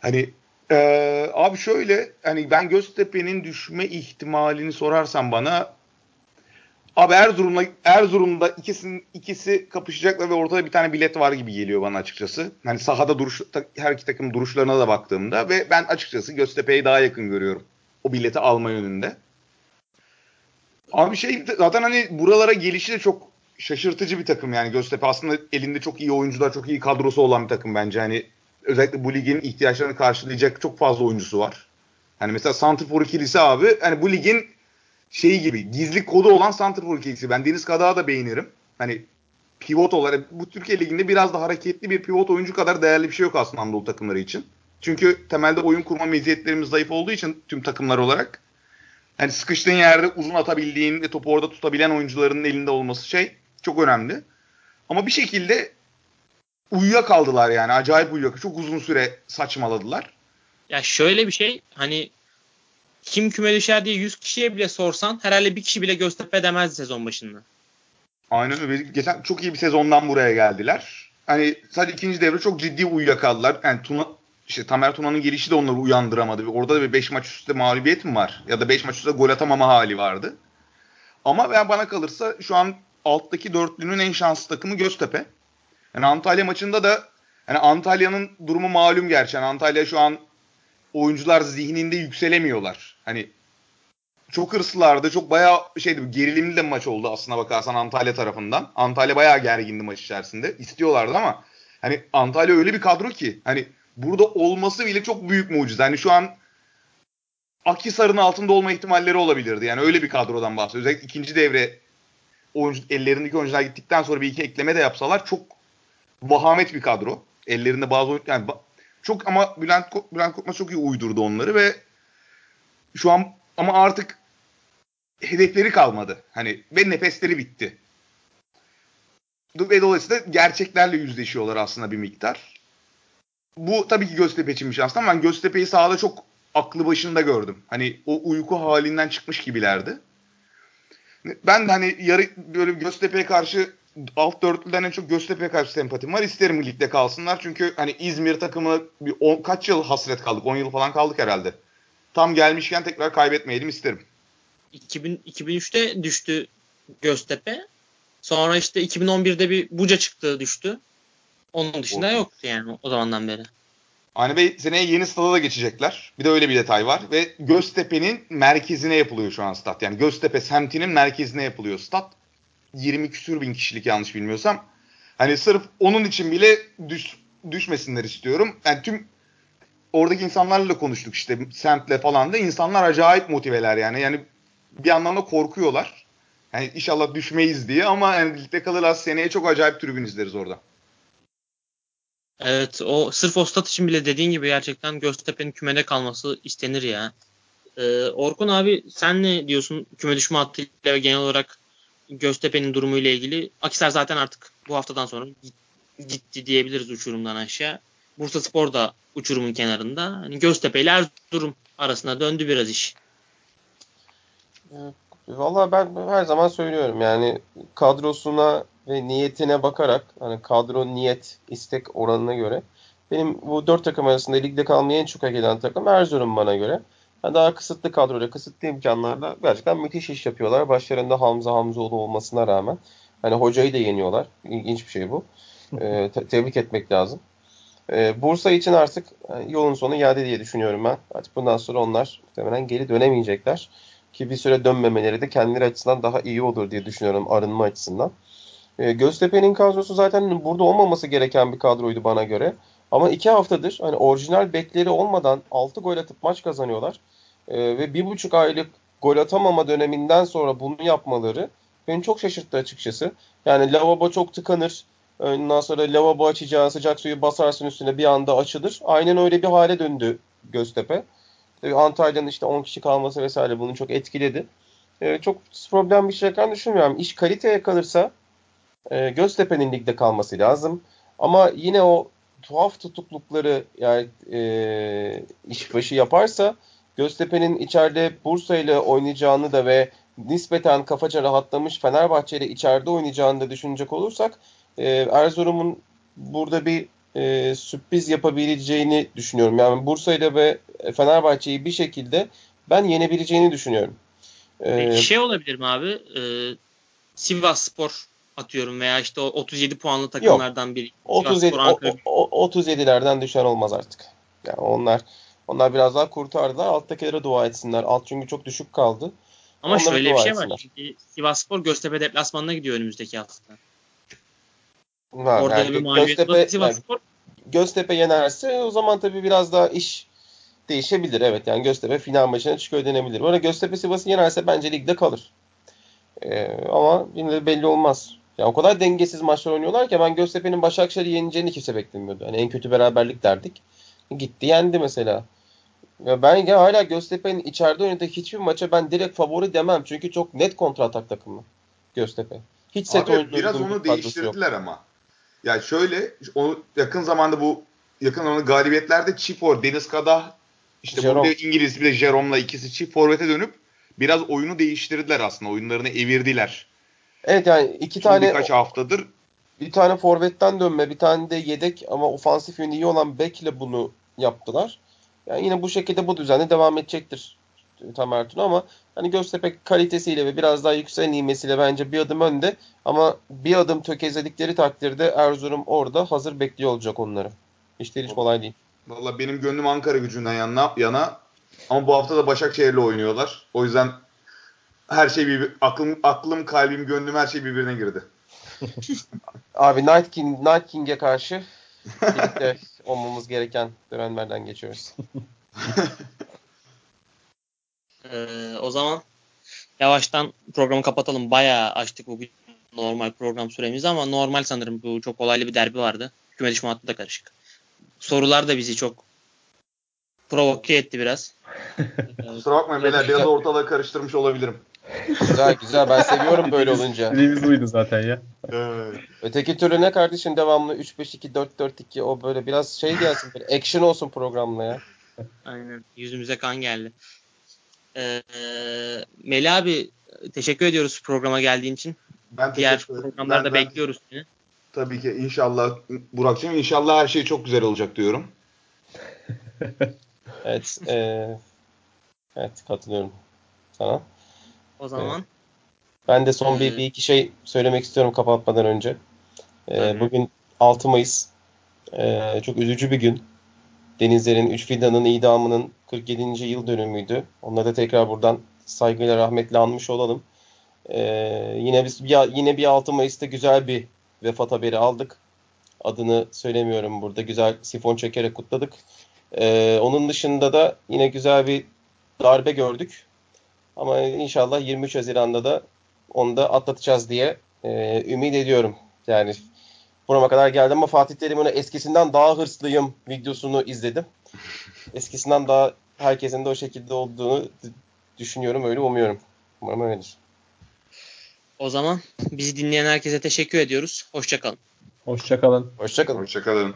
Hani ee, abi şöyle, hani ben Göztepe'nin düşme ihtimalini sorarsan bana Abi Erzurum'la Erzurum'da ikisinin ikisi kapışacaklar ve ortada bir tane bilet var gibi geliyor bana açıkçası. Hani sahada duruş her iki takım duruşlarına da baktığımda ve ben açıkçası Göztepe'yi daha yakın görüyorum o bileti alma yönünde. Abi şey zaten hani buralara gelişi de çok şaşırtıcı bir takım yani Göztepe aslında elinde çok iyi oyuncular, çok iyi kadrosu olan bir takım bence. Hani özellikle bu ligin ihtiyaçlarını karşılayacak çok fazla oyuncusu var. Hani mesela Santrfor ikilisi abi hani bu ligin şeyi gibi gizli kodu olan Santrfor ikilisi. Ben Deniz Kadağ'ı da beğenirim. Hani pivot olarak bu Türkiye Ligi'nde biraz da hareketli bir pivot oyuncu kadar değerli bir şey yok aslında Anadolu takımları için. Çünkü temelde oyun kurma meziyetlerimiz zayıf olduğu için tüm takımlar olarak hani sıkıştığın yerde uzun atabildiğin ve topu orada tutabilen oyuncuların elinde olması şey çok önemli. Ama bir şekilde uyuya kaldılar yani. Acayip uyuya. Çok uzun süre saçmaladılar. Ya şöyle bir şey hani kim küme düşer diye 100 kişiye bile sorsan herhalde bir kişi bile Göztepe demezdi sezon başında. Aynen öyle. Geçen çok iyi bir sezondan buraya geldiler. Hani sadece ikinci devre çok ciddi uyuyakaldılar. Yani Tuna, işte Tamer Tuna'nın gelişi de onları uyandıramadı. Orada da bir 5 maç üstte mağlubiyet mi var? Ya da 5 maç üstte gol atamama hali vardı. Ama ben bana kalırsa şu an alttaki dörtlünün en şanslı takımı Göztepe. Yani Antalya maçında da yani Antalya'nın durumu malum gerçi. Yani Antalya şu an oyuncular zihninde yükselemiyorlar. Hani çok hırslılardı. Çok bayağı şeydi gerilimli de maç oldu aslına bakarsan Antalya tarafından. Antalya bayağı gergindi maç içerisinde. İstiyorlardı ama hani Antalya öyle bir kadro ki hani burada olması bile çok büyük mucize. Hani şu an Akhisar'ın altında olma ihtimalleri olabilirdi. Yani öyle bir kadrodan bahsediyoruz. Özellikle ikinci devre oyuncu, ellerindeki oyuncular gittikten sonra bir iki ekleme de yapsalar çok vahamet bir kadro. Ellerinde bazı oyun, yani çok ama Bülent Bülent Korkmaz çok iyi uydurdu onları ve şu an ama artık hedefleri kalmadı. Hani ve nefesleri bitti. Ve dolayısıyla gerçeklerle yüzleşiyorlar aslında bir miktar. Bu tabii ki Göztepe için bir şans ama ben Göztepe'yi sahada çok aklı başında gördüm. Hani o uyku halinden çıkmış gibilerdi. Ben de hani yarı böyle Göztepe'ye karşı alt dörtlüden en çok Göztepe'ye karşı sempatim var. İsterim ligde kalsınlar. Çünkü hani İzmir takımı bir on, kaç yıl hasret kaldık? 10 yıl falan kaldık herhalde. Tam gelmişken tekrar kaybetmeyelim isterim. 2000, 2003'te düştü Göztepe. Sonra işte 2011'de bir Buca çıktı düştü. Onun dışında Olsun. yoktu yani o zamandan beri. Hani Bey seneye yeni stada da geçecekler. Bir de öyle bir detay var. Ve Göztepe'nin merkezine yapılıyor şu an stat. Yani Göztepe semtinin merkezine yapılıyor stat. 20 küsür bin kişilik yanlış bilmiyorsam. Hani sırf onun için bile düş, düşmesinler istiyorum. Yani tüm oradaki insanlarla konuştuk işte semtle falan da insanlar acayip motiveler yani. Yani bir anlamda korkuyorlar. Yani inşallah düşmeyiz diye ama yani ligde kalırlar seneye çok acayip tribün izleriz orada. Evet o sırf o stat için bile dediğin gibi gerçekten Göztepe'nin kümede kalması istenir ya. Ee, Orkun abi sen ne diyorsun küme düşme hattıyla ve genel olarak Göztepe'nin durumuyla ilgili? Akisar zaten artık bu haftadan sonra gitti diyebiliriz uçurumdan aşağı. Bursa Spor da uçurumun kenarında. Hani Göztepe ile Erzurum arasında döndü biraz iş. Valla ben her zaman söylüyorum yani kadrosuna ve niyetine bakarak hani kadro niyet istek oranına göre benim bu dört takım arasında ligde kalmaya en çok hak eden takım Erzurum bana göre. Yani daha kısıtlı kadroyla, kısıtlı imkanlarla gerçekten müthiş iş yapıyorlar. Başlarında Hamza Hamzoğlu olmasına rağmen. Hani hocayı da yeniyorlar. İlginç bir şey bu. Ee, te- tebrik etmek lazım. Ee, Bursa için artık yani yolun sonu geldi diye düşünüyorum ben. Artık bundan sonra onlar muhtemelen geri dönemeyecekler. Ki bir süre dönmemeleri de kendileri açısından daha iyi olur diye düşünüyorum arınma açısından. E, Göztepe'nin kadrosu zaten burada olmaması gereken bir kadroydu bana göre. Ama iki haftadır hani orijinal bekleri olmadan 6 gol atıp maç kazanıyorlar. E, ve bir buçuk aylık gol atamama döneminden sonra bunu yapmaları beni çok şaşırttı açıkçası. Yani lavabo çok tıkanır. Ondan sonra lavabo açacağın sıcak suyu basarsın üstüne bir anda açılır. Aynen öyle bir hale döndü Göztepe. Antalya'nın işte 10 kişi kalması vesaire bunu çok etkiledi. Ee, çok problem bir şey düşünmüyorum. İş kaliteye kalırsa e, Göztepe'nin ligde kalması lazım. Ama yine o tuhaf tutuklukları yani e, işbaşı yaparsa Göztepe'nin içeride Bursa ile oynayacağını da ve nispeten kafaca rahatlamış Fenerbahçe ile içeride oynayacağını da düşünecek olursak e, Erzurum'un burada bir e, sürpriz yapabileceğini düşünüyorum. Yani Bursa ile ve Fenerbahçe'yi bir şekilde ben yenebileceğini düşünüyorum. Ee, şey olabilir mi abi? Ee, Sivas Spor atıyorum veya işte o 37 puanlı takımlardan yok. biri. 37 o, o, 37'lerden düşen olmaz artık. Yani onlar onlar biraz daha kurtardılar. Alttakilere dua etsinler. Alt çünkü çok düşük kaldı. Ama Onlara şöyle bir şey etsinler. var. Çünkü Sivasspor Göztepe deplasmanına gidiyor önümüzdeki hafta. Ha, Orada yani bir mağlubiyet Göztepe, Sivasspor. Yani Göztepe yenerse o zaman tabii biraz daha iş değişebilir. Evet yani Göztepe final maçına çıkıyor denebilir. Bu Göztepe Sivas'ı yenerse bence ligde kalır. Ee, ama yine de belli olmaz. Ya o kadar dengesiz maçlar oynuyorlar ki ben Göztepe'nin Başakşehir'i yeneceğini kimse beklemiyordu. Yani en kötü beraberlik derdik. Gitti yendi mesela. Ve ben ya hala Göztepe'nin içeride oynadığı hiçbir maça ben direkt favori demem. Çünkü çok net kontratak takımı Göztepe. Hiç set Abi, biraz onu değiştirdiler yok. ama. Ya şöyle o yakın zamanda bu yakın zamanda galibiyetlerde çift or Deniz Kadah işte Jerome. burada İngiliz bir de Jerome'la ikisi çift forvete dönüp biraz oyunu değiştirdiler aslında. Oyunlarını evirdiler. Evet yani iki Şimdi tane birkaç haftadır bir tane forvetten dönme, bir tane de yedek ama ofansif yönü iyi olan bekle bunu yaptılar. Yani yine bu şekilde bu düzenle devam edecektir Tam Ertuğrul ama hani Göztepe kalitesiyle ve biraz daha yükselen ivmesiyle bence bir adım önde ama bir adım tökezledikleri takdirde Erzurum orada hazır bekliyor olacak onları. İşleri hiç kolay değil. Valla benim gönlüm Ankara gücünden yana, yana. Ama bu hafta da Başakşehir'le oynuyorlar. O yüzden her şey bir aklım aklım, kalbim, gönlüm her şey birbirine girdi. Abi Night King Night King'e karşı birlikte olmamız gereken dönemlerden geçiyoruz. Ee, o zaman yavaştan programı kapatalım. Bayağı açtık bugün normal program süremizi ama normal sanırım bu çok olaylı bir derbi vardı. Küme düşme hattı da karışık. Sorular da bizi çok provoke etti biraz. Kusura bakmayın beyler biraz ortalığı karıştırmış olabilirim. Güzel güzel ben seviyorum böyle olunca. Dediğimiz buydu zaten ya. Evet. Öteki türlü ne kardeşim devamlı 3-5-2-4-4-2 o böyle biraz şey gelsin böyle action olsun programla ya. Aynen. Yüzümüze kan geldi. Ee, Melih abi teşekkür ediyoruz programa geldiğin için. Ben Diğer programlarda Ben- ben- bekliyoruz seni. Tabii ki inşallah Burak'cığım inşallah her şey çok güzel olacak diyorum. Evet. eee, evet katılıyorum sana. O zaman Ben de son bir, Ee, bir iki şey söylemek istiyorum kapatmadan önce. Ee, bugün 6 Mayıs. Ee, çok üzücü bir gün. Denizler'in üç fidanın idamının 47. yıl dönümüydü. Onları da tekrar buradan saygıyla rahmetle anmış olalım. Ee, yine biz bir, yine bir 6 Mayıs'ta güzel bir vefat haberi aldık. Adını söylemiyorum burada. Güzel sifon çekerek kutladık. Ee, onun dışında da yine güzel bir darbe gördük. Ama inşallah 23 Haziran'da da onu da atlatacağız diye e, ümit ediyorum. Yani burama kadar geldim ama Fatih Terim'in eskisinden daha hırslıyım videosunu izledim. Eskisinden daha herkesin de o şekilde olduğunu düşünüyorum. Öyle umuyorum. Umarım öyledir. o zaman bizi dinleyen herkese teşekkür ediyoruz. Hoşçakalın. Hoşçakalın. Hoşçakalın. Hoşçakalın.